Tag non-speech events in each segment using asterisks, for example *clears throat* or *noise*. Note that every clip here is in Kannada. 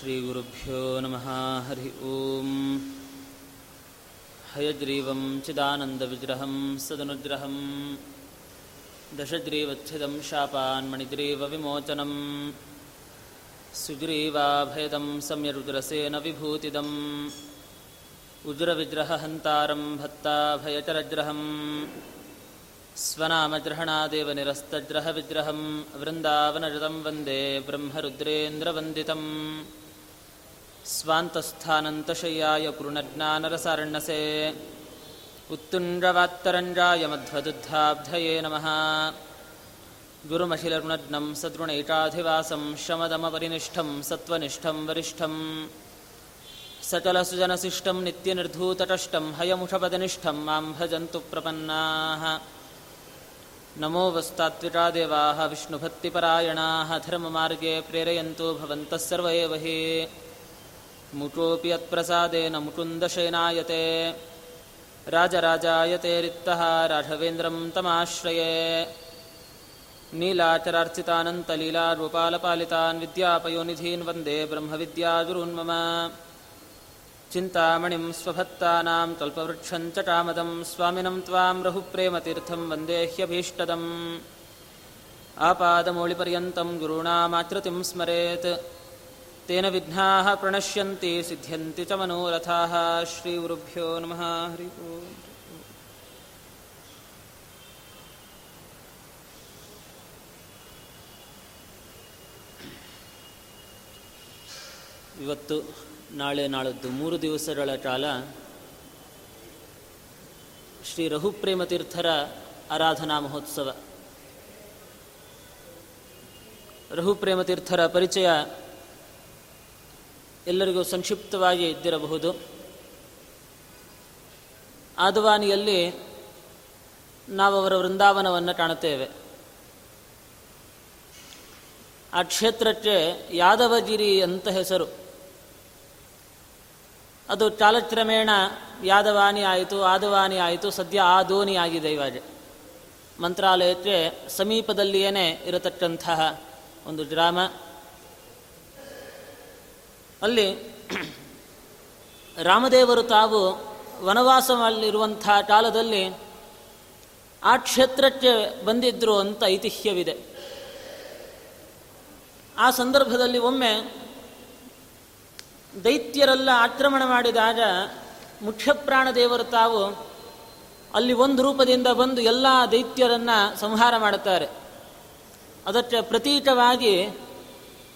श्रीगुरुभ्यो नमः हरिः ॐ हयग्रीवं चिदानन्दविग्रहं सदनुग्रहं दशग्रीवच्छिदं शापान्मणिग्रीवविमोचनं सुग्रीवाभयदं सम्यरुद्रसेन विभूतिदम् उज्रविग्रहहन्तारं भत्ताभयचरग्रहम् स्वनामग्रहणादेव निरस्तग्रहविग्रहं वृन्दावनजतं वन्दे ब्रह्मरुद्रेन्द्रवन्दितम् स्वान्तस्थानन्तशय्याय पूर्णज्ञानरसारण्यसे उत्तुण्ड्रवात्तरञ्जाय मध्वदुद्धाब्धये नमः गुरुमखिलरुणज्ञं सद्गुणैकाधिवासं शमदमपरिनिष्ठं सत्त्वनिष्ठं वरिष्ठं सकलसुजनशिष्टं नित्यनिर्धूतकष्टं हयमुषपदनिष्ठं मां भजन्तु प्रपन्नाः नमो वस्तात्विका देवाः विष्णुभक्तिपरायणाः धर्ममार्गे प्रेरयन्तु भवन्तः सर्व एव हि मुकोऽपि यत्प्रसादेन मुकुन्दशयनायते राजराजायते रिक्तः राघवेन्द्रं तमाश्रये। नीलाचरार्चितानन्तलीलारूपालपालितान् विद्यापयोनिधीन् वन्दे ब्रह्मविद्यागुरून् मम चिन्तामणिं स्वभक्तानां कल्पवृक्षं च कामदं स्वामिनं त्वां रहुप्रेमतीर्थं वन्दे ह्यभीष्टदम्। आपादमौलिपर्यन्तं गुरूणामाकृतिं स्मरेत् ತೇನ ವಿಘ್ನಾ ಪ್ರಣಶ್ಯಂತೆ ಸಿದ್ಧ್ಯಂತಿ ಚ ಮನೋರಥಾ ಶ್ರೀ ಗುರುಭ್ಯೋ ನಮಃ. ಹರಿ ಇವತ್ತು ನಾಳೆ ನಾಳದ್ದು ಮೂರು ದಿವಸಗಳ ಕಾಲ ಶ್ರೀ ರಘುಪ್ರೇಮತೀರ್ಥರ ಆರಾಧನಾ ಮಹೋತ್ಸವ. ರಘುಪ್ರೇಮತೀರ್ಥರ ಪರಿಚಯ ಎಲ್ಲರಿಗೂ ಸಂಕ್ಷಿಪ್ತವಾಗಿ ಇದ್ದಿರಬಹುದು. ಆದವಾನಿಯಲ್ಲಿ ನಾವು ಅವರ ವೃಂದಾವನವನ್ನು ಕಾಣುತ್ತೇವೆ. ಆ ಕ್ಷೇತ್ರಕ್ಕೆ ಯಾದವಗಿರಿ ಅಂತ ಹೆಸರು. ಅದು ಕಾಲಕ್ರಮೇಣ ಯಾದವಾನಿ ಆಯಿತು, ಆದವಾನಿ ಆಯಿತು, ಸದ್ಯ ಆದೋನಿ ಆಗಿದೆ ಇವಾಗ. ಮಂತ್ರಾಲಯಕ್ಕೆ ಸಮೀಪದಲ್ಲಿಯೇ ಇರತಕ್ಕಂತಹ ಒಂದು ಗ್ರಾಮ. ಅಲ್ಲಿ ರಾಮದೇವರು ತಾವು ವನವಾಸದಲ್ಲಿರುವಂಥ ಕಾಲದಲ್ಲಿ ಆ ಕ್ಷೇತ್ರಕ್ಕೆ ಬಂದಿದ್ದರು ಅಂತ ಐತಿಹ್ಯವಿದೆ. ಆ ಸಂದರ್ಭದಲ್ಲಿ ಒಮ್ಮೆ ದೈತ್ಯರೆಲ್ಲ ಆಕ್ರಮಣ ಮಾಡಿದಾಗ ಮುಖ್ಯಪ್ರಾಣ ದೇವರು ತಾವು ಅಲ್ಲಿ ಒಂದು ರೂಪದಿಂದ ಬಂದು ಎಲ್ಲ ದೈತ್ಯರನ್ನು ಸಂಹಾರ ಮಾಡುತ್ತಾರೆ. ಅದಕ್ಕೆ ಪ್ರತೀಕವಾಗಿ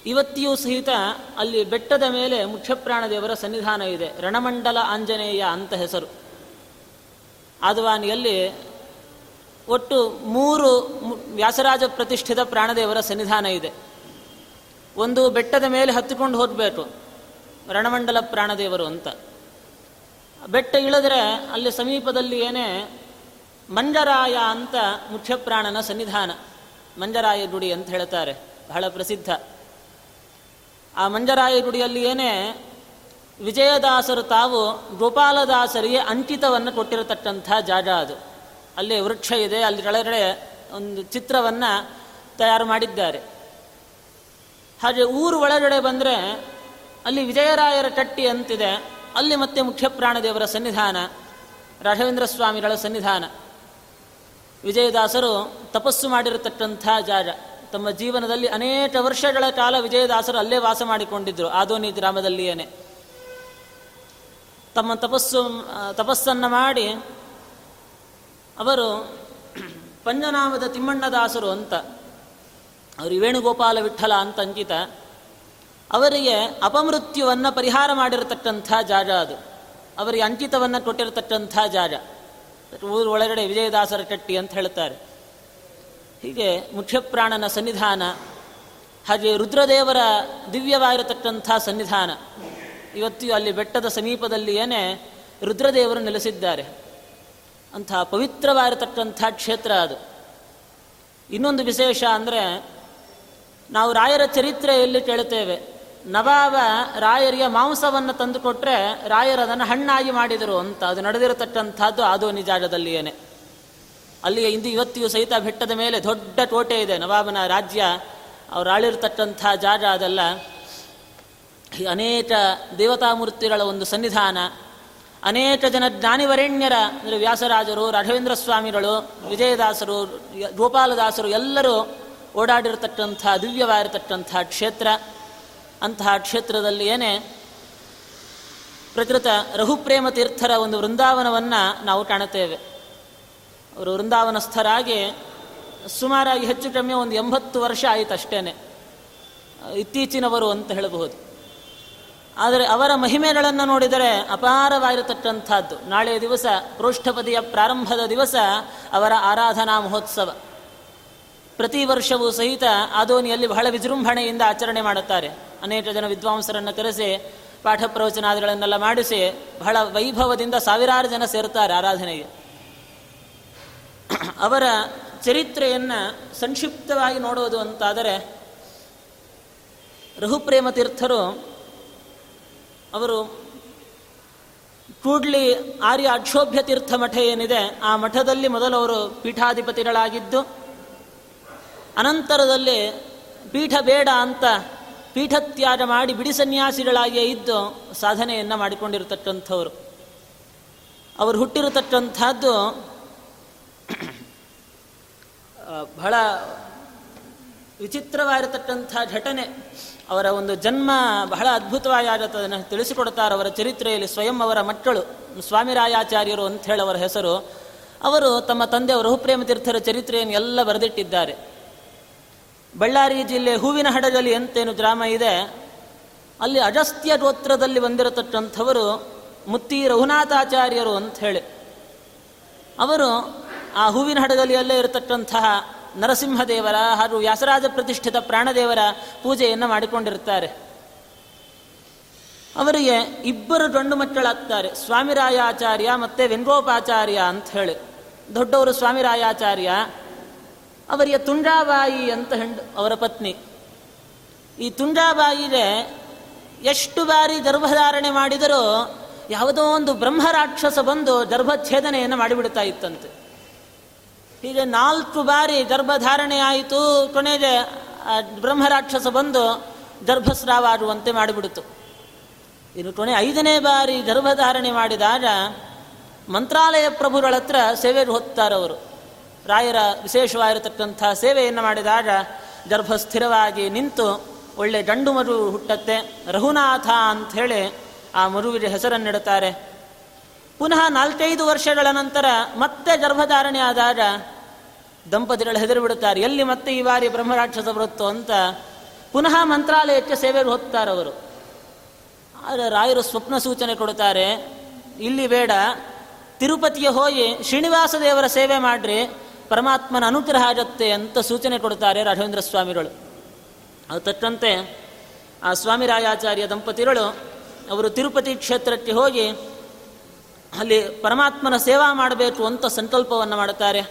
ಇವತ್ತಿಯೂ ಸಹಿತ ಅಲ್ಲಿ ಬೆಟ್ಟದ ಮೇಲೆ ಮುಖ್ಯಪ್ರಾಣದೇವರ ಸನ್ನಿಧಾನ ಇದೆ. ರಣಮಂಡಲ ಆಂಜನೇಯ ಅಂತ ಹೆಸರು. ಆದವಾನಿಯಲ್ಲಿ ಒಟ್ಟು ಮೂರು ವ್ಯಾಸರಾಜ ಪ್ರತಿಷ್ಠಿತ ಪ್ರಾಣದೇವರ ಸನ್ನಿಧಾನ ಇದೆ. ಒಂದು ಬೆಟ್ಟದ ಮೇಲೆ ಹತ್ತಿಕೊಂಡು ಹೋಗಬೇಕು. ರಣಮಂಡಲ ಪ್ರಾಣದೇವರು ಅಂತ. ಬೆಟ್ಟ ಇಳಿದ್ರೆ ಅಲ್ಲಿ ಸಮೀಪದಲ್ಲಿ ಏನೇ ಮಂಜರಾಯ ಅಂತ ಮುಖ್ಯಪ್ರಾಣನ ಸನ್ನಿಧಾನ. ಮಂಜರಾಯ ಗುಡಿ ಅಂತ ಹೇಳ್ತಾರೆ. ಬಹಳ ಪ್ರಸಿದ್ಧ. ಆ ಮಂಜರಾಯ ಏನೇ ವಿಜಯದಾಸರು ತಾವು ಗೋಪಾಲದಾಸರಿಗೆ ಅಂಕಿತವನ್ನು ಕೊಟ್ಟಿರತಕ್ಕಂಥ ಜಾಗ ಅದು. ಅಲ್ಲಿ ವೃಕ್ಷ ಇದೆ, ಅಲ್ಲಿ ಕೆಳಗಡೆ ಒಂದು ಚಿತ್ರವನ್ನು ತಯಾರು ಮಾಡಿದ್ದಾರೆ. ಹಾಗೆ ಊರು ಒಳಗಡೆ ಬಂದರೆ ಅಲ್ಲಿ ವಿಜಯರಾಯರ ಕಟ್ಟಿ ಅಂತಿದೆ. ಅಲ್ಲಿ ಮತ್ತೆ ಮುಖ್ಯ ಪ್ರಾಣದೇವರ ಸನ್ನಿಧಾನ, ರಾಘವೇಂದ್ರ ಸ್ವಾಮಿಗಳ ಸನ್ನಿಧಾನ. ವಿಜಯದಾಸರು ತಪಸ್ಸು ಮಾಡಿರತಕ್ಕಂಥ ಜಾಗ. ತಮ್ಮ ಜೀವನದಲ್ಲಿ ಅನೇಕ ವರ್ಷಗಳ ಕಾಲ ವಿಜಯದಾಸರು ಅಲ್ಲೇ ವಾಸ ಮಾಡಿಕೊಂಡಿದ್ದರು ಆದೋನಿ ಗ್ರಾಮದಲ್ಲಿಯೇನೆ. ತಮ್ಮ ತಪಸ್ಸು ತಪಸ್ಸನ್ನು ಮಾಡಿ ಅವರು ಪಂಜನಾಮದ ತಿಮ್ಮಣ್ಣದಾಸರು ಅಂತ, ಅವರು ವೇಣುಗೋಪಾಲ ವಿಠಲ ಅಂತ ಅಂಕಿತ, ಅವರಿಗೆ ಅಪಮೃತ್ಯುವನ್ನು ಪರಿಹಾರ ಮಾಡಿರತಕ್ಕಂಥ ಜಾಗ ಅದು. ಅವರಿಗೆ ಅಂಕಿತವನ್ನು ಕೊಟ್ಟಿರತಕ್ಕಂಥ ಜಾಗ. ಊರು ಒಳಗಡೆ ವಿಜಯದಾಸರ ಕಟ್ಟಿ ಅಂತ ಹೇಳ್ತಾರೆ. ಹೀಗೆ ಮುಖ್ಯಪ್ರಾಣನ ಸನ್ನಿಧಾನ, ಹಾಗೆ ರುದ್ರದೇವರ ದಿವ್ಯವಾಗಿರತಕ್ಕಂಥ ಸನ್ನಿಧಾನ. ಇವತ್ತು ಅಲ್ಲಿ ಬೆಟ್ಟದ ಸಮೀಪದಲ್ಲಿಯೇ ರುದ್ರದೇವರು ನೆಲೆಸಿದ್ದಾರೆ. ಅಂಥ ಪವಿತ್ರವಾಗಿರತಕ್ಕಂಥ ಕ್ಷೇತ್ರ ಅದು. ಇನ್ನೊಂದು ವಿಶೇಷ ಅಂದರೆ, ನಾವು ರಾಯರ ಚರಿತ್ರೆಯಲ್ಲಿ ಕೇಳುತ್ತೇವೆ? ನವಾಬ ರಾಯರಿಗೆ ಮಾಂಸವನ್ನು ತಂದುಕೊಟ್ರೆ ರಾಯರು ಅದನ್ನು ಹಣ್ಣಾಗಿ ಮಾಡಿದರು ಅಂತ. ಅದು ನಡೆದಿರತಕ್ಕಂಥದ್ದು ಆದೋನಿ ಜಾಗದಲ್ಲಿಯೇನೆ ಅಲ್ಲಿಗೆ ಇಂದು ಇವತ್ತಿಗೂ ಸಹಿತ ಬೆಟ್ಟದ ಮೇಲೆ ದೊಡ್ಡ ಕೋಟೆ ಇದೆ. ನವಾಬನ ರಾಜ್ಯ, ಅವ್ರು ಆಳಿರ್ತಕ್ಕಂಥ ಜಾಗ ಅದೆಲ್ಲ. ಅನೇಕ ದೇವತಾಮೂರ್ತಿಗಳ ಒಂದು ಸನ್ನಿಧಾನ, ಅನೇಕ ಜನ ಜ್ಞಾನಿವರೆಣ್ಯರ, ಅಂದರೆ ವ್ಯಾಸರಾಜರು ರಾಘವೇಂದ್ರ ಸ್ವಾಮಿಗಳು ವಿಜಯದಾಸರು, ಗೋಪಾಲದಾಸರು, ಎಲ್ಲರೂ ಓಡಾಡಿರತಕ್ಕಂಥ ದಿವ್ಯವಾಗಿರತಕ್ಕಂಥ ಕ್ಷೇತ್ರ. ಅಂತಹ ಕ್ಷೇತ್ರದಲ್ಲಿ ಏನೇ ಪ್ರಕೃತ ರಘುಪ್ರೇಮ ತೀರ್ಥರ ಒಂದು ವೃಂದಾವನವನ್ನು ನಾವು ಕಾಣುತ್ತೇವೆ. ಅವರು ವೃಂದಾವನಸ್ಥರಾಗಿ ಸುಮಾರಾಗಿ ಹೆಚ್ಚು ಕಮ್ಮಿ ಒಂದು ಎಂಬತ್ತು ವರ್ಷ ಆಯಿತು ಅಷ್ಟೇ ಇತ್ತೀಚಿನವರು ಅಂತ ಹೇಳಬಹುದು. ಆದರೆ ಅವರ ಮಹಿಮೆಗಳನ್ನು ನೋಡಿದರೆ ಅಪಾರವಾಗಿರತಕ್ಕಂಥದ್ದು. ನಾಳೆಯ ದಿವಸ ಪ್ರೋಷ್ಠಪದಿಯ ಪ್ರಾರಂಭದ ದಿವಸ ಅವರ ಆರಾಧನಾ ಮಹೋತ್ಸವ. ಪ್ರತಿ ವರ್ಷವೂ ಸಹಿತ ಆದೋನಿಯಲ್ಲಿ ಬಹಳ ವಿಜೃಂಭಣೆಯಿಂದ ಆಚರಣೆ ಮಾಡುತ್ತಾರೆ. ಅನೇಕ ಜನ ವಿದ್ವಾಂಸರನ್ನು ಕರೆಸಿ ಪಾಠ ಪ್ರವಚನಾದಿಗಳನ್ನೆಲ್ಲ ಮಾಡಿಸಿ, ಬಹಳ ವೈಭವದಿಂದ ಸಾವಿರಾರು ಜನ ಸೇರುತ್ತಾರೆ ಆರಾಧನೆಗೆ. *clears throat* ಅವರ ಚರಿತ್ರೆಯನ್ನು ಸಂಕ್ಷಿಪ್ತವಾಗಿ ನೋಡೋದು ಅಂತಾದರೆ ರಘುಪ್ರೇಮ ತೀರ್ಥರು ಅವರು ಕೂಡ್ಲಿ ಆರ್ಯ ಅಕ್ಷೋಭ್ಯ ತೀರ್ಥ ಮಠ ಏನಿದೆ, ಆ ಮಠದಲ್ಲಿ ಮೊದಲು ಅವರು ಪೀಠಾಧಿಪತಿಗಳಾಗಿದ್ದು, ಅನಂತರದಲ್ಲಿ ಪೀಠ ಬೇಡ ಅಂತ ಪೀಠತ್ಯಾಗ ಮಾಡಿ ಬಿಡಿ ಸನ್ಯಾಸಿಗಳಾಗಿಯೇ ಇದ್ದು ಸಾಧನೆಯನ್ನು ಮಾಡಿಕೊಂಡಿರತಕ್ಕಂಥವರು. ಅವರು ಹುಟ್ಟಿರತಕ್ಕಂಥದ್ದು ಬಹಳ ವಿಚಿತ್ರವಾಗಿರತಕ್ಕಂಥ ಘಟನೆ. ಅವರ ಒಂದು ಜನ್ಮ ಬಹಳ ಅದ್ಭುತವಾಗಿ ಆಗತ್ತದನ್ನು ತಿಳಿಸಿಕೊಡ್ತಾರೆ ಅವರ ಚರಿತ್ರೆಯಲ್ಲಿ ಸ್ವಯಂ ಅವರ ಮಕ್ಕಳು, ಸ್ವಾಮಿರಾಯಾಚಾರ್ಯರು ಅಂತ ಹೇಳಿ ಅವರ ಹೆಸರು. ಅವರು ತಮ್ಮ ತಂದೆಯವರು ರಹುಪ್ರೇಮ ತೀರ್ಥರ ಚರಿತ್ರೆಯನ್ನು ಎಲ್ಲ ಬರೆದಿಟ್ಟಿದ್ದಾರೆ. ಬಳ್ಳಾರಿ ಜಿಲ್ಲೆ ಹೂವಿನ ಹಡಗಲಿ ಅಂತೇನು ಗ್ರಾಮ ಇದೆ, ಅಲ್ಲಿ ಅಜಸ್ತ್ಯ ಗೋತ್ರದಲ್ಲಿ ಬಂದಿರತಕ್ಕಂಥವರು ಮುತ್ತಿ ರಘುನಾಥಾಚಾರ್ಯರು ಅಂತ ಹೇಳಿ. ಅವರು ಆ ಹೂವಿನ ಹಡಗಲಿಯಲ್ಲೇ ಇರತಕ್ಕಂತಹ ನರಸಿಂಹದೇವರ ಹಾಗೂ ವ್ಯಾಸರಾಜ ಪ್ರತಿಷ್ಠಿತ ಪ್ರಾಣದೇವರ ಪೂಜೆಯನ್ನು ಮಾಡಿಕೊಂಡಿರುತ್ತಾರೆ. ಅವರಿಗೆ ಇಬ್ಬರು ಗಂಡು ಮಕ್ಕಳಾಗ್ತಾರೆ. ಸ್ವಾಮಿರಾಯಾಚಾರ್ಯ ಮತ್ತು ವೆಂಗೋಪಾಚಾರ್ಯ ಅಂತ ಹೇಳಿ. ದೊಡ್ಡವರು ಸ್ವಾಮಿರಾಯಾಚಾರ್ಯ, ಅವರಿಗೆ ತುಂಡಾಬಾಯಿ ಅಂತ ಹೆಂಡು, ಅವರ ಪತ್ನಿ. ಈ ತುಂಡಾಬಾಯಿಗೆ ಎಷ್ಟು ಬಾರಿ ಗರ್ಭಧಾರಣೆ ಮಾಡಿದರೂ ಯಾವುದೋ ಒಂದು ಬ್ರಹ್ಮರಾಕ್ಷಸ ಬಂದು ಗರ್ಭಛೇದನೆಯನ್ನು ಮಾಡಿಬಿಡ್ತಾ ಇತ್ತಂತೆ. ಹೀಗೆ ನಾಲ್ಕು ಬಾರಿ ಗರ್ಭಧಾರಣೆ ಆಯಿತು, ಕೊನೆಗೆ ಬ್ರಹ್ಮರಾಕ್ಷಸ ಬಂದು ಗರ್ಭಸ್ರಾವ ಆಗುವಂತೆ ಮಾಡಿಬಿಡ್ತು ಇನ್ನು ಕೊನೆ ಐದನೇ ಬಾರಿ ಗರ್ಭಧಾರಣೆ ಮಾಡಿದಾಗ ಮಂತ್ರಾಲಯ ಪ್ರಭುಗಳ ಹತ್ರ ಸೇವೆಗೆ ಹೊತ್ತಾರವರು. ರಾಯರ ವಿಶೇಷವಾಗಿರತಕ್ಕಂಥ ಸೇವೆಯನ್ನು ಮಾಡಿದಾಗ ಗರ್ಭ ಸ್ಥಿರವಾಗಿ ನಿಂತು ಒಳ್ಳೆ ಗಂಡು ಮರು ಹುಟ್ಟತ್ತೆ, ರಘುನಾಥ ಅಂಥೇಳಿ ಆ ಮರುವಿಗೆ ಹೆಸರನ್ನಿಡುತ್ತಾರೆ. ಪುನಃ ನಾಲ್ಕೈದು ವರ್ಷಗಳ ನಂತರ ಮತ್ತೆ ಗರ್ಭಧಾರಣೆ ಆದಾಗ ದಂಪತಿಗಳು ಹೆದರು ಬಿಡುತ್ತಾರೆ ಎಲ್ಲಿ ಮತ್ತೆ ಈ ಬಾರಿ ಬ್ರಹ್ಮರಾಕ್ಷಸ ಬರುತ್ತೋ ಅಂತ ಪುನಃ ಮಂತ್ರಾಲಯಕ್ಕೆ ಸೇವೆಗೆ ಹೋಗ್ತಾರವರು ಆದರೆ ರಾಯರು ಸ್ವಪ್ನ ಸೂಚನೆ ಕೊಡುತ್ತಾರೆ, ಇಲ್ಲಿ ಬೇಡ, ತಿರುಪತಿಗೆ ಹೋಗಿ ಶ್ರೀನಿವಾಸ ದೇವರ ಸೇವೆ ಮಾಡ್ರಿ, ಪರಮಾತ್ಮನ ಅನುಗ್ರಹ ಆಗತ್ತೆ ಅಂತ ಸೂಚನೆ ಕೊಡುತ್ತಾರೆ ರಾಘವೇಂದ್ರ ಸ್ವಾಮಿಗಳು. ಅದು ತಕ್ಕಂತೆ ಆ ಸ್ವಾಮಿ ರಾಯಾಚಾರ್ಯ ದಂಪತಿಗಳು ಅವರು ತಿರುಪತಿ ಕ್ಷೇತ್ರಕ್ಕೆ ಹೋಗಿ ಅಲ್ಲಿ ಪರಮಾತ್ಮನ ಸೇವಾ ಮಾಡಬೇಕು ಅಂತ ಸಂಕಲ್ಪವನ್ನು ಮಾಡುತ್ತಾರೆ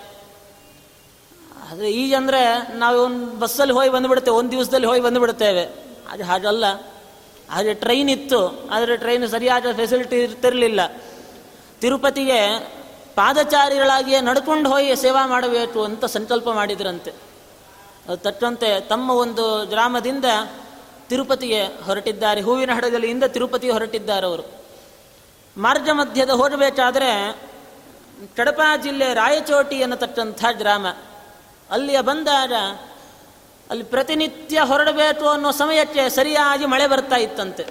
ಆದರೆ ಈಗ ಅಂದರೆ ನಾವು ಒಂದು ಬಸ್ಸಲ್ಲಿ ಹೋಗಿ ಬಂದುಬಿಡ್ತೇವೆ ಒಂದು ದಿವಸದಲ್ಲಿ ಹೋಗಿ ಬಂದುಬಿಡ್ತೇವೆ ಅದು ಹಾಗಲ್ಲ. ಆದರೆ ಟ್ರೈನ್ ಇತ್ತು, ಆದರೆ ಟ್ರೈನ್ ಸರಿಯಾದ ಫೆಸಿಲಿಟಿ ಇರ್ತಿರಲಿಲ್ಲ ತಿರುಪತಿಗೆ ಪಾದಚಾರಿಗಳಾಗಿಯೇ ನಡ್ಕೊಂಡು ಹೋಗಿ ಸೇವಾ ಮಾಡಬೇಕು ಅಂತ ಸಂಕಲ್ಪ ಮಾಡಿದ್ರಂತೆ. ಅದು ತಕ್ಕಂತೆ ತಮ್ಮ ಒಂದು ಗ್ರಾಮದಿಂದ ತಿರುಪತಿಗೆ ಹೊರಟಿದ್ದಾರೆ. ಹೂವಿನ ಹಡಗಲಿಯಿಂದ ತಿರುಪತಿಗೆ ಹೊರಟಿದ್ದಾರೆ ಅವರು. ಮಾರ್ಗ ಮಧ್ಯದ ಹೋಗಬೇಕಾದ್ರೆ ಕಡಪ ಜಿಲ್ಲೆ ರಾಯಚೋಟಿ ಅನ್ನತಕ್ಕಂಥ ಗ್ರಾಮ. ಅಲ್ಲಿಯ ಬಂದಾಗ ಅಲ್ಲಿ ಪ್ರತಿನಿತ್ಯ ಹೊರಡಬೇಕು ಅನ್ನೋ ಸಮಯಕ್ಕೆ ಸರಿಯಾಗಿ ಮಳೆ ಬರ್ತಾ ಇತ್ತಂತೆ.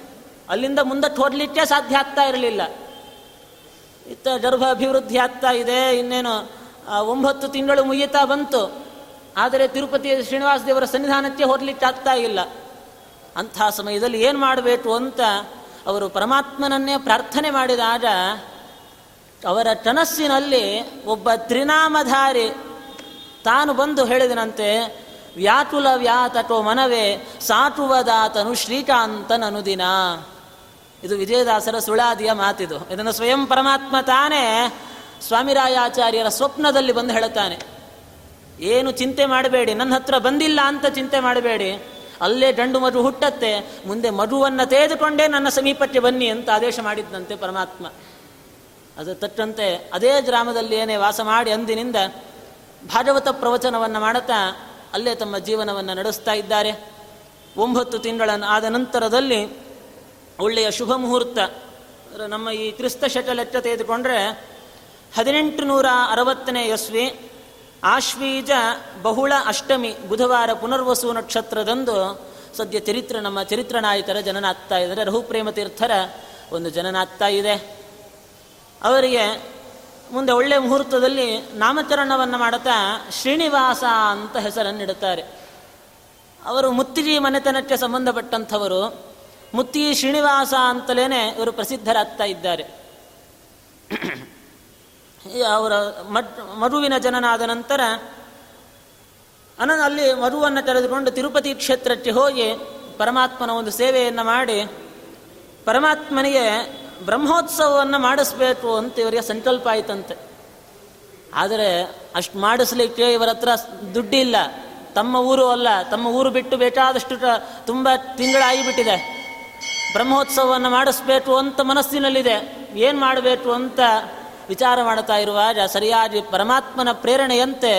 ಅಲ್ಲಿಂದ ಮುಂದಕ್ಕೆ ಹೋಗಲಿಕ್ಕೆ ಸಾಧ್ಯ ಆಗ್ತಾ ಇರಲಿಲ್ಲ. ಇತ್ತ ಗರ್ಭ ಅಭಿವೃದ್ಧಿ ಆಗ್ತಾ ಇದೆ, ಇನ್ನೇನು ಒಂಬತ್ತು ತಿಂಗಳು ಮುಗಿತಾ ಬಂತು. ಆದರೆ ತಿರುಪತಿ ಶ್ರೀನಿವಾಸ ದೇವರ ಸನ್ನಿಧಾನಕ್ಕೆ ಹೋಗ್ಲಿಕ್ಕೆ ಆಗ್ತಾ ಇಲ್ಲ. ಅಂಥ ಸಮಯದಲ್ಲಿ ಏನು ಮಾಡಬೇಕು ಅಂತ ಅವರು ಪರಮಾತ್ಮನನ್ನೇ ಪ್ರಾರ್ಥನೆ ಮಾಡಿದಾಗ ಅವರ ಕನಸ್ಸಿನಲ್ಲಿ ಒಬ್ಬ ತ್ರಿನಾಮಧಾರಿ ತಾನು ಬಂದು ಹೇಳಿದನಂತೆ, ವ್ಯಾಕುಲ ವ್ಯಾತಟೋ ಮನವೇ ಸಾಟುವದಾತನು ಶ್ರೀಕಾಂತನನುದಿನ ಇದು ವಿಜಯದಾಸರ ಸುಳಾದಿಯ ಮಾತಿದು. ಇದನ್ನು ಸ್ವಯಂ ಪರಮಾತ್ಮ ತಾನೇ ಸ್ವಾಮಿರಾಯಾಚಾರ್ಯರ ಸ್ವಪ್ನದಲ್ಲಿ ಬಂದು ಹೇಳುತ್ತಾನೆ. ಏನು ಚಿಂತೆ ಮಾಡಬೇಡಿ, ನನ್ನ ಹತ್ರ ಬಂದಿಲ್ಲ ಅಂತ ಚಿಂತೆ ಮಾಡಬೇಡಿ. ಅಲ್ಲೇ ಗಂಡು ಮಧು ಹುಟ್ಟತ್ತೆ, ಮುಂದೆ ಮಧುವನ್ನು ತೆಗೆದುಕೊಂಡೇ ನನ್ನ ಸಮೀಪಕ್ಕೆ ಬನ್ನಿ ಅಂತ ಆದೇಶ ಮಾಡಿದ್ದಂತೆ ಪರಮಾತ್ಮ. ಅದು ತಟ್ಟಂತೆ ಅದೇ ಗ್ರಾಮದಲ್ಲಿ ಏನೇ ವಾಸ ಮಾಡಿ ಅಂದಿನಿಂದ ಭಾಗವತ ಪ್ರವಚನವನ್ನು ಮಾಡುತ್ತಾ ಅಲ್ಲೇ ತಮ್ಮ ಜೀವನವನ್ನು ನಡೆಸ್ತಾ ಇದ್ದಾರೆ. ಒಂಬತ್ತು ತಿಂಗಳ ಆದ ನಂತರದಲ್ಲಿ ಒಳ್ಳೆಯ ಶುಭ ಮುಹೂರ್ತ. ನಮ್ಮ ಈ ಕ್ರಿಸ್ತ ಲೆಕ್ಕ ತೆಗೆದುಕೊಂಡ್ರೆ ಹದಿನೆಂಟು ನೂರ ಅರವತ್ತನೇ ಯಸ್ವಿ ಆಶ್ವೀಜ ಬಹುಳ ಅಷ್ಟಮಿ ಬುಧವಾರ ಪುನರ್ವಸು ನಕ್ಷತ್ರದಂದು ಸದ್ಯ ಚರಿತ್ರ ನಮ್ಮ ಚರಿತ್ರನಾಯಿತರ ಜನನ ಆಗ್ತಾ ಇದ್ದಾರೆ. ರಹುಪ್ರೇಮ ತೀರ್ಥರ ಒಂದು ಜನನ ಆಗ್ತಾ ಇದೆ. ಅವರಿಗೆ ಮುಂದೆ ಒಳ್ಳೆಯ ಮುಹೂರ್ತದಲ್ಲಿ ನಾಮಚರಣವನ್ನು ಮಾಡುತ್ತಾ ಶ್ರೀನಿವಾಸ ಅಂತ ಹೆಸರನ್ನಿಡುತ್ತಾರೆ. ಅವರು ಮುತ್ತಿಜಿ ಮನೆತನಕ್ಕೆ ಸಂಬಂಧಪಟ್ಟಂಥವರು ಮುತ್ತಿ ಶ್ರೀನಿವಾಸ ಅಂತಲೇ ಇವರು ಪ್ರಸಿದ್ಧರಾಗ್ತಾ ಇದ್ದಾರೆ. ಅವರ ಮರುವಿನ ಜನನಾದ ನಂತರ ಅನ ಅಲ್ಲಿ ಮರುವನ್ನು ತೆರೆದುಕೊಂಡು ತಿರುಪತಿ ಕ್ಷೇತ್ರಕ್ಕೆ ಹೋಗಿ ಪರಮಾತ್ಮನ ಒಂದು ಸೇವೆಯನ್ನು ಮಾಡಿ, ಪರಮಾತ್ಮನಿಗೆ ಬ್ರಹ್ಮೋತ್ಸವವನ್ನು ಮಾಡಿಸ್ಬೇಕು ಅಂತ ಇವರಿಗೆ ಸಂಕಲ್ಪ ಆಯಿತಂತೆ. ಆದರೆ ಅಷ್ಟು ಮಾಡಿಸ್ಲಿಕ್ಕೆ ಇವರ ಹತ್ರ ದುಡ್ಡಿಲ್ಲ. ತಮ್ಮ ಊರು ಅಲ್ಲ, ತಮ್ಮ ಊರು ಬಿಟ್ಟು ಬೇಕಾದಷ್ಟು ತುಂಬ ತಿಂಗಳಾಗಿಬಿಟ್ಟಿದೆ. ಬ್ರಹ್ಮೋತ್ಸವವನ್ನು ಮಾಡಿಸ್ಬೇಕು ಅಂತ ಮನಸ್ಸಿನಲ್ಲಿದೆ. ಏನು ಮಾಡಬೇಕು ಅಂತ ವಿಚಾರ ಮಾಡ್ತಾ ಇರುವಾಗ ಸರಿಯಾಗಿ ಪರಮಾತ್ಮನ ಪ್ರೇರಣೆಯಂತೆ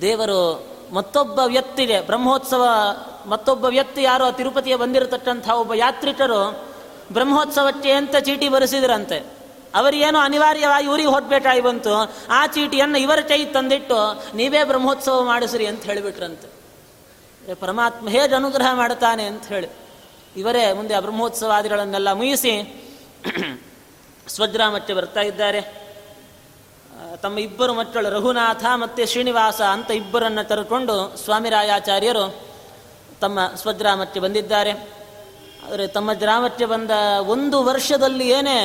ದೇವರು ಮತ್ತೊಬ್ಬ ವ್ಯಕ್ತಿಗೆ, ಬ್ರಹ್ಮೋತ್ಸವ ಮತ್ತೊಬ್ಬ ವ್ಯಕ್ತಿ ಯಾರೋ ತಿರುಪತಿಗೆ ಬಂದಿರತಕ್ಕಂಥ ಒಬ್ಬ ಯಾತ್ರಿಕರು ಬ್ರಹ್ಮೋತ್ಸವಕ್ಕೆ ಅಂತ ಚೀಟಿ ಬರೆಸಿದ್ರಂತೆ. ಅವರಿಗೇನು ಅನಿವಾರ್ಯವಾಗಿ ಊರಿಗೆ ಹೊರಬೇಕಾಗಿ ಬಂತು. ಆ ಚೀಟಿಯನ್ನು ಇವರ ಕೈ ತಂದಿಟ್ಟು, ನೀವೇ ಬ್ರಹ್ಮೋತ್ಸವ ಮಾಡಿಸ್ರಿ ಅಂತ ಹೇಳಿಬಿಟ್ರಂತೆ. ಪರಮಾತ್ಮ ಹೇಗೆ ಅನುಗ್ರಹ ಮಾಡ್ತಾನೆ ಅಂತ ಹೇಳಿ. ಇವರೇ ಮುಂದೆ ಆ ಬ್ರಹ್ಮೋತ್ಸವಾದಿಗಳನ್ನೆಲ್ಲ ಮುಗಿಸಿ ಸ್ವಗ್ರಾಮಕ್ಕೆ ಬರ್ತಾ ಇದ್ದಾರೆ. ತಮ್ಮ ಇಬ್ಬರು ಮಕ್ಕಳು ರಘುನಾಥ ಮತ್ತು ಶ್ರೀನಿವಾಸ ಅಂತ ಇಬ್ಬರನ್ನು ಸ್ವಾಮಿ ಸ್ವಾಮಿರಾಯಾಚಾರ್ಯರು ತಮ್ಮ ಸ್ವಗ್ರಾಮಕ್ಕೆ ಬಂದಿದ್ದಾರೆ. ಆದರೆ ತಮ್ಮ ಗ್ರಾಮಕ್ಕೆ ಬಂದ ಒಂದು ವರ್ಷದಲ್ಲಿ ಏನೇ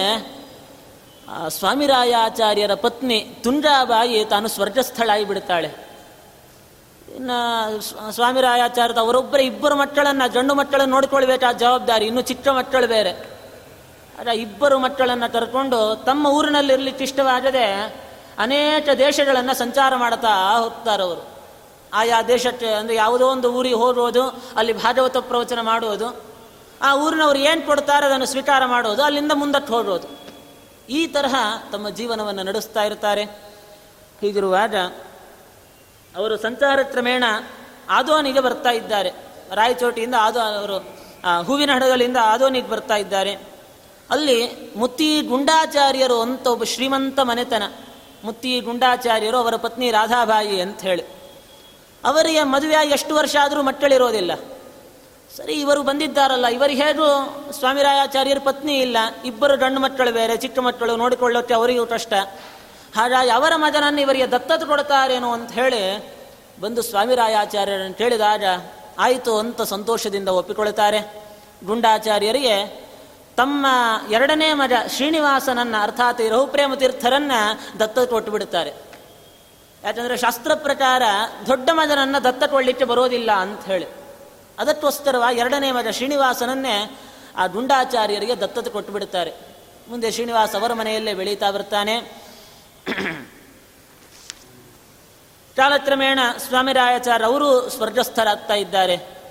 ಸ್ವಾಮಿರಾಯಾಚಾರ್ಯರ ಪತ್ನಿ ತುಂಜಾಬಾಯಿ ತಾನು ಸ್ವರ್ಗಸ್ಥಳಾಗಿ ಬಿಡ್ತಾಳೆ ಇನ್ನು ಸ್ವಾಮಿರಾಯಾಚಾರ್ಯದ ಅವರೊಬ್ಬರ ಇಬ್ಬರು ಮಕ್ಕಳನ್ನು ಗಂಡು ಮಕ್ಕಳನ್ನು ನೋಡಿಕೊಳ್ಬೇಕಾದ ಜವಾಬ್ದಾರಿ ಇನ್ನು ಚಿಕ್ಕ ಮಕ್ಕಳು ಬೇರೆ. ಆಗ ಇಬ್ಬರು ಮಕ್ಕಳನ್ನು ಕರ್ಕೊಂಡು ತಮ್ಮ ಊರಿನಲ್ಲಿ ಇರಲಿಕ್ಕೆ ಇಷ್ಟವಾಗದೆ ಅನೇಕ ದೇಶಗಳನ್ನು ಸಂಚಾರ ಮಾಡ್ತಾ ಹೋಗ್ತಾರವರು ಆಯಾ ದೇಶಕ್ಕೆ ಅಂದರೆ ಯಾವುದೋ ಒಂದು ಊರಿಗೆ ಹೋಗೋದು, ಅಲ್ಲಿ ಭಾಗವತ ಪ್ರವಚನ ಮಾಡುವುದು. ಆ ಊರಿನವ್ರು ಏನು ಕೊಡ್ತಾರೆ ಅದನ್ನು ಸ್ವೀಕಾರ ಮಾಡೋದು ಅಲ್ಲಿಂದ ಮುಂದಕ್ಕೆ ಹೋಗೋದು. ಈ ತರಹ ತಮ್ಮ ಜೀವನವನ್ನು ನಡೆಸ್ತಾ ಇರ್ತಾರೆ. ಹೀಗಿರುವಾಗ ಅವರು ಸಂಚಾರ ಕ್ರಮೇಣ ಆದೋನಿಗೆ ಬರ್ತಾ ಇದ್ದಾರೆ. ರಾಯಚೋಟಿಯಿಂದ ಆದೋ ಅವರು ಹೂವಿನ ಹಡಗಲಿಂದ ಆದೋನಿಗೆ ಬರ್ತಾ ಇದ್ದಾರೆ. ಅಲ್ಲಿ ಮುತ್ತಿ ಗುಂಡಾಚಾರ್ಯರು ಅಂತ ಒಬ್ಬ ಶ್ರೀಮಂತ ಮನೆತನ. ಮುತ್ತಿ ಗುಂಡಾಚಾರ್ಯರು ಅವರ ಪತ್ನಿ ರಾಧಾಬಾಯಿ ಅಂತ ಹೇಳಿ. ಅವರಿಗೆ ಮದುವೆ ಎಷ್ಟು ವರ್ಷ ಆದರೂ ಮಕ್ಕಳಿರೋದಿಲ್ಲ. ಸರಿ, ಇವರು ಬಂದಿದ್ದಾರಲ್ಲ ಇವರಿಗೆ ಹೇಗೂ ಸ್ವಾಮಿರಾಯಾಚಾರ್ಯರ ಪತ್ನಿ ಇಲ್ಲ. ಇಬ್ಬರು ಗಂಡು ಮಕ್ಕಳು ಬೇರೆ, ಚಿಕ್ಕ ಮಕ್ಕಳು ನೋಡಿಕೊಳ್ಳೋಕ್ಕೆ ಅವರಿಗೂ ಕಷ್ಟ. ಹಾಗಾಗಿ ಅವರ ಮಗನನ್ನು ಇವರಿಗೆ ದತ್ತತೆ ಕೊಡ್ತಾರೇನೋ ಅಂತ ಹೇಳಿ ಬಂದು ಸ್ವಾಮಿರಾಯಾಚಾರ್ಯರನ್ನು ಕೇಳಿದಾಗ, ಆಯಿತು ಅಂತ ಸಂತೋಷದಿಂದ ಒಪ್ಪಿಕೊಳ್ತಾರೆ. ಗುಂಡಾಚಾರ್ಯರಿಗೆ ತಮ್ಮ ಎರಡನೇ ಮಜ ಶ್ರೀನಿವಾಸನನ್ನ, ಅರ್ಥಾತ್ ರಹುಪ್ರೇಮ ತೀರ್ಥರನ್ನ ದತ್ತ ಕೊಟ್ಟು ಬಿಡುತ್ತಾರೆ ಯಾಕಂದರೆ ಶಾಸ್ತ್ರ ಪ್ರಕಾರ ದೊಡ್ಡ ಮಜನನ್ನ ದತ್ತಕೊಳ್ಳಿಕ್ಕೆ ಬರೋದಿಲ್ಲ ಅಂತ ಹೇಳಿ. ಅದಕ್ಕೋಸ್ಕರವಾಗಿ ಎರಡನೇ ಮಜ ಶ್ರೀನಿವಾಸನನ್ನೇ ಆ ಗುಂಡಾಚಾರ್ಯರಿಗೆ ದತ್ತತೆ ಕೊಟ್ಟು ಬಿಡುತ್ತಾರೆ ಮುಂದೆ ಶ್ರೀನಿವಾಸ ಅವರ ಮನೆಯಲ್ಲೇ ಬೆಳೀತಾ ಬರ್ತಾನೆ. ಕಾಲಕ್ರಮೇಣ ಸ್ವಾಮಿರಾಯಾಚಾರ್ಯ ಅವರು ಸ್ವರ್ಗಸ್ಥರಾಗ್ತಾ ಇದ್ದಾರೆ.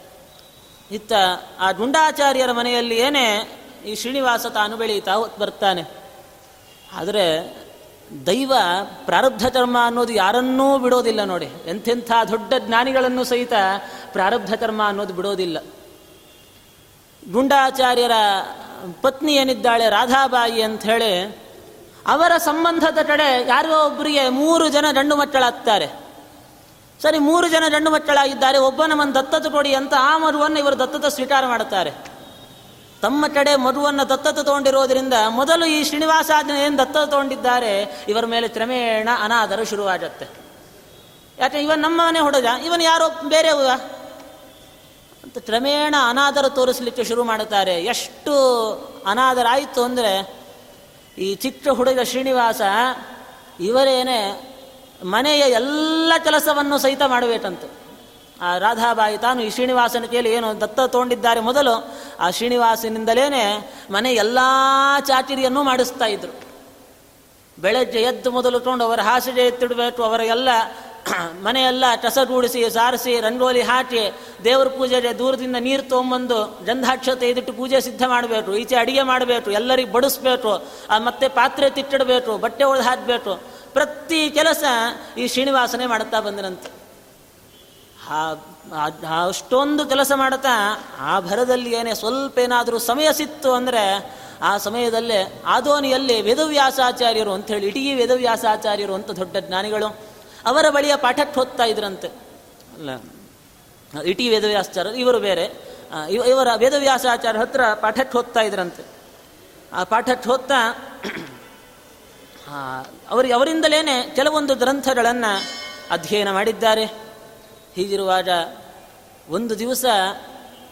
ಇತ್ತ ಆ ಗುಂಡಾಚಾರ್ಯರ ಮನೆಯಲ್ಲಿ ಏನೇ ಈ ಶ್ರೀನಿವಾಸ ತಾನು ಬೆಳೀತಾ ಬರ್ತಾನೆ. ಆದರೆ ದೈವ ಪ್ರಾರಬ್ಧ ಕರ್ಮ ಅನ್ನೋದು ಯಾರನ್ನೂ ಬಿಡೋದಿಲ್ಲ ನೋಡಿ. ಎಂಥೆಂಥ ದೊಡ್ಡ ಜ್ಞಾನಿಗಳನ್ನು ಸಹಿತ ಪ್ರಾರಬ್ಧ ಕರ್ಮ ಅನ್ನೋದು ಬಿಡೋದಿಲ್ಲ. ಗುಂಡಾಚಾರ್ಯರ ಪತ್ನಿ ಏನಿದ್ದಾಳೆ, ರಾಧಾಬಾಯಿ ಅಂತ ಹೇಳಿ ಅವರ ಸಂಬಂಧದ ಕಡೆ ಯಾರೋ ಒಬ್ಬರಿಗೆ ಮೂರು ಜನ ಗಂಡು ಮಕ್ಕಳಾಗ್ತಾರೆ. ಸರಿ, ಮೂರು ಜನ ಗಂಡು ಮಕ್ಕಳಾಗಿದ್ದಾರೆ, ಒಬ್ಬನ ಮನ ದತ್ತದ ಕೊಡಿ ಅಂತ ಆ ಮರುವನ್ನು ಇವರು ದತ್ತತ ಸ್ವೀಕಾರ ಮಾಡುತ್ತಾರೆ ತಮ್ಮ ಕಡೆ ಮಧುವನ್ನು ದತ್ತತೆ ತಗೊಂಡಿರೋದ್ರಿಂದ ಮೊದಲು ಈ ಶ್ರೀನಿವಾಸಾಜ್ಞ ಏನು ದತ್ತತೆ ತಗೊಂಡಿದ್ದಾರೆ, ಇವರ ಮೇಲೆ ಕ್ರಮೇಣ ಅನಾದರ ಶುರುವಾಗತ್ತೆ. ಯಾಕೆ, ಇವನ್ ನಮ್ಮ ಮನೆ ಹೊಡೆದ? ಇವನು ಯಾರೋ ಬೇರೆ ಅಂತ ಕ್ರಮೇಣ ಅನಾದರ ತೋರಿಸಲಿಕ್ಕೆ ಶುರು ಮಾಡುತ್ತಾರೆ. ಎಷ್ಟು ಅನಾದರ ಆಯಿತು ಅಂದರೆ, ಈ ಚಿಕ್ಕ ಹುಡುಗ ಶ್ರೀನಿವಾಸ ಇವರೇನೆ ಮನೆಯ ಎಲ್ಲ ಕೆಲಸವನ್ನು ಸಹಿತ ಮಾಡಬೇಕಂತೆ ಆ ರಾಧಾಬಾಯಿ ತಾನು ಈ ಶ್ರೀನಿವಾಸನ ಕೇಳಿ ಏನು ದತ್ತ ತಗೊಂಡಿದ್ದಾರೆ ಮೊದಲು, ಆ ಶ್ರೀನಿವಾಸನಿಂದಲೇ ಮನೆ ಎಲ್ಲ ಚಾಚಿರಿಯನ್ನು ಮಾಡಿಸ್ತಾ ಇದ್ರು. ಬೆಳಗ್ಗೆ ಎದ್ದು ಮೊದಲು ತೊಗೊಂಡು ಅವರ ಹಾಸಿಗೆ ಎತ್ತಿಡಬೇಕು, ಅವರ ಎಲ್ಲ *clears throat* ಮನೆಯೆಲ್ಲ ಕಸಗೂಡಿಸಿ ಸಾರಿಸಿ, ರಂಗೋಲಿ ಹಾಕಿ, ದೇವರ ಪೂಜೆಗೆ ದೂರದಿಂದ ನೀರು ತೊಗೊಂಬಂದು ಗಂಧಾಕ್ಷತೆ ಇದಿಟ್ಟು ಪೂಜೆ ಸಿದ್ಧ ಮಾಡಬೇಕು, ಈಚೆ ಅಡಿಗೆ ಮಾಡಬೇಕು, ಎಲ್ಲರಿಗೆ ಬಡಿಸ್ಬೇಕು ಮತ್ತೆ ಪಾತ್ರೆ ತಿಟ್ಟಿಡಬೇಕು, ಬಟ್ಟೆ ಒಳಗೆ ಹಾಕಬೇಕು. ಪ್ರತಿ ಕೆಲಸ ಈ ಶ್ರೀನಿವಾಸನೇ ಮಾಡುತ್ತಾ ಬಂದನಂತೆ. ಅಷ್ಟೊಂದು ಕೆಲಸ ಮಾಡುತ್ತಾ ಆ ಭರದಲ್ಲಿ ಏನೇ ಸ್ವಲ್ಪ ಏನಾದರೂ ಸಮಯ ಸಿತ್ತು ಅಂದರೆ ಆ ಸಮಯದಲ್ಲೇ ಆದೋನಿಯಲ್ಲಿ ವೇದವ್ಯಾಸಾಚಾರ್ಯರು ಹೇಳಿ, ಇಡೀ ವೇದವ್ಯಾಸಾಚಾರ್ಯರು ಅಂತ ದೊಡ್ಡ ಜ್ಞಾನಿಗಳು ಅವರ ಬಳಿಯ ಪಾಠಕ್ಕೆ ಹೋಗ್ತಾ ಇದ್ರಂತೆ. ಅಲ್ಲ ಇಟಿ ವೇದವ್ಯಾಸಾಚಾರ್ಯರು, ಇವರು ಬೇರೆ. ಇವರ ವೇದವ್ಯಾಸಾಚಾರ್ಯ ಹತ್ರ ಪಾಠಕ್ಕೆ ಹೋಗ್ತಾ ಇದ್ರಂತೆ. ಆ ಪಾಠಕ್ಕೆ ಹೋಗ್ತಾ ಅವರಿಗೆ ಅವರಿಂದಲೇ ಕೆಲವೊಂದು ಗ್ರಂಥಗಳನ್ನು ಅಧ್ಯಯನ ಮಾಡಿದ್ದಾರೆ. ಹೀಗಿರುವಾಗ ಒಂದು ದಿವಸ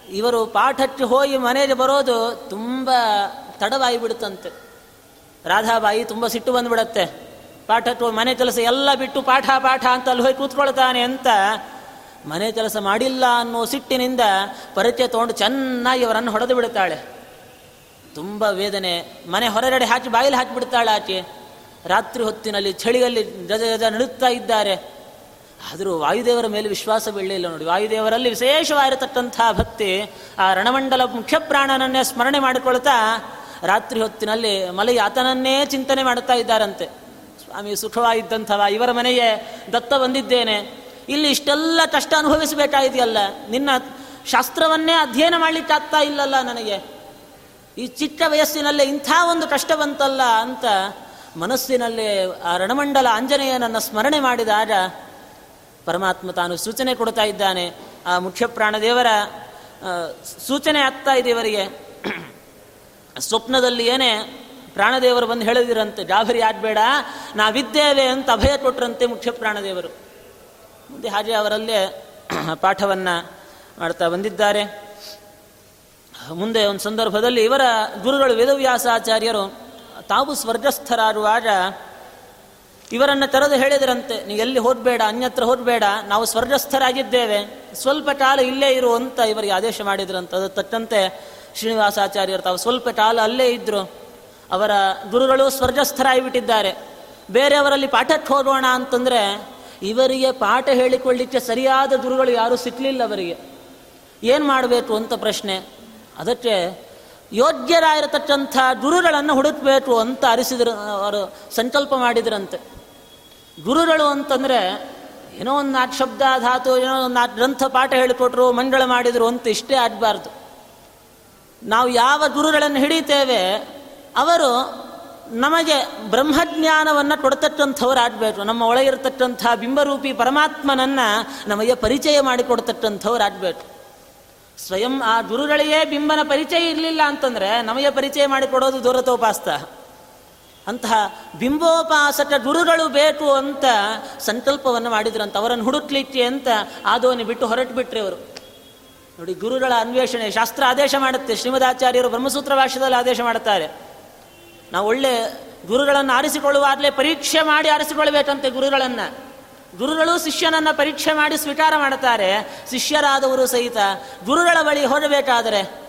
ಇವರು ಪಾಠಕ್ಕೆ ಹೋಗಿ ಮನೆಗೆ ಬರೋದು ತುಂಬ ತಡವಾಗಿ ಬಿಡುತ್ತಂತೆ ರಾಧಾಬಾಯಿ ತುಂಬ ಸಿಟ್ಟು ಬಂದುಬಿಡತ್ತೆ. ಪಾಠಕ್ಕೆ ಮನೆ ಕೆಲಸ ಎಲ್ಲ ಬಿಟ್ಟು ಪಾಠ ಪಾಠ ಅಂತ ಅಲ್ಲಿ ಹೋಗಿ ಕೂತ್ಕೊಳ್ತಾನೆ ಅಂತ ಮನೆ ಕೆಲಸ ಮಾಡಿಲ್ಲ ಅನ್ನೋ ಸಿಟ್ಟಿನಿಂದ ಪರಿಚಯ ತೊಗೊಂಡು ಚೆನ್ನಾಗಿ ಅವರನ್ನು ಹೊಡೆದು ಬಿಡುತ್ತಾಳೆ. ತುಂಬ ವೇದನೆ. ಮನೆ ಹೊರಗಡೆ ಹಾಕಿ ಬಾಯಿಲಿ ಹಾಕಿಬಿಡ್ತಾಳೆ ಆಕೆ. ರಾತ್ರಿ ಹೊತ್ತಿನಲ್ಲಿ ಚಳಿಯಲ್ಲಿ ಗಜ ಗಜ ನಡುತ್ತಾ ಇದ್ದಾರೆ. ಆದರೂ ವಾಯುದೇವರ ಮೇಲೆ ವಿಶ್ವಾಸ ಬೀಳಲಿಲ್ಲ ನೋಡಿ. ವಾಯುದೇವರಲ್ಲಿ ವಿಶೇಷವಾಗಿರತಕ್ಕಂಥ ಭಕ್ತಿ ಆ ರಣಮಂಡಲ ಮುಖ್ಯ ಪ್ರಾಣನನ್ನೇ ಸ್ಮರಣೆ ಮಾಡಿಕೊಳ್ತಾ ರಾತ್ರಿ ಹೊತ್ತಿನಲ್ಲಿ ಮಲಗಿ ಆತನನ್ನೇ ಚಿಂತನೆ ಮಾಡುತ್ತಾ ಇದ್ದಾರಂತೆ. ಸ್ವಾಮಿ, ಸುಖವಾಗಿದ್ದಂಥವ, ಇವರ ಮನೆಗೆ ದತ್ತ ಬಂದಿದ್ದೇನೆ. ಇಲ್ಲಿ ಇಷ್ಟೆಲ್ಲ ಕಷ್ಟ ಅನುಭವಿಸಬೇಕಾಗಿದೆಯಲ್ಲ. ನಿನ್ನ ಶಾಸ್ತ್ರವನ್ನೇ ಅಧ್ಯಯನ ಮಾಡಲಿಕ್ಕಾಗ್ತಾ ಇಲ್ಲಲ್ಲ ನನಗೆ. ಈ ಚಿಕ್ಕ ವಯಸ್ಸಿನಲ್ಲೇ ಇಂಥ ಒಂದು ಕಷ್ಟ ಬಂತಲ್ಲ ಅಂತ ಮನಸ್ಸಿನಲ್ಲಿ ಆ ರಣಮಂಡಲ ಆಂಜನೇಯನನ್ನು ಸ್ಮರಣೆ ಮಾಡಿದಾಗ ಪರಮಾತ್ಮ ತಾನು ಸೂಚನೆ ಕೊಡ್ತಾ ಇದ್ದಾನೆ. ಆ ಮುಖ್ಯ ಪ್ರಾಣದೇವರ ಸೂಚನೆ ಆಗ್ತಾ ಇದೆ ಇವರಿಗೆ. ಸ್ವಪ್ನದಲ್ಲಿ ಏನೇ ಪ್ರಾಣದೇವರು ಬಂದು ಹೇಳದಿರಂತೆ ಗಾಭರಿ ಆಗಬೇಡ, ನಾವಿದ್ದೇವೆ ಅಂತ ಅಭಯ ಕೊಟ್ಟರಂತೆ ಮುಖ್ಯ ಪ್ರಾಣದೇವರು ಮುಂದೆ ಹಾಗೆ ಅವರಲ್ಲೇ ಪಾಠವನ್ನು ಮಾಡ್ತಾ ಬಂದಿದ್ದಾರೆ. ಮುಂದೆ ಒಂದು ಸಂದರ್ಭದಲ್ಲಿ ಇವರ ಗುರುಗಳು ವೇದವ್ಯಾಸಾಚಾರ್ಯರು ತಾವು ಸ್ವರ್ಗಸ್ಥರಾಗುವಾಗ ಇವರನ್ನು ತೆರೆದು ಹೇಳಿದರಂತೆ ನೀವು ಎಲ್ಲಿ ಹೋಗಬೇಡ ಅನ್ಯತ್ರ ಹೋಗಬೇಡ ನಾವು ಸ್ವರ್ಗಸ್ಥರಾಗಿದ್ದೇವೆ, ಸ್ವಲ್ಪ ಕಾಲ ಇಲ್ಲೇ ಇರು ಅಂತ ಇವರಿಗೆ ಆದೇಶ ಮಾಡಿದ್ರಂತ. ಅದು ತಕ್ಕಂತೆ ಶ್ರೀನಿವಾಸಾಚಾರ್ಯರು ತಾವು ಸ್ವಲ್ಪ ಕಾಲ ಅಲ್ಲೇ ಇದ್ದರು ಅವರ ಗುರುಗಳು ಸ್ವರ್ಗಸ್ಥರಾಗಿಬಿಟ್ಟಿದ್ದಾರೆ. ಬೇರೆಯವರಲ್ಲಿ ಪಾಠಕ್ಕೆ ಹೋಗೋಣ ಅಂತಂದರೆ, ಇವರಿಗೆ ಪಾಠ ಹೇಳಿಕೊಳ್ಳಿಕ್ಕೆ ಸರಿಯಾದ ಗುರುಗಳು ಯಾರೂ ಸಿಕ್ಕಲಿಲ್ಲ ಅವರಿಗೆ. ಏನು ಮಾಡಬೇಕು ಅಂತ ಪ್ರಶ್ನೆ. ಅದಕ್ಕೆ ಯೋಗ್ಯರಾಗಿರತಕ್ಕಂಥ ಗುರುಗಳನ್ನು ಹುಡುಕಬೇಕು ಅಂತ ಅರಿಸಿದ್ರು, ಅವರು ಸಂಕಲ್ಪ ಮಾಡಿದ್ರಂತೆ. ಗುರುಗಳು ಅಂತಂದರೆ ಏನೋ ಒಂದು ನಾಲ್ಕು ಶಬ್ದ ಧಾತು, ಏನೋ ಒಂದು ನಾಲ್ಕು ಗ್ರಂಥ ಪಾಠ ಹೇಳಿಕೊಟ್ರು, ಮಂಡಳ ಮಾಡಿದರು ಅಂತ ಇಷ್ಟೇ ಆಗಬಾರ್ದು. ನಾವು ಯಾವ ಗುರುಗಳನ್ನು ಹಿಡಿತೇವೆ, ಅವರು ನಮಗೆ ಬ್ರಹ್ಮಜ್ಞಾನವನ್ನು ಕೊಡ್ತಕ್ಕಂಥವ್ರು ಆಗಬೇಕು. ನಮ್ಮ ಒಳಗಿರತಕ್ಕಂಥ ಬಿಂಬರೂಪಿ ಪರಮಾತ್ಮನನ್ನು ನಮಗೆ ಪರಿಚಯ ಮಾಡಿಕೊಡ್ತಕ್ಕಂಥವ್ರು ಆಗಬೇಕು. ಸ್ವಯಂ ಆ ಗುರುಗಳಿಗೆ ಬಿಂಬನ ಪರಿಚಯ ಇರಲಿಲ್ಲ ಅಂತಂದರೆ ನಮಗೆ ಪರಿಚಯ ಮಾಡಿಕೊಡೋದು ದೂರತೋಪಾಸ್ತ. ಅಂತಹ ಬಿಂಬೋಪಾಸಕ ಗುರುಗಳು ಬೇಕು ಅಂತ ಸಂಕಲ್ಪವನ್ನು ಮಾಡಿದ್ರಂತ ಅವರನ್ನು ಹುಡುಕ್ಲಿಕ್ಕೆ ಅಂತ ಆದೋನಿ ಬಿಟ್ಟು ಹೊರಟು ಬಿಟ್ರಿ ಅವರು ನೋಡಿ, ಗುರುಗಳ ಅನ್ವೇಷಣೆ, ಶಾಸ್ತ್ರ ಆದೇಶ ಮಾಡುತ್ತೆ. ಶ್ರೀಮದಾಚಾರ್ಯರು ಬ್ರಹ್ಮಸೂತ್ರ ಭಾಷೆಯಲ್ಲಿ ಆದೇಶ ಮಾಡುತ್ತಾರೆ. ನಾವು ಒಳ್ಳೆ ಗುರುಗಳನ್ನು ಆರಿಸಿಕೊಳ್ಳುವಾಗಲೇ ಪರೀಕ್ಷೆ ಮಾಡಿ ಆರಿಸಿಕೊಳ್ಬೇಕಂತೆ ಗುರುಗಳನ್ನು. ಗುರುಗಳು ಶಿಷ್ಯನನ್ನು ಪರೀಕ್ಷೆ ಮಾಡಿ ಸ್ವೀಕಾರ ಮಾಡುತ್ತಾರೆ. ಶಿಷ್ಯರಾದವರು ಸಹಿತ ಗುರುಗಳ ಬಳಿ ಹೊರಬೇಕಾದರೆ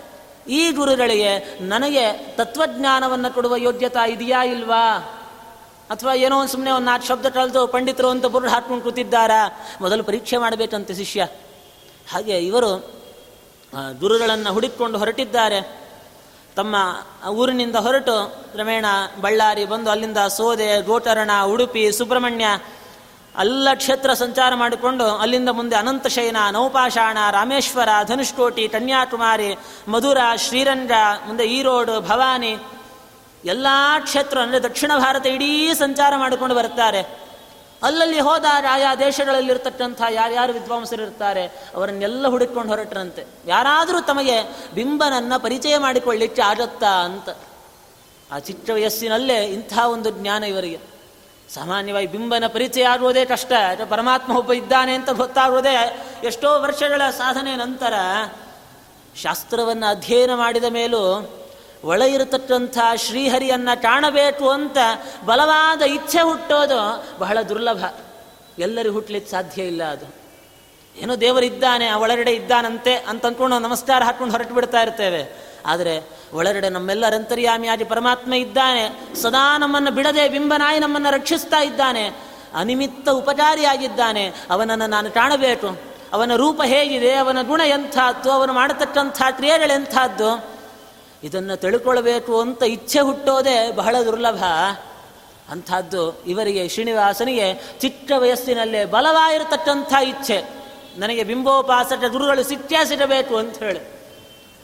ಈ ಗುರುಗಳಿಗೆ ನನಗೆ ತತ್ವಜ್ಞಾನವನ್ನು ಕೊಡುವ ಯೋಗ್ಯತೆ ಇದೆಯಾ ಇಲ್ವಾ? ಅಥವಾ ಏನೋ ಒಂದು ಸುಮ್ಮನೆ ಒಂದು ನಾಲ್ಕು ಶಬ್ದ ಕಳೆದು ಪಂಡಿತರು ಅಂತ ಬುರುಡು ಹಾಕ್ಕೊಂಡು ಕೂತಿದ್ದಾರಾ? ಮೊದಲು ಪರೀಕ್ಷೆ ಮಾಡಬೇಕಂತೆ ಶಿಷ್ಯ. ಹಾಗೆ ಇವರು ಗುರುಗಳನ್ನು ಹುಡುಕಿಕೊಂಡು ಹೊರಟಿದ್ದಾರೆ. ತಮ್ಮ ಊರಿನಿಂದ ಹೊರಟು ಕ್ರಮೇಣ ಬಳ್ಳಾರಿ ಬಂದು ಅಲ್ಲಿಂದ ಸೋದೆ ಗೋಟರಣ ಉಡುಪಿ, ಸುಬ್ರಹ್ಮಣ್ಯ ಎಲ್ಲ ಕ್ಷೇತ್ರ ಸಂಚಾರ ಮಾಡಿಕೊಂಡು ಅಲ್ಲಿಂದ ಮುಂದೆ ಅನಂತಶಯನ ನೌಪಾಷಾಣ ರಾಮೇಶ್ವರ, ಧನುಷ್ಕೋಟಿ, ಕನ್ಯಾಕುಮಾರಿ, ಮಧುರ, ಶ್ರೀರಂಗ, ಮುಂದೆ ಈರೋಡು, ಭವಾನಿ, ಎಲ್ಲ ಕ್ಷೇತ್ರ, ಅಂದರೆ ದಕ್ಷಿಣ ಭಾರತ ಇಡೀ ಸಂಚಾರ ಮಾಡಿಕೊಂಡು ಬರ್ತಾರೆ ಅಲ್ಲಲ್ಲಿ ಹೋದಾಗ ಆಯಾ ದೇಶಗಳಲ್ಲಿರ್ತಕ್ಕಂಥ ಯಾರ್ಯಾರು ವಿದ್ವಾಂಸರಿರ್ತಾರೆ, ಅವರನ್ನೆಲ್ಲ ಹುಡುಕೊಂಡು ಹೊರಟ್ರಂತೆ. ಯಾರಾದರೂ ತಮಗೆ ಬಿಂಬನನ್ನು ಪರಿಚಯ ಮಾಡಿಕೊಳ್ಳಿಕ್ಕೆ ಆಗತ್ತಾ ಅಂತ. ಆ ಚಿಕ್ಕ ವಯಸ್ಸಿನಲ್ಲೇ ಇಂಥ ಒಂದು ಜ್ಞಾನ ಇವರಿಗೆ. ಸಾಮಾನ್ಯವಾಗಿ ಬಿಂಬನ ಪರಿಚಯ ಆಗುವುದೇ ಕಷ್ಟ. ಪರಮಾತ್ಮ ಒಬ್ಬ ಇದ್ದಾನೆ ಅಂತ ಗೊತ್ತಾಗುವುದೇ ಎಷ್ಟೋ ವರ್ಷಗಳ ಸಾಧನೆ ನಂತರ ಶಾಸ್ತ್ರವನ್ನು ಅಧ್ಯಯನ ಮಾಡಿದ ಮೇಲೂ ಒಳ ಇರತಕ್ಕಂಥ ಶ್ರೀಹರಿಯನ್ನು ಕಾಣಬೇಕು ಅಂತ ಬಲವಾದ ಇಚ್ಛೆ ಹುಟ್ಟೋದು ಬಹಳ ದುರ್ಲಭ. ಎಲ್ಲರಿಗೂ ಹುಟ್ಟಲಿಕ್ಕೆ ಸಾಧ್ಯ ಇಲ್ಲ ಅದು. ಏನೋ ದೇವರಿದ್ದಾನೆ, ಆ ಒಳಗಡೆ ಇದ್ದಾನಂತೆ ಅಂತ ಅಂದ್ಕೊಂಡು ನಮಸ್ಕಾರ ಹಾಕ್ಕೊಂಡು ಹೊರಟು ಬಿಡ್ತಾ ಇರ್ತೇವೆ. ಆದರೆ ಒಳಗಡೆ ನಮ್ಮೆಲ್ಲರಂತರ್ಯಾಮಿಯಾಗಿ ಪರಮಾತ್ಮ ಇದ್ದಾನೆ. ಸದಾ ನಮ್ಮನ್ನು ಬಿಡದೆ ಬಿಂಬನಾಯಿ ನಮ್ಮನ್ನು ರಕ್ಷಿಸ್ತಾ ಇದ್ದಾನೆ. ಅನಿಮಿತ್ತ ಉಪಚಾರಿಯಾಗಿದ್ದಾನೆ. ಅವನನ್ನು ನಾನು ಕಾಣಬೇಕು. ಅವನ ರೂಪ ಹೇಗಿದೆ, ಅವನ ಗುಣ ಎಂಥದ್ದು, ಅವನು ಮಾಡತಕ್ಕಂಥ ಕ್ರಿಯೆಗಳೆಂಥದ್ದು ಇದನ್ನು ತಿಳ್ಕೊಳ್ಬೇಕು ಅಂತ ಇಚ್ಛೆ ಹುಟ್ಟೋದೇ ಬಹಳ ದುರ್ಲಭ. ಅಂಥದ್ದು ಇವರಿಗೆ, ಶ್ರೀನಿವಾಸನಿಗೆ ಚಿಕ್ಕ ವಯಸ್ಸಿನಲ್ಲೇ ಬಲವಾಗಿರತಕ್ಕಂಥ ಇಚ್ಛೆ. ನನಗೆ ಬಿಂಬೋಪಾಸಕ ಗುರುಗಳು ಸಿಟ್ಟಾಸಿಡಬೇಕು ಅಂತ ಹೇಳಿ.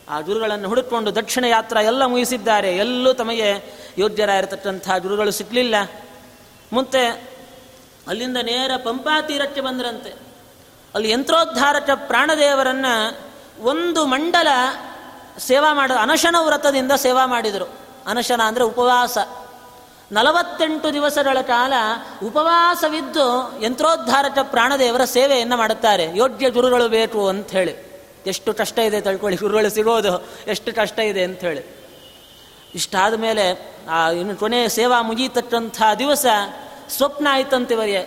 ಆ ಗುರುಗಳನ್ನು ಹುಡುಕೊಂಡು ದಕ್ಷಿಣ ಯಾತ್ರ ಎಲ್ಲ ಮುಗಿಸಿದ್ದಾರೆ. ಎಲ್ಲೂ ತಮಗೆ ಯೋಗ್ಯರಾಗಿರತಕ್ಕಂಥ ಗುರುಗಳು ಸಿಕ್ಕಲಿಲ್ಲ ಮುಂತೆ ಅಲ್ಲಿಂದ ನೇರ ಪಂಪಾ ತೀರಕ್ಕೆ ಬಂದರಂತೆ. ಅಲ್ಲಿ ಯಂತ್ರೋದ್ಧಾರಕ ಪ್ರಾಣದೇವರನ್ನ ಒಂದು ಮಂಡಲ ಸೇವಾ ಮಾಡ, ಅನಶನ ವ್ರತದಿಂದ ಸೇವಾ ಮಾಡಿದರು. ಅನಶನ ಅಂದರೆ ಉಪವಾಸ. ನಲವತ್ತೆಂಟು ದಿವಸಗಳ ಕಾಲ ಉಪವಾಸವಿದ್ದು ಯಂತ್ರೋದ್ಧಾರಕ ಪ್ರಾಣದೇವರ ಸೇವೆಯನ್ನು ಮಾಡುತ್ತಾರೆ. ಯೋಗ್ಯ ಗುರುಗಳು ಬೇಕು ಅಂತ ಹೇಳಿ. ಎಷ್ಟು ಕಷ್ಟ ಇದೆ ತಳ್ಕೊಳ್ಳಿ, ಗುರುಗಳು ಸಿಗೋದು ಎಷ್ಟು ಕಷ್ಟ ಇದೆ ಅಂತ ಹೇಳಿ. ಇಷ್ಟಾದ ಮೇಲೆ, ಆ, ಇನ್ನು ಕೊನೆ ಸೇವಾ ಮುಗೀತಕ್ಕಂಥ ದಿವಸ ಸ್ವಪ್ನ ಆಯ್ತಂತಿವರಿಗೆ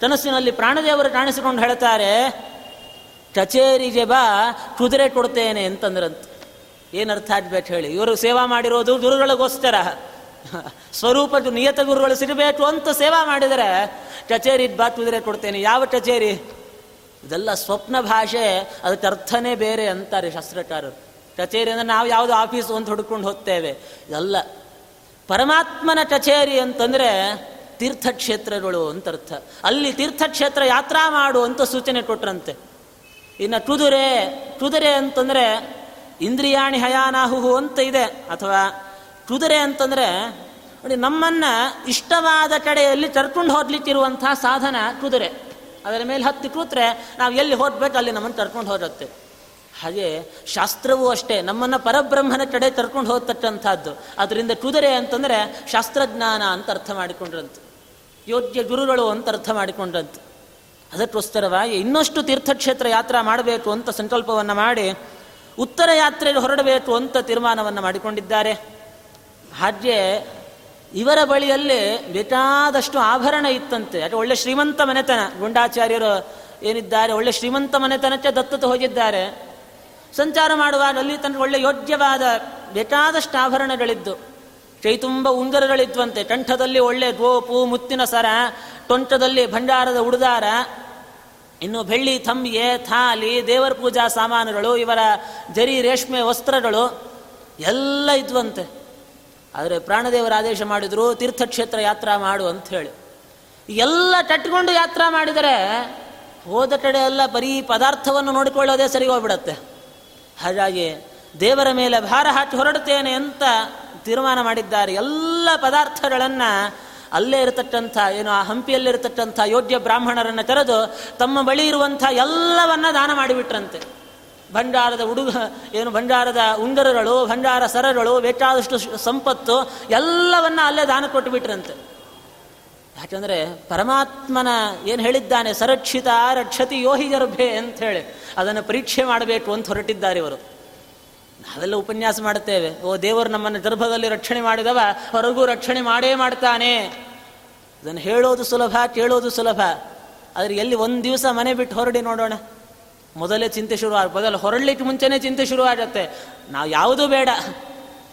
ಕನಸಿನಲ್ಲಿ ಪ್ರಾಣದೇವರು ಕಾಣಿಸಿಕೊಂಡು ಹೇಳ್ತಾರೆ, ಕಚೇರಿಗೆ ಬಾ, ಕುದುರೆ ಕೊಡ್ತೇನೆ ಅಂತಂದ್ರಂತ. ಏನರ್ಥ ಆಗ್ಬೇಕು ಹೇಳಿ. ಇವರು ಸೇವಾ ಮಾಡಿರೋದು ಗುರುಗಳಿಗೋಸ್ಕರ. ಸ್ವರೂಪ ನಿಯತ ಗುರುಗಳು ಸಿಗಬೇಕು ಅಂತ ಸೇವಾ ಮಾಡಿದರೆ ಕಚೇರಿ ಬಾ, ಕುದುರೆ ಕೊಡ್ತೇನೆ. ಯಾವ ಕಚೇರಿ? ಇದೆಲ್ಲ ಸ್ವಪ್ನ ಭಾಷೆ, ಅದಕ್ಕೆ ಅರ್ಥನೇ ಬೇರೆ ಅಂತಾರೆ ಶಾಸ್ತ್ರಕಾರರು. ಕಚೇರಿ ಅಂದರೆ ನಾವು ಯಾವುದು ಆಫೀಸು ಅಂತ ಹುಡ್ಕೊಂಡು ಹೋಗ್ತೇವೆ. ಇದೆಲ್ಲ ಪರಮಾತ್ಮನ ಕಚೇರಿ ಅಂತಂದರೆ ತೀರ್ಥಕ್ಷೇತ್ರಗಳು ಅಂತ ಅರ್ಥ. ಅಲ್ಲಿ ತೀರ್ಥಕ್ಷೇತ್ರ ಯಾತ್ರಾ ಮಾಡು ಅಂತ ಸೂಚನೆ ಕೊಟ್ರಂತೆ. ಇನ್ನು ಕುದುರೆ ಕುದುರೆ ಅಂತಂದರೆ ಇಂದ್ರಿಯಾಣಿ ಹಯಾನಾಹು ಅಂತ ಇದೆ. ಅಥವಾ ಕುದುರೆ ಅಂತಂದರೆ ನೋಡಿ ನಮ್ಮನ್ನು ಇಷ್ಟವಾದ ಕಡೆಯಲ್ಲಿ ಕರ್ಕೊಂಡು ಹೋಗ್ಲಿಕ್ಕಿರುವಂತಹ ಸಾಧನ ಕುದುರೆ. ಅದರ ಮೇಲೆ ಹತ್ತಿ ಕೂತ್ರೆ ನಾವು ಎಲ್ಲಿ ಹೋಗ್ಬೇಕು ಅಲ್ಲಿ ನಮ್ಮನ್ನು ತರ್ಕೊಂಡು ಹೋಗುತ್ತೆ. ಹಾಗೆ ಶಾಸ್ತ್ರವೂ ಅಷ್ಟೇ, ನಮ್ಮನ್ನು ಪರಬ್ರಹ್ಮನ ಕಡೆ ತರ್ಕೊಂಡು ಹೋಗ್ತಕ್ಕಂಥದ್ದು. ಅದರಿಂದ ಕುದುರೆ ಅಂತಂದರೆ ಶಾಸ್ತ್ರಜ್ಞಾನ ಅಂತ ಅರ್ಥ ಮಾಡಿಕೊಂಡ್ರಂತು. ಯೋಗ್ಯ ಗುರುಗಳು ಅಂತ ಅರ್ಥ ಮಾಡಿಕೊಂಡ್ರಂತು. ಅದಕ್ಕೋಸ್ಕರವಾಗಿ ಇನ್ನಷ್ಟು ತೀರ್ಥಕ್ಷೇತ್ರ ಯಾತ್ರಾ ಮಾಡಬೇಕು ಅಂತ ಸಂಕಲ್ಪವನ್ನು ಮಾಡಿ ಉತ್ತರ ಯಾತ್ರೆಗೆ ಹೊರಡಬೇಕು ಅಂತ ತೀರ್ಮಾನವನ್ನು ಮಾಡಿಕೊಂಡಿದ್ದಾರೆ. ಹಾಗೆ ಇವರ ಬಳಿಯಲ್ಲಿ ಬೇಕಾದಷ್ಟು ಆಭರಣ ಇತ್ತಂತೆ. ಅದು ಒಳ್ಳೆ ಶ್ರೀಮಂತ ಮನೆತನ. ಗುಂಡಾಚಾರ್ಯರು ಏನಿದ್ದಾರೆ, ಒಳ್ಳೆ ಶ್ರೀಮಂತ ಮನೆತನಕ್ಕೆ ದತ್ತತ ಹೋಗಿದ್ದಾರೆ. ಸಂಚಾರ ಮಾಡುವಾಗ ಅಲ್ಲಿ ತನ್ನ ಒಳ್ಳೆ ಯೋಗ್ಯವಾದ ಬೇಕಾದಷ್ಟು ಆಭರಣಗಳಿದ್ದು. ಕೈ ತುಂಬ ಉಂಗರಗಳಿದ್ವಂತೆ. ಕಂಠದಲ್ಲಿ ಒಳ್ಳೆ ಗೋಪು, ಮುತ್ತಿನ ಸರ, ಟೊಂಟದಲ್ಲಿ ಭಂಡಾರದ ಉಡುದಾರ. ಇನ್ನು ಬೆಳ್ಳಿ ತಂಬಿಗೆ ಥಾಲಿ, ದೇವರ ಪೂಜಾ ಸಾಮಾನುಗಳು, ಇವರ ಜರಿ ರೇಷ್ಮೆ ವಸ್ತ್ರಗಳು ಎಲ್ಲ ಇದ್ವಂತೆ. ಆದರೆ ಪ್ರಾಣದೇವರ ಆದೇಶ ಮಾಡಿದ್ರು, ತೀರ್ಥಕ್ಷೇತ್ರ ಯಾತ್ರಾ ಮಾಡು ಅಂತ ಹೇಳಿ. ಎಲ್ಲ ಕಟ್ಕೊಂಡು ಯಾತ್ರಾ ಮಾಡಿದರೆ ಹೋದ ಕಡೆ ಎಲ್ಲ ಬರೀ ಪದಾರ್ಥವನ್ನು ನೋಡಿಕೊಳ್ಳೋದೇ ಸರಿ ಹೋಗ್ಬಿಡತ್ತೆ. ಹಾಗಾಗಿ ದೇವರ ಮೇಲೆ ಭಾರ ಹಾಕಿ ಹೊರಡುತ್ತೇನೆ ಅಂತ ತೀರ್ಮಾನ ಮಾಡಿದ್ದಾರೆ. ಎಲ್ಲ ಪದಾರ್ಥಗಳನ್ನು ಅಲ್ಲೇ ಇರತಕ್ಕಂಥ, ಏನು ಆ ಹಂಪಿಯಲ್ಲಿರತಕ್ಕಂಥ ಯೋಗ್ಯ ಬ್ರಾಹ್ಮಣರನ್ನು ಕರೆದು ತಮ್ಮ ಬಳಿ ಇರುವಂಥ ಎಲ್ಲವನ್ನ ದಾನ ಮಾಡಿಬಿಟ್ರಂತೆ. ಭಂಡಾರದ ಉಡುಗ, ಏನು ಭಂಡಾರದ ಉಂಗರಗಳು, ಭಂಡಾರ ಸರಗಳು, ಬೇಕಾದಷ್ಟು ಸಂಪತ್ತು, ಎಲ್ಲವನ್ನ ಅಲ್ಲೇ ದಾನ ಕೊಟ್ಟು ಬಿಟ್ರಂತೆ ಯಾಕಂದರೆ ಪರಮಾತ್ಮನ ಏನು ಹೇಳಿದ್ದಾನೆ, ಸರಕ್ಷಿತ ರಕ್ಷತಿ ಯೋಹಿ ಗರ್ಭೆ ಹೇಳಿ ಅದನ್ನು ಪರೀಕ್ಷೆ ಮಾಡಬೇಕು ಅಂತ ಹೊರಟಿದ್ದಾರೆ ಇವರು. ನಾವೆಲ್ಲ ಉಪನ್ಯಾಸ ಮಾಡುತ್ತೇವೆ, ಓ ದೇವರು ನಮ್ಮನ್ನು ಗರ್ಭದಲ್ಲಿ ರಕ್ಷಣೆ ಮಾಡಿದವ, ಹೊರಗೂ ರಕ್ಷಣೆ ಮಾಡೇ ಮಾಡ್ತಾನೆ. ಅದನ್ನು ಹೇಳೋದು ಸುಲಭ, ಕೇಳೋದು ಸುಲಭ. ಆದರೆ ಎಲ್ಲಿ ಒಂದು ದಿವಸ ಮನೆ ಬಿಟ್ಟು ಹೊರಡಿ ನೋಡೋಣ. ಮೊದಲೇ ಚಿಂತೆ ಶುರು ಮೊದಲು ಹೊರಡ್ಲಿಕ್ಕೆ ಮುಂಚೆನೇ ಚಿಂತೆ ಶುರು ಆಗುತ್ತೆ. ನಾವು ಯಾವುದೂ ಬೇಡ.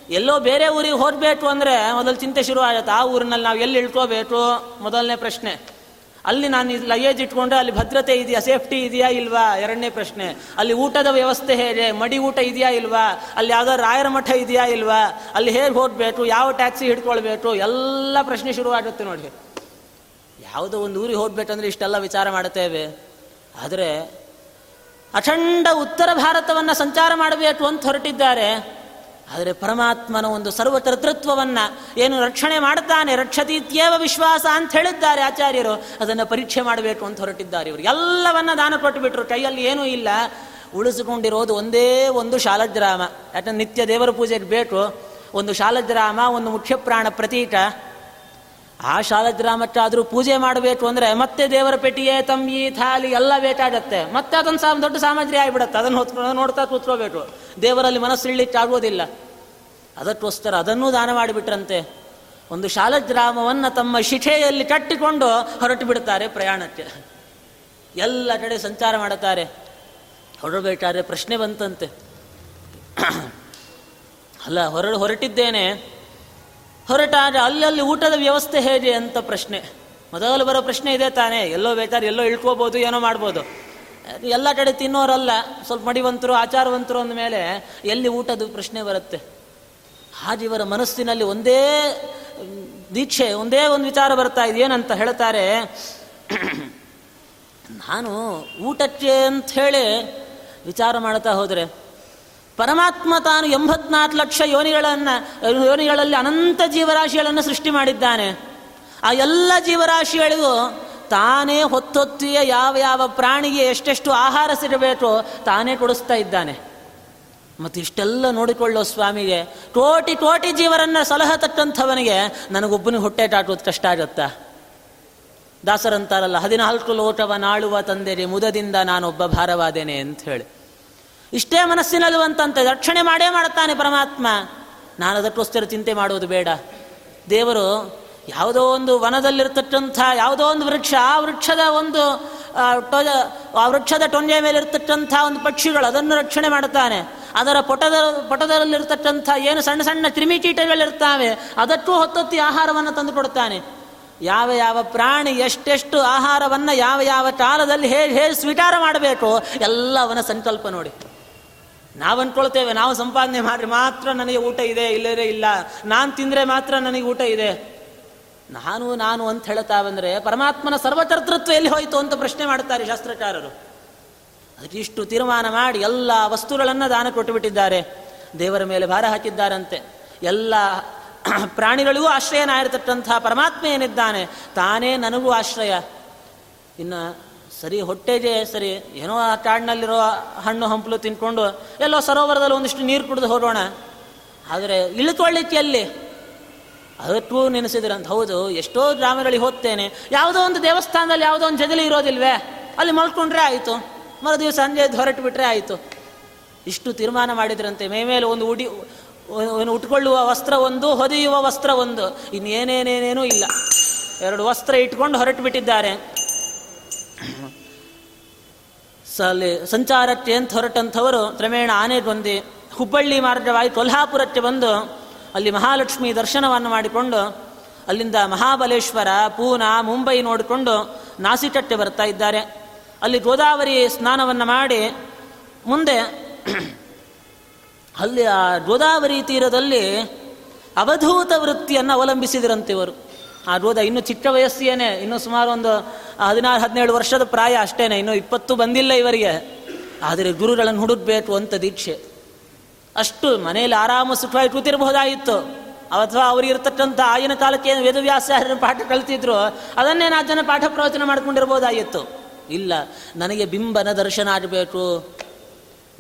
ಎಲ್ಲೋ ಬೇರೆ ಊರಿಗೆ ಹೋಗಬೇಕು ಅಂದರೆ ಮೊದಲು ಚಿಂತೆ ಶುರು ಆಗುತ್ತೆ. ಆ ಊರಿನಲ್ಲಿ ನಾವು ಎಲ್ಲಿ ಇಳ್ಕೋಬೇಕು? ಮೊದಲನೇ ಪ್ರಶ್ನೆ. ಅಲ್ಲಿ ನಾನು ಲಗೇಜ್ ಇಟ್ಕೊಂಡ್ರೆ ಅಲ್ಲಿ ಭದ್ರತೆ ಇದೆಯಾ? ಸೇಫ್ಟಿ ಇದೆಯಾ ಇಲ್ವಾ? ಎರಡನೇ ಪ್ರಶ್ನೆ. ಅಲ್ಲಿ ಊಟದ ವ್ಯವಸ್ಥೆ ಹೇಗೆ? ಮಡಿ ಊಟ ಇದೆಯಾ ಇಲ್ವಾ? ಅಲ್ಲಿ ಯಾವುದೋ ರಾಯರ ಮಠ ಇದೆಯಾ ಇಲ್ವಾ? ಅಲ್ಲಿ ಹೇಗೆ ಹೋಗಬೇಕು? ಯಾವ ಟ್ಯಾಕ್ಸಿ ಹಿಡ್ಕೊಳ್ಬೇಕು? ಎಲ್ಲ ಪ್ರಶ್ನೆ ಶುರು ಆಗುತ್ತೆ ನೋಡಿ. ಯಾವುದೋ ಒಂದು ಊರಿಗೆ ಹೋಗ್ಬೇಕಂದ್ರೆ ಇಷ್ಟೆಲ್ಲ ವಿಚಾರ ಮಾಡುತ್ತೇವೆ. ಆದರೆ ಅಖಂಡ ಉತ್ತರ ಭಾರತವನ್ನು ಸಂಚಾರ ಮಾಡಬೇಕು ಅಂತ ಹೊರಟಿದ್ದಾರೆ. ಆದರೆ ಪರಮಾತ್ಮನ ಒಂದು ಸರ್ವತೃತ್ವವನ್ನ ಏನು ರಕ್ಷಣೆ ಮಾಡ್ತಾನೆ ರಕ್ಷತೀತ್ಯೇವ ವಿಶ್ವಾಸ ಅಂತ ಹೇಳಿದ್ದಾರೆ ಆಚಾರ್ಯರು. ಅದನ್ನು ಪರೀಕ್ಷೆ ಮಾಡಬೇಕು ಅಂತ ಹೊರಟಿದ್ದಾರೆ ಇವರು. ಎಲ್ಲವನ್ನ ದಾನ ಕೊಟ್ಟುಬಿಟ್ರು ಕೈಯಲ್ಲಿ ಏನೂ ಇಲ್ಲ. ಉಳಿಸಿಕೊಂಡಿರೋದು ಒಂದೇ ಒಂದು ಶಾಲಗ್ರಾಮ. ಯಾಕಂದ್ರೆ ನಿತ್ಯ ದೇವರ ಪೂಜೆಗೆ ಬೇಕು. ಒಂದು ಶಾಲಗ್ರಾಮ, ಒಂದು ಮುಖ್ಯ ಪ್ರಾಣ ಪ್ರತೀಕ ಆ ಶಾಲಗ್ರಾಮಕ್ಕಾದರೂ ಪೂಜೆ ಮಾಡಬೇಕು ಅಂದರೆ ಮತ್ತೆ ದೇವರ ಪೆಟ್ಟಿಗೆ, ತಂಬಿ, ಥಾಲಿ ಎಲ್ಲ ಬೇಕಾಗತ್ತೆ. ಮತ್ತೆ ಅದೊಂದು ಸಾ ದೊಡ್ಡ ಸಾಮಗ್ರಿ ಆಗಿಬಿಡುತ್ತೆ. ಅದನ್ನು ಹೊತ್ಕೊಂಡು ನೋಡ್ತಾ ಕೂತ್ಕೋಬೇಕು. ದೇವರಲ್ಲಿ ಮನಸ್ಸಿಡ್ಲಿಕ್ಕೆ ಆಗೋದಿಲ್ಲ ಅದಕ್ಕೋಸ್ಕರ ಅದನ್ನೂ ದಾನ ಮಾಡಿಬಿಟ್ರಂತೆ. ಒಂದು ಶಾಲಗ್ರಾಮವನ್ನು ತಮ್ಮ ಶಿಖೆಯಲ್ಲಿ ಕಟ್ಟಿಕೊಂಡು ಹೊರಟು ಬಿಡ್ತಾರೆ ಪ್ರಯಾಣಕ್ಕೆ. ಎಲ್ಲ ಕಡೆ ಸಂಚಾರ ಮಾಡುತ್ತಾರೆ. ಹೊರಡಬೇಕಾದ್ರೆ ಪ್ರಶ್ನೆ ಬಂತಂತೆ. ಅಲ್ಲ ಹೊರಡು ಹೊರಟಿದ್ದೇನೆ. ಹೊರಟಾಗ ಅಲ್ಲಲ್ಲಿ ಊಟದ ವ್ಯವಸ್ಥೆ ಹೇಗೆ ಅಂತ ಪ್ರಶ್ನೆ. ಮೊದಲು ಬರೋ ಪ್ರಶ್ನೆ ಇದೆ ತಾನೇ. ಎಲ್ಲೋ ಬೇಕಾದ್ರೆ ಎಲ್ಲೋ ಇಳ್ಕೋಬೋದು, ಏನೋ ಮಾಡ್ಬೋದು. ಎಲ್ಲ ಕಡೆ ತಿನ್ನೋರಲ್ಲ, ಸ್ವಲ್ಪ ಮಡಿವಂತರು, ಆಚಾರವಂತರು ಅಂದಮೇಲೆ ಎಲ್ಲಿ ಊಟದ ಪ್ರಶ್ನೆ ಬರುತ್ತೆ? ಹಾಗೆ ಇವರ ಮನಸ್ಸಿನಲ್ಲಿ ಒಂದೇ ದೀಕ್ಷೆ, ಒಂದೇ ಒಂದು ವಿಚಾರ ಬರ್ತಾ ಇದೆ ಏನಂತ ಹೇಳ್ತಾರೆ. ನಾನು ಊಟಕ್ಕೆ ಹೇಳಿ ವಿಚಾರ ಮಾಡ್ತಾ ಹೋದರೆ ಪರಮಾತ್ಮ ತಾನು ಎಂಬತ್ನಾಲ್ಕು ಲಕ್ಷ ಯೋನಿಗಳನ್ನು, ಯೋನಿಗಳಲ್ಲಿ ಅನಂತ ಜೀವರಾಶಿಗಳನ್ನು ಸೃಷ್ಟಿ ಮಾಡಿದ್ದಾನೆ. ಆ ಎಲ್ಲ ಜೀವರಾಶಿಗಳಿಗೂ ತಾನೇ ಹೊತ್ತೊತ್ತಿಯ ಯಾವ ಯಾವ ಪ್ರಾಣಿಗೆ ಎಷ್ಟೆಷ್ಟು ಆಹಾರ ಸಿಗಬೇಕೋ ತಾನೇ ಕೊಡಿಸ್ತಾ ಇದ್ದಾನೆ. ಮತ್ತು ಇಷ್ಟೆಲ್ಲ ನೋಡಿಕೊಳ್ಳೋ ಸ್ವಾಮಿಗೆ, ಕೋಟಿ ಕೋಟಿ ಜೀವರನ್ನ ಸಲಹತಕ್ಕಂಥವನಿಗೆ ನನಗೊಬ್ಬನಿಗೆ ಹೊಟ್ಟೆ ಟಾಟುವುದು ಕಷ್ಟ ಆಗುತ್ತಾ? ದಾಸರಂತಾರಲ್ಲ, ಹದಿನಾಲ್ಕು ಲೋಟವ ನಾಳುವ ತಂದೆರಿ ಮುದದಿಂದ ನಾನೊಬ್ಬ ಭಾರವಾದೇನೆ ಅಂತ ಹೇಳಿ. ಇಷ್ಟೇ ಮನಸ್ಸಿನಲ್ಲುವಂತಂತೆ ರಕ್ಷಣೆ ಮಾಡೇ ಮಾಡುತ್ತಾನೆ ಪರಮಾತ್ಮ. ನಾನು ಅದಕ್ಕೋಸ್ಕರ ಚಿಂತೆ ಮಾಡುವುದು ಬೇಡ. ದೇವರು ಯಾವುದೋ ಒಂದು ವನದಲ್ಲಿರ್ತಕ್ಕಂಥ, ಯಾವುದೋ ಒಂದು ವೃಕ್ಷ, ಆ ವೃಕ್ಷದ ಒಂದು, ಆ ವೃಕ್ಷದ ಟೊಂಜೆ ಮೇಲೆ ಇರ್ತಕ್ಕಂಥ ಒಂದು ಪಕ್ಷಿಗಳು ಅದನ್ನು ರಕ್ಷಣೆ ಮಾಡುತ್ತಾನೆ. ಅದರ ಪೊಟದ, ಪೊಟದಲ್ಲಿರ್ತಕ್ಕಂಥ ಏನು ಸಣ್ಣ ಸಣ್ಣ ಕ್ರಿಮಿಕೀಟಗಳಿರ್ತಾವೆ ಅದಕ್ಕೂ ಹೊತ್ತೊತ್ತಿ ಆಹಾರವನ್ನು ತಂದು ಕೊಡುತ್ತಾನೆ. ಯಾವ ಯಾವ ಪ್ರಾಣಿ ಎಷ್ಟೆಷ್ಟು ಆಹಾರವನ್ನು ಯಾವ ಯಾವ ಕಾಲದಲ್ಲಿ ಹೇಗೆ ಹೇಗೆ ಸ್ವೀಕಾರ ಮಾಡಬೇಕು ಎಲ್ಲವನ ಸಂಕಲ್ಪ ನೋಡಿ. ನಾವು ಅಂದ್ಕೊಳ್ತೇವೆ ನಾವು ಸಂಪಾದನೆ ಮಾಡಿ ಮಾತ್ರ ನನಗೆ ಊಟ ಇದೆ ಇಲ್ಲದೇ ಇಲ್ಲ. ನಾನು ತಿಂದರೆ ಮಾತ್ರ ನನಗೆ ಊಟ ಇದೆ. ನಾನು ನಾನು ಅಂತ ಹೇಳ್ತಾ ಬಂದರೆ ಪರಮಾತ್ಮನ ಸರ್ವಕರ್ತೃತ್ವ ಎಲ್ಲಿ ಹೋಯಿತು ಅಂತ ಪ್ರಶ್ನೆ ಮಾಡ್ತಾರೆ ಶಾಸ್ತ್ರಕಾರರು. ಅದಕ್ಕಿಷ್ಟು ತೀರ್ಮಾನ ಮಾಡಿ ಎಲ್ಲ ವಸ್ತುಗಳನ್ನು ದಾನ ಕೊಟ್ಟುಬಿಟ್ಟಿದ್ದಾರೆ. ದೇವರ ಮೇಲೆ ಭಾರ ಹಾಕಿದ್ದಾರಂತೆ. ಎಲ್ಲ ಪ್ರಾಣಿಗಳಿಗೂ ಆಶ್ರಯನಾಗಿರ್ತಕ್ಕಂಥ ಪರಮಾತ್ಮ ಏನಿದ್ದಾನೆ, ತಾನೇ ನನಗೂ ಆಶ್ರಯ. ಇನ್ನು ಸರಿ, ಹೊಟ್ಟೆಗೆ ಸರಿ, ಏನೋ ಆ ಕಾಡಿನಲ್ಲಿರೋ ಹಣ್ಣು ಹಂಪಲು ತಿನ್ಕೊಂಡು ಎಲ್ಲೋ ಸರೋವರದಲ್ಲಿ ಒಂದಿಷ್ಟು ನೀರು ಕುಡಿದು ಹೋಗೋಣ. ಆದರೆ ಇಳಿದುಕೊಳ್ಳಿಕ್ಕೆ ಅಲ್ಲಿ ಅದಕ್ಕೂ ನೆನೆಸಿದ್ರಂತ. ಹೌದು, ಎಷ್ಟೋ ಗ್ರಾಮಗಳಿಗೆ ಹೋಗ್ತೇನೆ. ಯಾವುದೋ ಒಂದು ದೇವಸ್ಥಾನದಲ್ಲಿ ಯಾವುದೋ ಒಂದು ಜಗಲಿ ಇರೋದಿಲ್ವೇ? ಅಲ್ಲಿ ಮಲ್ಕೊಂಡ್ರೆ ಆಯಿತು. ಮರು ದಿವಸ ಸಂಜೆ ಹೊರಟು ಬಿಟ್ರೆ ಆಯಿತು. ಇಷ್ಟು ತೀರ್ಮಾನ ಮಾಡಿದ್ರಂತೆ. ಮೇಮೇಲೆ ಒಂದು ಉಡಿ ಉಟ್ಕೊಳ್ಳುವ ವಸ್ತ್ರ ಒಂದು, ಹೊದೆಯುವ ವಸ್ತ್ರ ಒಂದು. ಇನ್ನೇನೇನೇನೇನೂ ಇಲ್ಲ. ಎರಡು ವಸ್ತ್ರ ಇಟ್ಕೊಂಡು ಹೊರಟು ಬಿಟ್ಟಿದ್ದಾರೆ. ಸಲ್ಲಿ ಸಂಚಾರಕ್ಕೆ ಅಂತ ಹೊರಟಂಥವರು ಕ್ರಮೇಣ ಬಂದು ಹುಬ್ಬಳ್ಳಿ ಮಾರ್ಗವಾಗಿ ಕೊಲ್ಹಾಪುರಕ್ಕೆ ಬಂದು ಅಲ್ಲಿ ಮಹಾಲಕ್ಷ್ಮಿ ದರ್ಶನವನ್ನು ಮಾಡಿಕೊಂಡು ಅಲ್ಲಿಂದ ಮಹಾಬಲೇಶ್ವರ, ಪೂನಾ, ಮುಂಬೈ ನೋಡಿಕೊಂಡು ನಾಸಿಕಟ್ಟೆ ಬರ್ತಾ ಇದ್ದಾರೆ. ಅಲ್ಲಿ ಗೋದಾವರಿ ಸ್ನಾನವನ್ನು ಮಾಡಿ ಮುಂದೆ ಅಲ್ಲಿ ಆ ಗೋದಾವರಿ ತೀರದಲ್ಲಿ ಅವಧೂತ ವೃತ್ತಿಯನ್ನು ಅವಲಂಬಿಸಿದರಂತೆ ಇವರು. ಆ ರೋದ ಇನ್ನು ಚಿಕ್ಕ ವಯಸ್ಸಿಯೇನೆ, ಇನ್ನು ಸುಮಾರು ಒಂದು ಹದಿನಾರು, ಹದಿನೇಳು ವರ್ಷದ ಪ್ರಾಯ ಅಷ್ಟೇನೆ, ಇನ್ನು ಇಪ್ಪತ್ತು ಬಂದಿಲ್ಲ ಇವರಿಗೆ. ಆದರೆ ಗುರುಗಳನ್ನು ಹುಡುಕ್ಬೇಕು ಅಂತ ದೀಕ್ಷೆ. ಅಷ್ಟು ಮನೆಯಲ್ಲಿ ಆರಾಮ ಸುಖವಾಗಿ ಕೂತಿರಬಹುದಾಗಿತ್ತು. ಅಥವಾ ಅವ್ರಿಗೆ ಇರತಕ್ಕಂಥ ಆಗಿನ ಕಾಲಕ್ಕೆ ಏನು ಪಾಠ ಕಲ್ತಿದ್ರು, ಅದನ್ನೇ ನಾ ಜನ ಪಾಠ ಪ್ರವಚನ ಮಾಡ್ಕೊಂಡಿರ್ಬೋದಾಗಿತ್ತು ಇಲ್ಲ, ನನಗೆ ಬಿಂಬನ ದರ್ಶನ ಆಗಬೇಕು.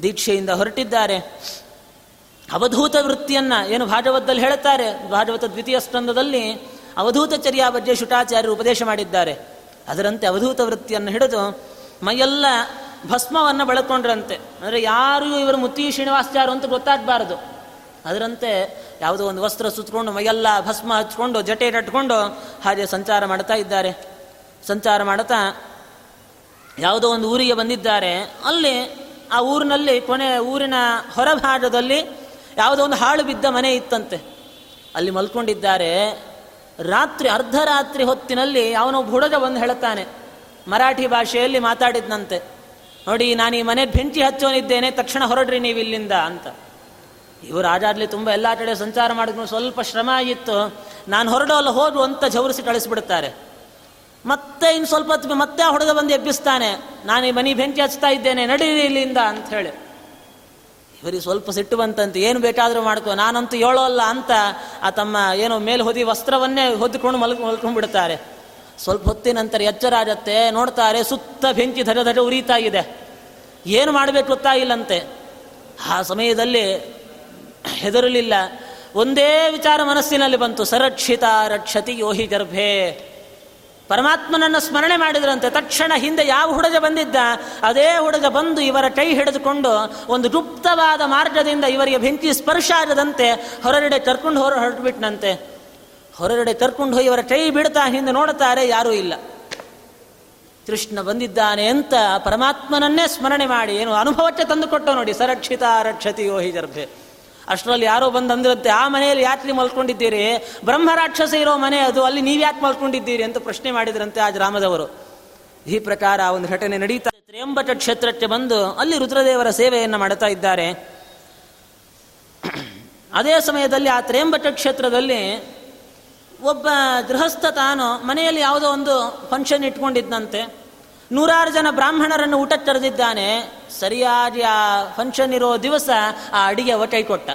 ದೀಕ್ಷೆಯಿಂದ ಹೊರಟಿದ್ದಾರೆ. ಅವಧೂತ ವೃತ್ತಿಯನ್ನ ಏನು ಭಾಗವತದಲ್ಲಿ ಹೇಳುತ್ತಾರೆ, ಭಾಗವತ ದ್ವಿತೀಯ ಸ್ಕಂದದಲ್ಲಿ ಅವಧೂತ ಚರ್ಯಾ ಬಗ್ಗೆ ಶುಟಾಚಾರ್ಯರು ಉಪದೇಶ ಮಾಡಿದ್ದಾರೆ. ಅದರಂತೆ ಅವಧೂತ ವೃತ್ತಿಯನ್ನು ಹಿಡಿದು ಮೈಯೆಲ್ಲ ಭಸ್ಮವನ್ನು ಬಳಕೊಂಡ್ರಂತೆ. ಅಂದರೆ ಯಾರು ಇವರು ಮುತ್ತಿ ಶ್ರೀನಿವಾಸಚಾರ ಅಂತ ಗೊತ್ತಾಗಬಾರದು. ಅದರಂತೆ ಯಾವುದೋ ಒಂದು ವಸ್ತ್ರ ಸುತ್ತಕೊಂಡು ಮೈಯೆಲ್ಲ ಭಸ್ಮ ಹಚ್ಕೊಂಡು ಜಟೆ ಕಟ್ಕೊಂಡು ಹಾಗೆ ಸಂಚಾರ ಮಾಡ್ತಾ ಇದ್ದಾರೆ. ಸಂಚಾರ ಮಾಡ್ತಾ ಯಾವುದೋ ಒಂದು ಊರಿಗೆ ಬಂದಿದ್ದಾರೆ. ಅಲ್ಲಿ ಆ ಊರಿನಲ್ಲಿ ಕೊನೆ ಊರಿನ ಹೊರಭಾಗದಲ್ಲಿ ಯಾವುದೋ ಒಂದು ಹಾಳು ಬಿದ್ದ ಮನೆ ಇತ್ತಂತೆ. ಅಲ್ಲಿ ಮಲ್ಕೊಂಡಿದ್ದಾರೆ. ರಾತ್ರಿ ಅರ್ಧರಾತ್ರಿ ಹೊತ್ತಿನಲ್ಲಿ ಅವನೊಬ್ಬ ಹುಡುಗ ಬಂದು ಹೇಳ್ತಾನೆ ಮರಾಠಿ ಭಾಷೆಯಲ್ಲಿ ಮಾತಾಡಿದ್ನಂತೆ. ನೋಡಿ, ನಾನು ಈ ಮನೆ ಬೆಂಕಿ ಹಚ್ಚೋನಿದ್ದೇನೆ, ತಕ್ಷಣ ಹೊರಡ್ರಿ ನೀವು ಇಲ್ಲಿಂದ ಅಂತ. ಇವರು ಆಜಾಡ್ಲಿ ತುಂಬ ಎಲ್ಲ ಕಡೆ ಸಂಚಾರ ಮಾಡಿದ್ರು, ಸ್ವಲ್ಪ ಶ್ರಮ ಆಗಿತ್ತು. ನಾನು ಹೊರಡೋಲ್ಲ ಹೋಗು ಅಂತ ಜವರಿಸಿ ಕಳಿಸ್ಬಿಡ್ತಾರೆ. ಮತ್ತೆ ಇನ್ನು ಸ್ವಲ್ಪ ಹೊತ್ತು ಮತ್ತೆ ಹುಡುಗ ಬಂದು ಎಬ್ಬಿಸ್ತಾನೆ, ನಾನು ಈ ಮನೆ ಬೆಂಕಿ ಹಚ್ತಾ ಇದ್ದೇನೆ, ನಡೀರಿ ಇಲ್ಲಿಂದ ಅಂತ ಹೇಳಿ. ಇವರಿಗೆ ಸ್ವಲ್ಪ ಸಿಟ್ಟು ಬಂತಂತೆ, ಏನು ಬೇಕಾದರೂ ಮಾಡ್ಕೋ, ನಾನಂತೂ ಹೇಳೋಲ್ಲ ಅಂತ ಆ ತಮ್ಮ ಏನೋ ಮೇಲೆ ಹೊದಿ ವಸ್ತ್ರವನ್ನೇ ಹೊದ್ದುಕೊಂಡು ಮಲ್ಕ ಮಲ್ಕೊಂಡ್ಬಿಡ್ತಾರೆ. ಸ್ವಲ್ಪ ಹೊತ್ತಿನ ನಂತರ ಎಚ್ಚರ ಆಗತ್ತೆ, ನೋಡ್ತಾರೆ ಸುತ್ತ ಬೆಂಕಿ ಧರ ಧರ ಉರಿತಾ ಇದೆ. ಏನು ಮಾಡಬೇಕು ಗೊತ್ತಾಗಿಲ್ಲಂತೆ ಆ ಸಮಯದಲ್ಲಿ ಹೆದರಲಿಲ್ಲ. ಒಂದೇ ವಿಚಾರ ಮನಸ್ಸಿನಲ್ಲಿ ಬಂತು, ಸರಕ್ಷಿತ ರಕ್ಷತಿ ಯೋಹಿ ಗರ್ಭೆ. ಪರಮಾತ್ಮನನ್ನು ಸ್ಮರಣೆ ಮಾಡಿದ್ರಂತೆ. ತಕ್ಷಣ ಹಿಂದೆ ಯಾವ ಹುಡುಗ ಬಂದಿದ್ದ? ಅದೇ ಹುಡುಗ ಬಂದು ಇವರ ಕೈ ಹಿಡಿದುಕೊಂಡು ಒಂದು ಗುಪ್ತವಾದ ಮಾರ್ಗದಿಂದ ಇವರಿಗೆ ಬೆಂಕಿ ಸ್ಪರ್ಶ ಆಗದಂತೆ ಹೊರಗಡೆ ಕರ್ಕೊಂಡು ಹೊರ ಹೊರಟುಬಿಟ್ನಂತೆ. ಹೊರಗಡೆ ಕರ್ಕೊಂಡು ಹೋಗಿ ಇವರ ಕೈ ಬಿಡ್ತಾ ಹಿಂದೆ ನೋಡುತ್ತಾರೆ, ಯಾರೂ ಇಲ್ಲ. ಕೃಷ್ಣ ಬಂದಿದ್ದಾನೆ ಅಂತ ಪರಮಾತ್ಮನನ್ನೇ ಸ್ಮರಣೆ ಮಾಡಿ, ಏನು ಅನುಭವಕ್ಕೆ ತಂದುಕೊಟ್ಟು ನೋಡಿ ಸರಕ್ಷಿತ ರಕ್ಷತಿ ಯೋಹಿ ಗರ್ಭೆ ಅಷ್ಟರಲ್ಲಿ ಯಾರೋ ಬಂದು ಅಂದ್ರಂತೆ ಆ ಮನೆಯಲ್ಲಿ ಯಾತ್ರಿ ಮಲ್ಕೊಂಡಿದ್ದೀರಿ? ಬ್ರಹ್ಮ ರಾಕ್ಷಸ ಇರೋ ಮನೆ ಅದು, ಅಲ್ಲಿ ನೀವು ಯಾಕೆ ಮಲ್ಕೊಂಡಿದ್ದೀರಿ ಅಂತ ಪ್ರಶ್ನೆ ಮಾಡಿದ್ರಂತೆ ಆ ರಾಮದವರು ಈ ಪ್ರಕಾರ ಒಂದು ಘಟನೆ ನಡೀತಾ ತ್ರೇಂಬಟ ಕ್ಷೇತ್ರಕ್ಕೆ ಬಂದು ಅಲ್ಲಿ ರುದ್ರದೇವರ ಸೇವೆಯನ್ನು ಮಾಡ್ತಾ ಇದ್ದಾರೆ. ಅದೇ ಸಮಯದಲ್ಲಿ ಆ ತ್ರೇಂಬಟ ಕ್ಷೇತ್ರದಲ್ಲಿ ಒಬ್ಬ ಗೃಹಸ್ಥ ತಾನು ಮನೆಯಲ್ಲಿ ಯಾವುದೋ ಒಂದು ಫಂಕ್ಷನ್ ಇಟ್ಕೊಂಡಿದ್ದಂತೆ ನೂರಾರು ಜನ ಬ್ರಾಹ್ಮಣರನ್ನು ಊಟ ಕರೆದಿದ್ದಾನೆ. ಸರಿಯಾಗಿ ಆ ಫಂಕ್ಷನ್ ಇರೋ ದಿವಸ ಆ ಅಡಿಗೆ ಕೈ ಕೊಟ್ಟ.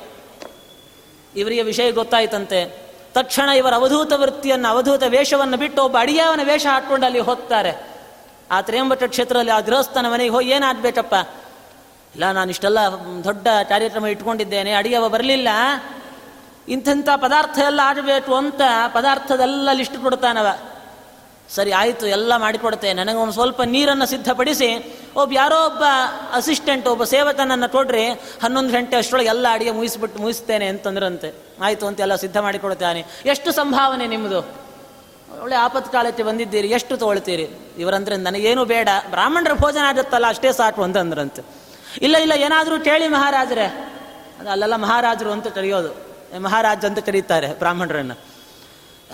ಇವರಿಗೆ ವಿಷಯ ಗೊತ್ತಾಯ್ತಂತೆ. ತಕ್ಷಣ ಇವರ ಅವಧೂತ ವೃತ್ತಿಯನ್ನು, ಅವಧೂತ ವೇಷವನ್ನು ಬಿಟ್ಟು ಒಬ್ಬ ಅಡಿಗೆಯವನ ವೇಷ ಹಾಕ್ಕೊಂಡು ಅಲ್ಲಿ ಹೋಗ್ತಾರೆ. ಆ ತ್ರೇಂಬಟ ಕ್ಷೇತ್ರದಲ್ಲಿ ಆ ಗೃಹಸ್ಥನ ಮನೆಗೆ ಹೋಗಿ ಏನಾಗಬೇಕಪ್ಪ? ಇಲ್ಲ, ನಾನು ಇಷ್ಟೆಲ್ಲ ದೊಡ್ಡ ಕಾರ್ಯಕ್ರಮ ಇಟ್ಕೊಂಡಿದ್ದೇನೆ ಅಡಿಗೆವ ಬರಲಿಲ್ಲ. ಇಂಥಂಥ ಪದಾರ್ಥ ಎಲ್ಲ ಆಗಬೇಕು ಅಂತ ಪದಾರ್ಥದೆಲ್ಲ ಲಿಸ್ಟ್ ಕೊಡ್ತಾನವ. ಸರಿ, ಆಯಿತು, ಎಲ್ಲ ಮಾಡಿಕೊಡುತ್ತೆ ನನಗೆ ಒಂದು ಸ್ವಲ್ಪ ನೀರನ್ನು ಸಿದ್ಧಪಡಿಸಿ. ಒಬ್ಬ ಯಾರೋ ಒಬ್ಬ ಅಸಿಸ್ಟೆಂಟ್ ಒಬ್ಬ ಸೇವಕನನ್ನು ಕೊಡ್ರಿ. ಹನ್ನೊಂದು ಗಂಟೆ ಅಷ್ಟರೊಳಗೆ ಎಲ್ಲ ಅಡಿಗೆ ಮುಗಿಸ್ಬಿಟ್ಟು ಮುಗಿಸ್ತೇನೆ ಅಂತಂದ್ರಂತೆ. ಆಯಿತು, ಅಂತ ಎಲ್ಲ ಸಿದ್ಧ ಮಾಡಿಕೊಡ್ತಾನೆ. ಎಷ್ಟು ಸಂಭಾವನೆ ನಿಮ್ಮದು ಒಳ್ಳೆ ಆಪತ್ತು ಕಾಲಕ್ಕೆ ಬಂದಿದ್ದೀರಿ. ಎಷ್ಟು ತೊಗೊಳ್ತೀರಿ? ಇವರಂದ್ರೆ ನನಗೇನು ಬೇಡ. ಬ್ರಾಹ್ಮಣರ ಭೋಜನ ಆಗುತ್ತಲ್ಲ, ಅಷ್ಟೇ ಸಾಕು ಅಂತಂದ್ರಂತೆ. ಇಲ್ಲ ಇಲ್ಲ, ಏನಾದರೂ ಕೇಳಿ ಮಹಾರಾಜರೇ. ಅದು ಅಲ್ಲೆಲ್ಲ, ಮಹಾರಾಜರು ಅಂತ ಕರೆಯೋದು. ಮಹಾರಾಜ್ ಅಂತ ಕರೀತಾರೆ ಬ್ರಾಹ್ಮಣರನ್ನು.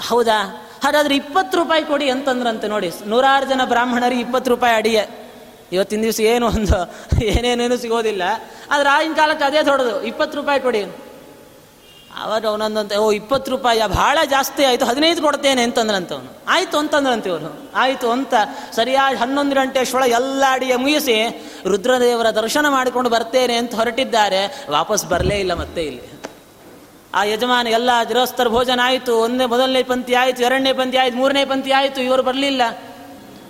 ಹೌದಾ? ಹಾಗಾದ್ರೆ ಇಪ್ಪತ್ತು ರೂಪಾಯಿ ಕೊಡಿ ಅಂತಂದ್ರಂತೆ ನೋಡಿ. ನೂರಾರು ಜನ ಬ್ರಾಹ್ಮಣರಿಗೆ ಇಪ್ಪತ್ತು ರೂಪಾಯಿ ಅಡಿಗೆ. ಇವತ್ತಿನ ದಿವಸ ಏನು ಒಂದು ಏನೇನೇನು ಸಿಗೋದಿಲ್ಲ. ಆದ್ರೆ ಆಗಿನ ಕಾಲಕ್ಕೆ ಅದೇ ದೊಡ್ಡದು. ಇಪ್ಪತ್ತು ರೂಪಾಯಿ ಕೊಡಿ ಅವಾಗ ಅವನಂದಂತೆ, ಓ, ಇಪ್ಪತ್ತು ರೂಪಾಯಿ ಭಾಳ ಜಾಸ್ತಿ ಆಯಿತು, ಹದಿನೈದು ಕೊಡ್ತೇನೆ ಅಂತಂದ್ರಂತ ಅವನು. ಆಯಿತು ಅಂತಂದ್ರಂತೆ ಇವನು ಆಯಿತು ಅಂತ ಸರಿಯಾಗಿ ಹನ್ನೊಂದು ಗಂಟೆ ಶೊಳ ಎಲ್ಲ ಅಡಿಗೆ ಮುಗಿಸಿ ರುದ್ರದೇವರ ದರ್ಶನ ಮಾಡಿಕೊಂಡು ಬರ್ತೇನೆ ಅಂತ ಹೊರಟಿದ್ದಾರೆ. ವಾಪಸ್ ಬರಲೇ ಇಲ್ಲ ಮತ್ತೆ ಇಲ್ಲಿ. ಆ ಯಜಮಾನ ಎಲ್ಲ ಗೃಹಸ್ಥರ ಭೋಜನ ಆಯಿತು. ಒಂದೇ ಮೊದಲನೇ ಪಂಕ್ತಿ ಆಯಿತು, ಎರಡನೇ ಪಂಕ್ತಿ ಆಯಿತು, ಮೂರನೇ ಪಂಕ್ತಿ ಆಯಿತು, ಇವರು ಬರಲಿಲ್ಲ.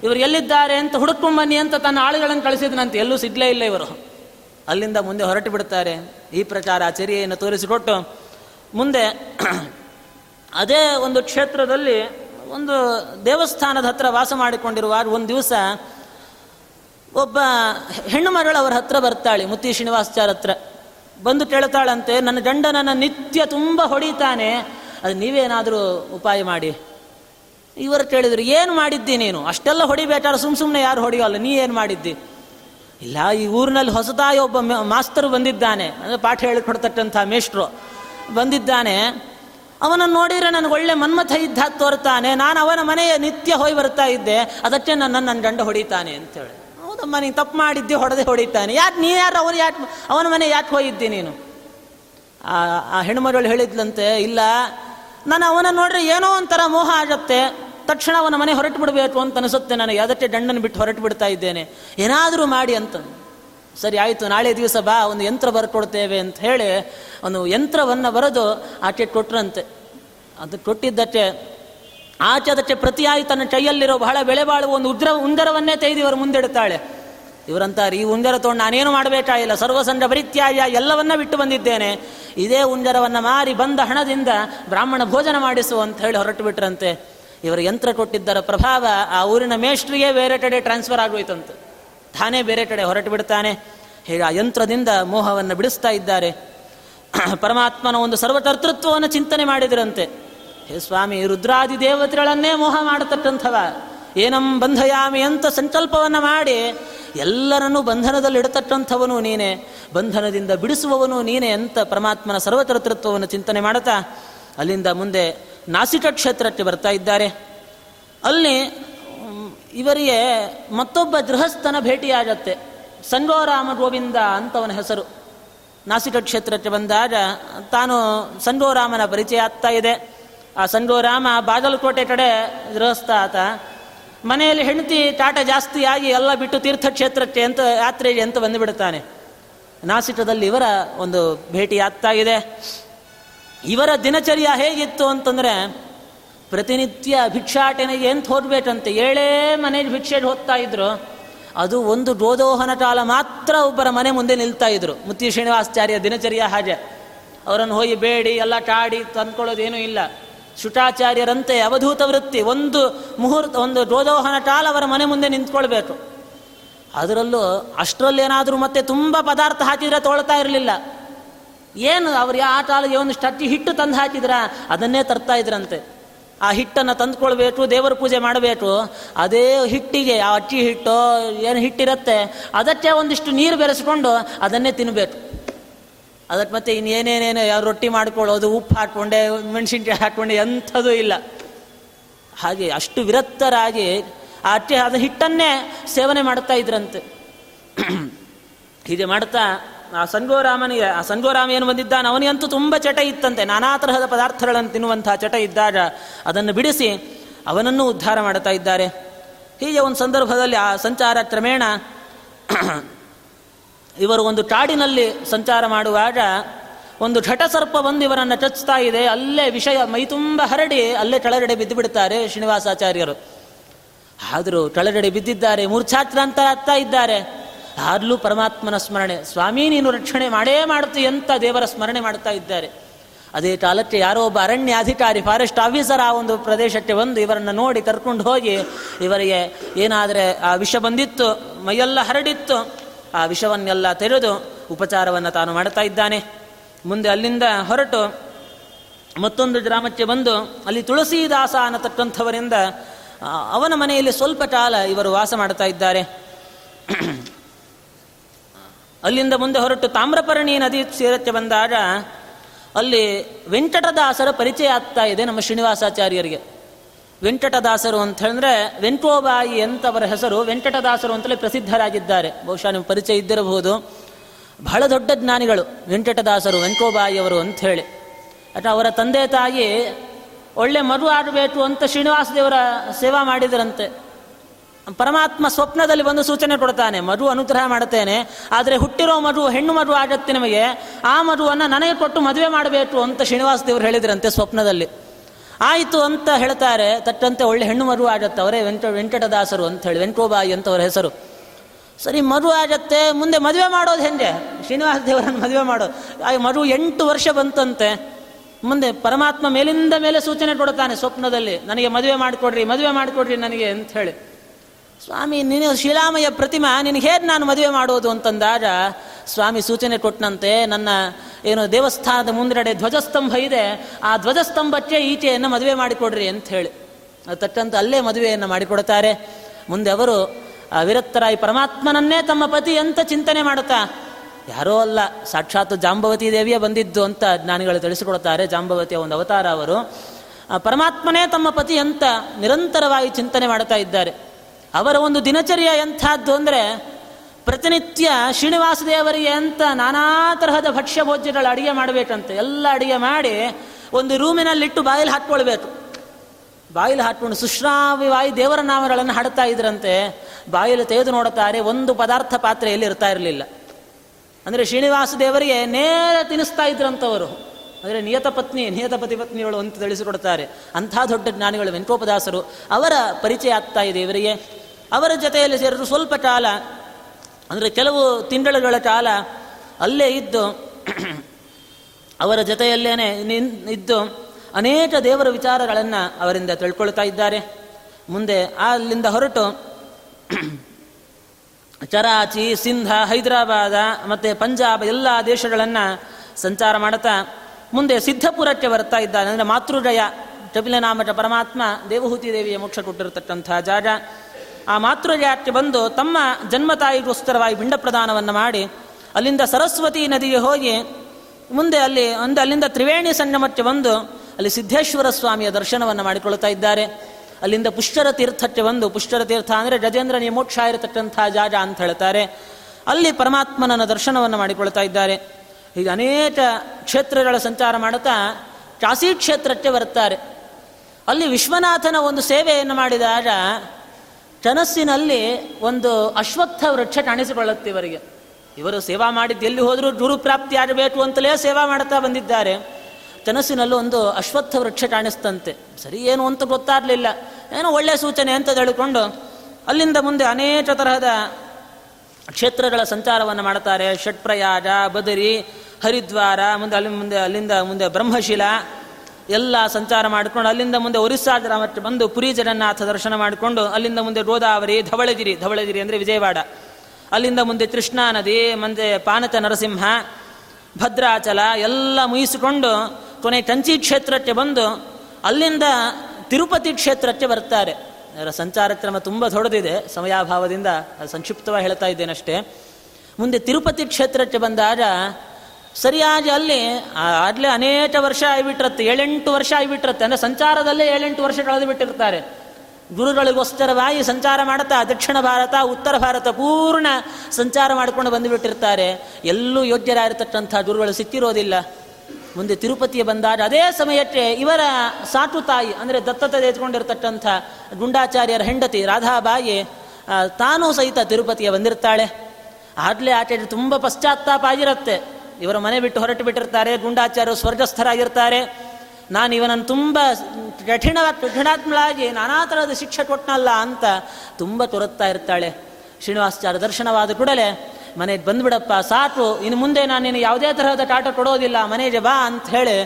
ಇವರು ಎಲ್ಲಿದ್ದಾರೆ ಅಂತ ಹುಡುಕೊಂಡು ಬನ್ನಿ ಅಂತ ತನ್ನ ಆಳುಗಳನ್ನು ಕಳಿಸಿದನಂತೆ. ಎಲ್ಲೂ ಸಿಗ್ಲೇ ಇಲ್ಲ ಇವರು. ಅಲ್ಲಿಂದ ಮುಂದೆ ಹೊರಟು ಬಿಡ್ತಾರೆ. ಈ ಪ್ರಚಾರ ಚರ್ಯೆಯನ್ನು ತೋರಿಸಿಕೊಟ್ಟು ಮುಂದೆ ಅದೇ ಒಂದು ಕ್ಷೇತ್ರದಲ್ಲಿ ಒಂದು ದೇವಸ್ಥಾನದ ಹತ್ರ ವಾಸ ಮಾಡಿಕೊಂಡಿರುವಾಗ ಒಂದು ದಿವಸ ಒಬ್ಬ ಹೆಣ್ಣು ಮರಳು ಅವರ ಹತ್ರ ಬರ್ತಾಳೆ, ಮುತ್ತಿ ಶ್ರೀನಿವಾಸಚಾರ ಹತ್ರ. ಬಂದು ಕೇಳ್ತಾಳಂತೆ, ನನ್ನ ಗಂಡ ನನ್ನ ನಿತ್ಯ ತುಂಬ ಹೊಡಿತಾನೆ. ಅದು ನೀವೇನಾದರೂ ಉಪಾಯ ಮಾಡಿ. ಇವರು ಕೇಳಿದ್ರು, ಏನು ಮಾಡಿದ್ದಿ ನೀನು? ಅಷ್ಟೆಲ್ಲ ಹೊಡಿಬೇಕಾದ್ರೆ ಸುಮ್ಮ ಸುಮ್ಮನೆ ಯಾರು ಹೊಡೆಯೋಲ್ಲ, ನೀ ಏನು ಮಾಡಿದ್ದಿ? ಇಲ್ಲ, ಈ ಊರಿನಲ್ಲಿ ಹೊಸದಾಗಿ ಒಬ್ಬ ಮಾಸ್ತರು ಬಂದಿದ್ದಾನೆ, ಅಂದರೆ ಪಾಠ ಹೇಳಿಕೊಡ್ತಕ್ಕಂಥ ಮೇಷ್ಟ್ರು ಬಂದಿದ್ದಾನೆ. ಅವನನ್ನು ನೋಡಿದರೆ ನನಗೆ ಒಳ್ಳೆ ಮನ್ಮಥ ಇದ್ದ ತೋರ್ತಾನೆ, ನಾನು ಅವನ ಮನೆಯ ನಿತ್ಯ ಹೋಗಿ ಬರ್ತಾ ಇದ್ದೆ, ಅದಕ್ಕೆ ನನ್ನ ನನ್ನ ಗಂಡ ಹೊಡಿತಾನೆ ಅಂತೇಳಿ ಹೌದಮ್ಮ, ನೀನು ತಪ್ಪು ಮಾಡಿದ್ದೆ, ಹೊಡೆದೇ ಹೊಡಿತಾನೆ. ಯಾಕೆ ನೀ ಯಾರು, ಅವನು ಯಾಕೆ, ಅವನ ಮನೆ ಯಾಕೆ ಹೋಗಿದ್ದೆ ನೀನು? ಆ ಹೆಣ್ಮಗಳು ಹೇಳಿದ್ಲಂತೆ, ಇಲ್ಲ, ನಾನು ಅವನ ನೋಡ್ರೆ ಏನೋ ಒಂಥರ ಮೋಹ ಆಗತ್ತೆ, ತಕ್ಷಣ ಅವನ ಮನೆ ಹೊರಟು ಬಿಡಬೇಕು ಅಂತ ಅನಿಸುತ್ತೆ ನನಗೆ. ಅದಕ್ಕೆ ಗಂಡನ ಬಿಟ್ಟು ಹೊರಟು ಬಿಡ್ತಾ ಇದ್ದೇನೆ. ಏನಾದರೂ ಮಾಡಿ ಅಂತ. ಸರಿ, ಆಯಿತು, ನಾಳೆ ದಿವಸ ಬಾ, ಒಂದು ಯಂತ್ರ ಬರ್ಕೊಡ್ತೇವೆ ಅಂತ ಹೇಳಿ, ಒಂದು ಯಂತ್ರವನ್ನು ಬರೆದು ಆಕೆ ಕೊಟ್ರಂತೆ. ಅದು ಕೊಟ್ಟಿದ್ದಕ್ಕೆ ಆಚೆ ಅದಕ್ಕೆ ಪ್ರತಿಯಾಗಿ ತನ್ನ ಕೈಯಲ್ಲಿರೋ ಬಹಳ ಬೆಳೆ ಬಾಳುವ ಒಂದು ಉದ್ರ ಉಂದರವನ್ನೇ ತೆಗೆದು ಇವರು ಮುಂದಿಡುತ್ತಾಳೆ. ಇವರಂತಾರೆ, ಈ ಉಂಜರ ತೊಗೊಂಡು ನಾನೇನು ಮಾಡಬೇಕಾಗಿಲ್ಲ. ಸರ್ವಸಂಡ ಪರಿತ್ಯಾಯ ಎಲ್ಲವನ್ನ ಬಿಟ್ಟು ಬಂದಿದ್ದೇನೆ. ಇದೇ ಉಂಜರವನ್ನು ಮಾರಿ ಬಂದ ಹಣದಿಂದ ಬ್ರಾಹ್ಮಣ ಭೋಜನ ಮಾಡಿಸು ಅಂತ ಹೇಳಿ ಹೊರಟು ಬಿಟ್ರಂತೆ. ಇವರು ಯಂತ್ರ ಕೊಟ್ಟಿದ್ದರ ಪ್ರಭಾವ ಆ ಊರಿನ ಮೇಷ್ಟ್ರಿಗೆ ಬೇರೆ ಕಡೆ ಟ್ರಾನ್ಸ್ಫರ್ ಆಗೋಯ್ತಂತೆ. ತಾನೇ ಬೇರೆ ಕಡೆ ಹೊರಟು ಬಿಡ್ತಾನೆ. ಹೀಗೆ ಆ ಯಂತ್ರದಿಂದ ಮೋಹವನ್ನು ಬಿಡಿಸ್ತಾ ಇದ್ದಾರೆ. *clears throat* ಪರಮಾತ್ಮನ ಒಂದು ಸರ್ವಕರ್ತೃತ್ವವನ್ನು ಚಿಂತನೆ ಮಾಡಿದ್ರಂತೆ. ಹೇ ಸ್ವಾಮಿ, ರುದ್ರಾದಿ ದೇವತೆಗಳನ್ನೇ ಮೋಹ ಮಾಡತಕ್ಕಂಥವ. ಏನಂ ಬಂಧಯಾಮಿ ಅಂತ ಸಂಕಲ್ಪವನ್ನು ಮಾಡಿ ಎಲ್ಲರನ್ನೂ ಬಂಧನದಲ್ಲಿ ಇಡತಕ್ಕಂಥವನು ನೀನೆ. ಬಂಧನದಿಂದ ಬಿಡಿಸುವವನು ನೀನೆ ಅಂತ ಪರಮಾತ್ಮನ ಸರ್ವತರತೃತ್ವವನ್ನು ಚಿಂತನೆ ಮಾಡುತ್ತಾ, ಅಲ್ಲಿಂದ ಮುಂದೆ ನಾಸಿಕ ಕ್ಷೇತ್ರಕ್ಕೆ ಬರ್ತಾ ಇದ್ದಾರೆ. ಅಲ್ಲಿ ಇವರಿಗೆ ಮತ್ತೊಬ್ಬ ಗೃಹಸ್ಥನ ಭೇಟಿಯಾಗತ್ತೆ. ಸಂಗೋರಾಮ ಗೋವಿಂದ ಅಂತವನ ಹೆಸರು. ನಾಸಿಕ ಕ್ಷೇತ್ರಕ್ಕೆ ಬಂದಾಗ ತಾನು ಸಂಗೋರಾಮನ ಪರಿಚಯ ಆಗ್ತಾ ಇದೆ. ಆ ಸಂಗೋರಾಮ ಬಾಗಲಕೋಟೆ ಕಡೆ ಗೃಹಸ್ಥ ಆತ. ಮನೆಯಲ್ಲಿ ಹೆಂಡತಿ ಟಾಟ ಜಾಸ್ತಿ ಆಗಿ ಎಲ್ಲ ಬಿಟ್ಟು ತೀರ್ಥಕ್ಷೇತ್ರಕ್ಕೆ ಅಂತ, ಯಾತ್ರೆಗೆ ಅಂತ ಬಂದುಬಿಡುತ್ತಾನೆ. ನಾಸಿಕದಲ್ಲಿ ಇವರ ಒಂದು ಭೇಟಿ ಆಗ್ತಾ ಇದೆ ಇವರ ದಿನಚರ್ಯ ಹೇಗಿತ್ತು ಅಂತಂದರೆ, ಪ್ರತಿನಿತ್ಯ ಭಿಕ್ಷಾಟನೆಗೆ ಎಂತ ಹೋಗ್ಬೇಕಂತೆ, ಏಳೇ ಮನೆಗೆ ಭಿಕ್ಷೆಗೆ ಹೋಗ್ತಾ ಇದ್ರು. ಅದು ಒಂದು ಗೋದೋಹನ ಕಾಲ ಮಾತ್ರ ಒಬ್ಬರ ಮನೆ ಮುಂದೆ ನಿಲ್ತಾ ಇದ್ರು. ಮುತ್ತಿ ಶ್ರೀನಿವಾಸಾಚಾರ್ಯ ದಿನಚರ್ಯ ಹಾಗೆ. ಅವರನ್ನು ಹೋಗಿ ಬೇಡಿ, ಎಲ್ಲ ಕಾಡಿ ತಂದ್ಕೊಳ್ಳೋದೇನೂ ಇಲ್ಲ. ಶುಟಾಚಾರ್ಯರಂತೆ ಅವಧೂತ ವೃತ್ತಿ, ಒಂದು ಮುಹೂರ್ತ, ಒಂದು ರೋದೋಹನ ಟಾಲ್ ಅವರ ಮನೆ ಮುಂದೆ ನಿಂತ್ಕೊಳ್ಬೇಕು. ಅದರಲ್ಲೂ ಅಷ್ಟರಲ್ಲಿ ಏನಾದರೂ ಮತ್ತೆ ತುಂಬ ಪದಾರ್ಥ ಹಾಕಿದ್ರೆ ತೊಳ್ತಾ ಇರಲಿಲ್ಲ. ಏನು ಅವ್ರು ಆ ಕಾಲಿಗೆ ಒಂದು ಅಕ್ಕಿ ಹಿಟ್ಟು ತಂದು ಹಾಕಿದ್ರ? ಅದನ್ನೇ ತರ್ತಾ ಇದ್ರಂತೆ. ಆ ಹಿಟ್ಟನ್ನು ತಂದುಕೊಳ್ಬೇಕು, ದೇವರ ಪೂಜೆ ಮಾಡಬೇಕು. ಅದೇ ಹಿಟ್ಟಿಗೆ, ಆ ಅಟ್ಟಿ ಹಿಟ್ಟು, ಏನು ಹಿಟ್ಟಿರುತ್ತೆ, ಅದಕ್ಕೆ ಒಂದಿಷ್ಟು ನೀರು ಬೆರೆಸ್ಕೊಂಡು ಅದನ್ನೇ ತಿನ್ನಬೇಕು ಅದಕ್ಕೆ ಮತ್ತೆ ಇನ್ನೇನೇನೇನು ಯಾವ ರೊಟ್ಟಿ ಮಾಡ್ಕೊಳ್ಳೋದು, ಉಪ್ಪು ಹಾಕ್ಕೊಂಡೆ, ಮೆಣಸಿನ್ಕಾಯಿ ಹಾಕ್ಕೊಂಡೆ ಎಂಥದೂ ಇಲ್ಲ. ಹಾಗೆ ಅಷ್ಟು ವಿರಕ್ತರಾಗಿ ಆ ಅಟ್ಟಿ ಅದ ಹಿಟ್ಟನ್ನೇ ಸೇವನೆ ಮಾಡ್ತಾ ಇದ್ರಂತೆ. ಹೀಗೆ ಮಾಡ್ತಾ ಆ ಸಂಗೋರಾಮನಿಗೆ ಆ ಸಂಗೋರಾಮ ಏನು ಬಂದಿದ್ದಾನೆ, ಅವನಿಗಂತೂ ತುಂಬ ಚಟ ಇತ್ತಂತೆ. ನಾನಾ ತರಹದ ಪದಾರ್ಥಗಳನ್ನು ತಿನ್ನುವಂತಹ ಚಟ ಇದ್ದಾಗ ಅದನ್ನು ಬಿಡಿಸಿ ಅವನನ್ನು ಉದ್ಧಾರ ಮಾಡ್ತಾ ಇದ್ದಾರೆ. ಹೀಗೆ ಒಂದು ಸಂದರ್ಭದಲ್ಲಿ ಆ ಸಂಚಾರ ಕ್ರಮೇಣ ಇವರು ಒಂದು ಕಾಡಿನಲ್ಲಿ ಸಂಚಾರ ಮಾಡುವಾಗ ಒಂದು ಘಟಸರ್ಪ ಬಂದು ಇವರನ್ನು ಟಚ್ತಾ ಇದೆ. ಅಲ್ಲೇ ವಿಷಯ ಮೈತುಂಬ ಹರಡಿ ಅಲ್ಲೇ ಕೆಳಗಡೆ ಬಿದ್ದು ಬಿಡ್ತಾರೆ ಶ್ರೀನಿವಾಸಾಚಾರ್ಯರು. ಆದರೂ ಕೆಳಗಡೆ ಬಿದ್ದಿದ್ದಾರೆ ಮೂರ್ಛಾಕ್ರಾಂತ ಆಗ್ತಾ ಇದ್ದಾರೆ. ಆದ್ಲೂ ಪರಮಾತ್ಮನ ಸ್ಮರಣೆ, ಸ್ವಾಮಿ ನೀನು ರಕ್ಷಣೆ ಮಾಡೇ ಮಾಡುತ್ತಿ ಅಂತ ದೇವರ ಸ್ಮರಣೆ ಮಾಡ್ತಾ ಇದ್ದಾರೆ. ಅದೇ ಕಾಲಕ್ಕೆ ಯಾರೋ ಒಬ್ಬ ಅರಣ್ಯ ಅಧಿಕಾರಿ ಫಾರೆಸ್ಟ್ ಆಫೀಸರ್ ಆ ಒಂದು ಪ್ರದೇಶಕ್ಕೆ ಬಂದು ಇವರನ್ನು ನೋಡಿ ಕರ್ಕೊಂಡು ಹೋಗಿ, ಇವರಿಗೆ ಏನಾದರೆ ಆ ವಿಷ ಬಂದಿತ್ತು, ಮೈಯೆಲ್ಲ ಹರಡಿತ್ತು. ಆ ವಿಷವನ್ನೆಲ್ಲ ತೆರೆದು ಉಪಚಾರವನ್ನು ತಾನು ಮಾಡ್ತಾ ಇದ್ದಾನೆ. ಮುಂದೆ ಅಲ್ಲಿಂದ ಹೊರಟು ಮತ್ತೊಂದು ಗ್ರಾಮಕ್ಕೆ ಬಂದು ಅಲ್ಲಿ ತುಳಸೀದಾಸ ಅನ್ನತಕ್ಕಂಥವರಿಂದ ಅವನ ಮನೆಯಲ್ಲಿ ಸ್ವಲ್ಪ ಕಾಲ ಇವರು ವಾಸ ಮಾಡ್ತಾ ಇದ್ದಾರೆ. ಅಲ್ಲಿಂದ ಮುಂದೆ ಹೊರಟು ತಾಮ್ರಪರ್ಣಿ ನದಿ ಸೇರಕ್ಕೆ ಬಂದಾಗ ಅಲ್ಲಿ ವೆಂಕಟದಾಸರ ಪರಿಚಯ ಆಗ್ತಾ ಇದೆ ನಮ್ಮ ಶ್ರೀನಿವಾಸಾಚಾರ್ಯರಿಗೆ. ವೆಂಕಟದಾಸರು ಅಂತ ಹೇಳಿದ್ರೆ ವೆಂಕೋಬಾಯಿ ಅಂತವರ ಹೆಸರು ವೆಂಕಟದಾಸರು ಅಂತಲೇ ಪ್ರಸಿದ್ಧರಾಗಿದ್ದಾರೆ. ಬಹುಶಃ ನಿಮ್ಮ ಪರಿಚಯ ಇದ್ದಿರಬಹುದು. ಬಹಳ ದೊಡ್ಡ ಜ್ಞಾನಿಗಳು ವೆಂಕಟದಾಸರು ವೆಂಕೋಬಾಯಿಯವರು ಅಂತ ಹೇಳಿ. ಅಥವಾ ಅವರ ತಂದೆ ತಾಯಿ ಒಳ್ಳೆ ಮರು ಆಡಬೇಕು ಅಂತ ಶ್ರೀನಿವಾಸ ದೇವರ ಸೇವಾ ಮಾಡಿದರಂತೆ. ಪರಮಾತ್ಮ ಸ್ವಪ್ನದಲ್ಲಿ ಬಂದು ಸೂಚನೆ ಕೊಡ್ತಾನೆ ಮಧು ಅನುಗ್ರಹ ಮಾಡುತ್ತೇನೆ, ಆದರೆ ಹುಟ್ಟಿರೋ ಮಧು ಹೆಣ್ಣು ಮಧು ಆಗತ್ತೆ ನಿಮಗೆ, ಆ ಮಧುವನ್ನು ನನಗೆ ಕೊಟ್ಟು ಮದುವೆ ಮಾಡಬೇಕು ಅಂತ ಶ್ರೀನಿವಾಸ ದೇವರು ಹೇಳಿದ್ರಂತೆ ಸ್ವಪ್ನದಲ್ಲಿ. ಆಯಿತು ಅಂತ ಹೇಳ್ತಾರೆ ತಟ್ಟಂತೆ ಒಳ್ಳೆ ಹೆಣ್ಣು ಮರು ಆಗತ್ತೆ ಅವರೇ, ವೆಂಕ, ವೆಂಕಟದಾಸರು ಅಂತ ಹೇಳಿ ವೆಂಕೋಬಾಯಿ ಅಂತವ್ರ ಹೆಸರು. ಸರಿ, ಮರು ಆಗತ್ತೆ ಮುಂದೆ ಮದುವೆ ಮಾಡೋದು ಹೆಂಗೆ? ಶ್ರೀನಿವಾಸ ದೇವರನ್ನು ಮದುವೆ ಮಾಡೋದು. ಆ ಮರು ಎಂಟು ವರ್ಷ ಬಂತಂತೆ. ಮುಂದೆ ಪರಮಾತ್ಮ ಮೇಲಿಂದ ಮೇಲೆ ಸೂಚನೆ ಕೊಡ್ತಾನೆ ಸ್ವಪ್ನದಲ್ಲಿ, ನನಗೆ ಮದುವೆ ಮಾಡಿಕೊಡ್ರಿ ಮದುವೆ ಮಾಡಿಕೊಡ್ರಿ ನನಗೆ ಅಂತ ಹೇಳಿ. ಸ್ವಾಮಿ, ನೀನು ಶಿಲಾಮಯ ಪ್ರತಿಮಾ ನಿನಗೆ ಹೇಗೆ ನಾನು ಮದುವೆ ಮಾಡೋದು ಅಂತಂದಾಗ, ಸ್ವಾಮಿ ಸೂಚನೆ ಕೊಟ್ಟನಂತೆ ನನ್ನ ಏನು ದೇವಸ್ಥಾನದ ಮುಂದೆಡೆ ಧ್ವಜಸ್ತಂಭ ಇದೆ, ಆ ಧ್ವಜಸ್ತಂಭಕ್ಕೆ ಈಚೆಯನ್ನು ಮದುವೆ ಮಾಡಿಕೊಡ್ರಿ ಅಂತ ಹೇಳಿ. ಅದು ತಕ್ಕಂತ ಅಲ್ಲೇ ಮದುವೆಯನ್ನು ಮಾಡಿಕೊಡ್ತಾರೆ. ಮುಂದೆ ಅವರು ವಿರಕ್ತರಾಯಿ ಪರಮಾತ್ಮನನ್ನೇ ತಮ್ಮ ಪತಿ ಅಂತ ಚಿಂತನೆ ಮಾಡುತ್ತಾ? ಯಾರೋ ಅಲ್ಲ, ಸಾಕ್ಷಾತ್ ಜಾಂಬವತಿ ದೇವಿಯೇ ಬಂದಿದ್ದು ಅಂತ ಜ್ಞಾನಿಗಳು ತಿಳಿಸಿಕೊಡ್ತಾರೆ, ಜಾಂಬವತಿಯ ಒಂದು ಅವತಾರ ಅವರು. ಪರಮಾತ್ಮನೇ ತಮ್ಮ ಪತಿ ಅಂತ ನಿರಂತರವಾಗಿ ಚಿಂತನೆ ಮಾಡ್ತಾ ಇದ್ದಾರೆ. ಅವರ ಒಂದು ದಿನಚರ್ಯ ಎಂಥದ್ದು ಅಂದರೆ ಪ್ರತಿನಿತ್ಯ ಶ್ರೀನಿವಾಸ ದೇವರಿಗೆ ಅಂತ ನಾನಾ ತರಹದ ಭಕ್ಷ್ಯ ಭೋಜ್ಯಗಳು ಅಡುಗೆ ಮಾಡಬೇಕಂತೆ. ಎಲ್ಲ ಅಡುಗೆ ಮಾಡಿ ಒಂದು ರೂಮಿನಲ್ಲಿಟ್ಟು ಬಾಯಿಲು ಹಾಕ್ಕೊಳ್ಬೇಕು. ಬಾಯಿಲು ಹಾಕ್ಕೊಂಡು ಸುಶ್ರಾವಿವಾಯಿ ದೇವರ ನಾಮಗಳನ್ನು ಹಾಡ್ತಾ ಇದ್ರಂತೆ. ಬಾಯಿಲು ತೆಗೆದು ನೋಡುತ್ತಾರೆ, ಒಂದು ಪದಾರ್ಥ ಪಾತ್ರೆಯಲ್ಲಿ ಇರ್ತಾ ಇರಲಿಲ್ಲ. ಅಂದರೆ ಶ್ರೀನಿವಾಸ ದೇವರಿಗೆ ನೇರ ತಿನ್ನಿಸ್ತಾ ಇದ್ರಂಥವರು ಅಂದರೆ ನಿಯತ ಪತ್ನಿ, ನಿಯತ ಪತಿ ಪತ್ನಿಗಳು ಅಂತ ತಿಳಿಸಿಕೊಡ್ತಾರೆ. ಅಂಥ ದೊಡ್ಡ ಜ್ಞಾನಿಗಳು ವೆಂಕೋಪದಾಸರು ಅವರ ಪರಿಚಯ ಆಗ್ತಾ ಇದೆ ಇವರಿಗೆ. ಅವರ ಜೊತೆಯಲ್ಲಿ ಸೇರಿದ್ರು ಸ್ವಲ್ಪ ಕಾಲ, ಅಂದರೆ ಕೆಲವು ತಿಂಗಳುಗಳ ಕಾಲ ಅಲ್ಲೇ ಇದ್ದು, ಅವರ ಜೊತೆಯಲ್ಲೇನೆ ಇದ್ದು ಅನೇಕ ದೇವರ ವಿಚಾರಗಳನ್ನು ಅವರಿಂದ ತಿಳ್ಕೊಳ್ತಾ ಇದ್ದಾರೆ. ಮುಂದೆ ಅಲ್ಲಿಂದ ಹೊರಟು ಚರಾಚಿ, ಸಿಂಧ, ಹೈದರಾಬಾದ ಮತ್ತು ಪಂಜಾಬ್ ಎಲ್ಲ ದೇಶಗಳನ್ನು ಸಂಚಾರ ಮಾಡುತ್ತಾ, ಮುಂದೆ ಸಿದ್ಧಪುರಕ್ಕೆ ಬರ್ತಾ ಇದ್ದಾನೆ. ಅಂದರೆ ಮಾತೃಜಯ ಕಪಿಲನಾಮಠ ಪರಮಾತ್ಮ ದೇವಹೂತಿ ದೇವಿಯ ಮೋಕ್ಷ ಕೊಟ್ಟಿರತಕ್ಕಂಥ ಜಾಗ. ಆ ಮಾತೃಜಾತ್ಯ ಬಂದು ತಮ್ಮ ಜನ್ಮ ಬಿಂಡ ಪ್ರದಾನವನ್ನು ಮಾಡಿ ಅಲ್ಲಿಂದ ಸರಸ್ವತಿ ನದಿಗೆ ಹೋಗಿ ಮುಂದೆ ಅಲ್ಲಿ ಒಂದು ಅಲ್ಲಿಂದ ತ್ರಿವೇಣಿ ಸಂಗಮಕ್ಕೆ ಬಂದು ಅಲ್ಲಿ ಸಿದ್ದೇಶ್ವರ ಸ್ವಾಮಿಯ ದರ್ಶನವನ್ನು ಮಾಡಿಕೊಳ್ತಾ ಇದ್ದಾರೆ. ಅಲ್ಲಿಂದ ಪುಷ್ಕರ ತೀರ್ಥಕ್ಕೆ ಬಂದು ಪುಷ್ಕರ ತೀರ್ಥ ಅಂದರೆ ಗಜೇಂದ್ರ ಮೋಕ್ಷ ಇರತಕ್ಕಂಥ ಜಾಗ ಅಂತ ಹೇಳ್ತಾರೆ. ಅಲ್ಲಿ ಪರಮಾತ್ಮನ ದರ್ಶನವನ್ನು ಮಾಡಿಕೊಳ್ತಾ ಇದ್ದಾರೆ. ಹೀಗೆ ಅನೇಕ ಕ್ಷೇತ್ರಗಳ ಸಂಚಾರ ಮಾಡುತ್ತಾ ಕಾಶಿ ಕ್ಷೇತ್ರಕ್ಕೆ ಬರುತ್ತಾರೆ ಅಲ್ಲಿ ವಿಶ್ವನಾಥನ ಒಂದು ಸೇವೆಯನ್ನು ಮಾಡಿದಾಗ ಕನಸಿನಲ್ಲಿ ಒಂದು ಅಶ್ವತ್ಥ ವೃಕ್ಷ ಕಾಣಿಸಿಕೊಳ್ಳುತ್ತೆ ಇವರಿಗೆ. ಇವರು ಸೇವಾ ಮಾಡಿದ್ದು ಎಲ್ಲಿ ಹೋದರೂ ಗುರುಪ್ರಾಪ್ತಿ ಆಗಬೇಕು ಅಂತಲೇ ಸೇವಾ ಮಾಡ್ತಾ ಬಂದಿದ್ದಾರೆ. ಕನಸಿನಲ್ಲೂ ಒಂದು ಅಶ್ವತ್ಥ ವೃಕ್ಷ ಕಾಣಿಸ್ತಂತೆ. ಸರಿ ಏನು ಅಂತ ಗೊತ್ತಾಗಲಿಲ್ಲ. ಏನೋ ಒಳ್ಳೆಯ ಸೂಚನೆ ಅಂತ ತಿಳ್ಕೊಂಡು ಅಲ್ಲಿಂದ ಮುಂದೆ ಅನೇಕ ತರಹದ ಕ್ಷೇತ್ರಗಳ ಸಂಚಾರವನ್ನು ಮಾಡ್ತಾರೆ. ಷಟ್ಪ್ರಯಾಗ, ಬದರಿ, ಹರಿದ್ವಾರ, ಮುಂದೆ ಅಲ್ಲಿ ಮುಂದೆ ಅಲ್ಲಿಂದ ಮುಂದೆ ಬ್ರಹ್ಮಶಿಲ ಎಲ್ಲ ಸಂಚಾರ ಮಾಡಿಕೊಂಡು ಅಲ್ಲಿಂದ ಮುಂದೆ ಒರಿಸ್ಸಾದ ಗ್ರಾಮಕ್ಕೆ ಬಂದು ಪುರಿ ಜಗನ್ನಾಥ ದರ್ಶನ ಮಾಡಿಕೊಂಡು ಅಲ್ಲಿಂದ ಮುಂದೆ ಗೋದಾವರಿ, ಧವಳಗಿರಿ ಧವಳಗಿರಿ ಅಂದರೆ ವಿಜಯವಾಡ. ಅಲ್ಲಿಂದ ಮುಂದೆ ಕೃಷ್ಣಾ ನದಿ, ಮುಂದೆ ಪಾನತ ನರಸಿಂಹ, ಭದ್ರಾಚಲ, ಎಲ್ಲ ಮುಗಿಸಿಕೊಂಡು ಕೊನೆ ಕಂಚಿ ಕ್ಷೇತ್ರಕ್ಕೆ ಬಂದು ಅಲ್ಲಿಂದ ತಿರುಪತಿ ಕ್ಷೇತ್ರಕ್ಕೆ ಬರ್ತಾರೆ. ಅದರ ಸಂಚಾರ ಕ್ರಮ ತುಂಬ ದೊಡ್ಡದಿದೆ. ಸಮಯಾಭಾವದಿಂದ ಸಂಕ್ಷಿಪ್ತವಾಗಿ ಹೇಳ್ತಾ ಇದ್ದೇನಷ್ಟೇ. ಮುಂದೆ ತಿರುಪತಿ ಕ್ಷೇತ್ರಕ್ಕೆ ಬಂದಾಗ ಸರಿಯಾಗಿ ಅಲ್ಲಿ ಆಗಲೇ ಅನೇಕ ವರ್ಷ ಆಗಿಬಿಟ್ಟಿರುತ್ತೆ ಏಳೆಂಟು ವರ್ಷ ಆಗಿಬಿಟ್ಟಿರುತ್ತೆ ಅಂದರೆ ಸಂಚಾರದಲ್ಲೇ ಏಳೆಂಟು ವರ್ಷ ಕಳೆದು ಬಿಟ್ಟಿರ್ತಾರೆ. ಗುರುಗಳಿಗೋಸ್ಕರವಾಗಿ ಸಂಚಾರ ಮಾಡುತ್ತಾ ದಕ್ಷಿಣ ಭಾರತ, ಉತ್ತರ ಭಾರತ ಪೂರ್ಣ ಸಂಚಾರ ಮಾಡಿಕೊಂಡು ಬಂದುಬಿಟ್ಟಿರ್ತಾರೆ. ಎಲ್ಲೂ ಯೋಗ್ಯರಾಗಿರ್ತಕ್ಕಂಥ ಗುರುಗಳು ಸಿಕ್ಕಿರೋದಿಲ್ಲ. ಮುಂದೆ ತಿರುಪತಿಯ ಬಂದಾಗ ಅದೇ ಸಮಯಕ್ಕೆ ಇವರ ಸಾಟು ತಾಯಿ, ಅಂದರೆ ದತ್ತತೆ ತೆಗೆದುಕೊಂಡಿರ್ತಕ್ಕಂಥ ಗುಂಡಾಚಾರ್ಯರ ಹೆಂಡತಿ ರಾಧಾಬಾಯಿ ತಾನೂ ಸಹಿತ ತಿರುಪತಿಯ ಬಂದಿರ್ತಾಳೆ. ಆಗಲೇ ಆಚೆ ತುಂಬ ಪಶ್ಚಾತ್ತಾಪ ಆಗಿರುತ್ತೆ. ಇವರ ಮನೆ ಬಿಟ್ಟು ಹೊರಟು ಬಿಟ್ಟಿರ್ತಾರೆ, ಗುಂಡಾಚಾರ್ಯರು ಸ್ವರ್ಗಸ್ಥರಾಗಿರ್ತಾರೆ. ನಾನು ಇವನನ್ನು ತುಂಬ ಕಠಿಣ ಕಠಿಣಾತ್ಮಳಾಗಿ ನಾನಾ ಥರದ ಶಿಕ್ಷೆ ಕೊಟ್ಟನಲ್ಲ ಅಂತ ತುಂಬ ತೊರತ್ತಾ ಇರ್ತಾಳೆ. ಶ್ರೀನಿವಾಸಾಚಾರ್ಯ ದರ್ಶನವಾದ ಕೂಡಲೇ ಮನೆಗೆ ಬಂದ್ಬಿಡಪ್ಪ, ಸಾಕು, ಇನ್ನು ಮುಂದೆ ನಾನು ನಿನಗೆ ಯಾವುದೇ ತರಹದ ಕಾಟ ಕೊಡೋದಿಲ್ಲ, ಮನೆಗೆ ಬಾ ಅಂತ ಹೇಳಿ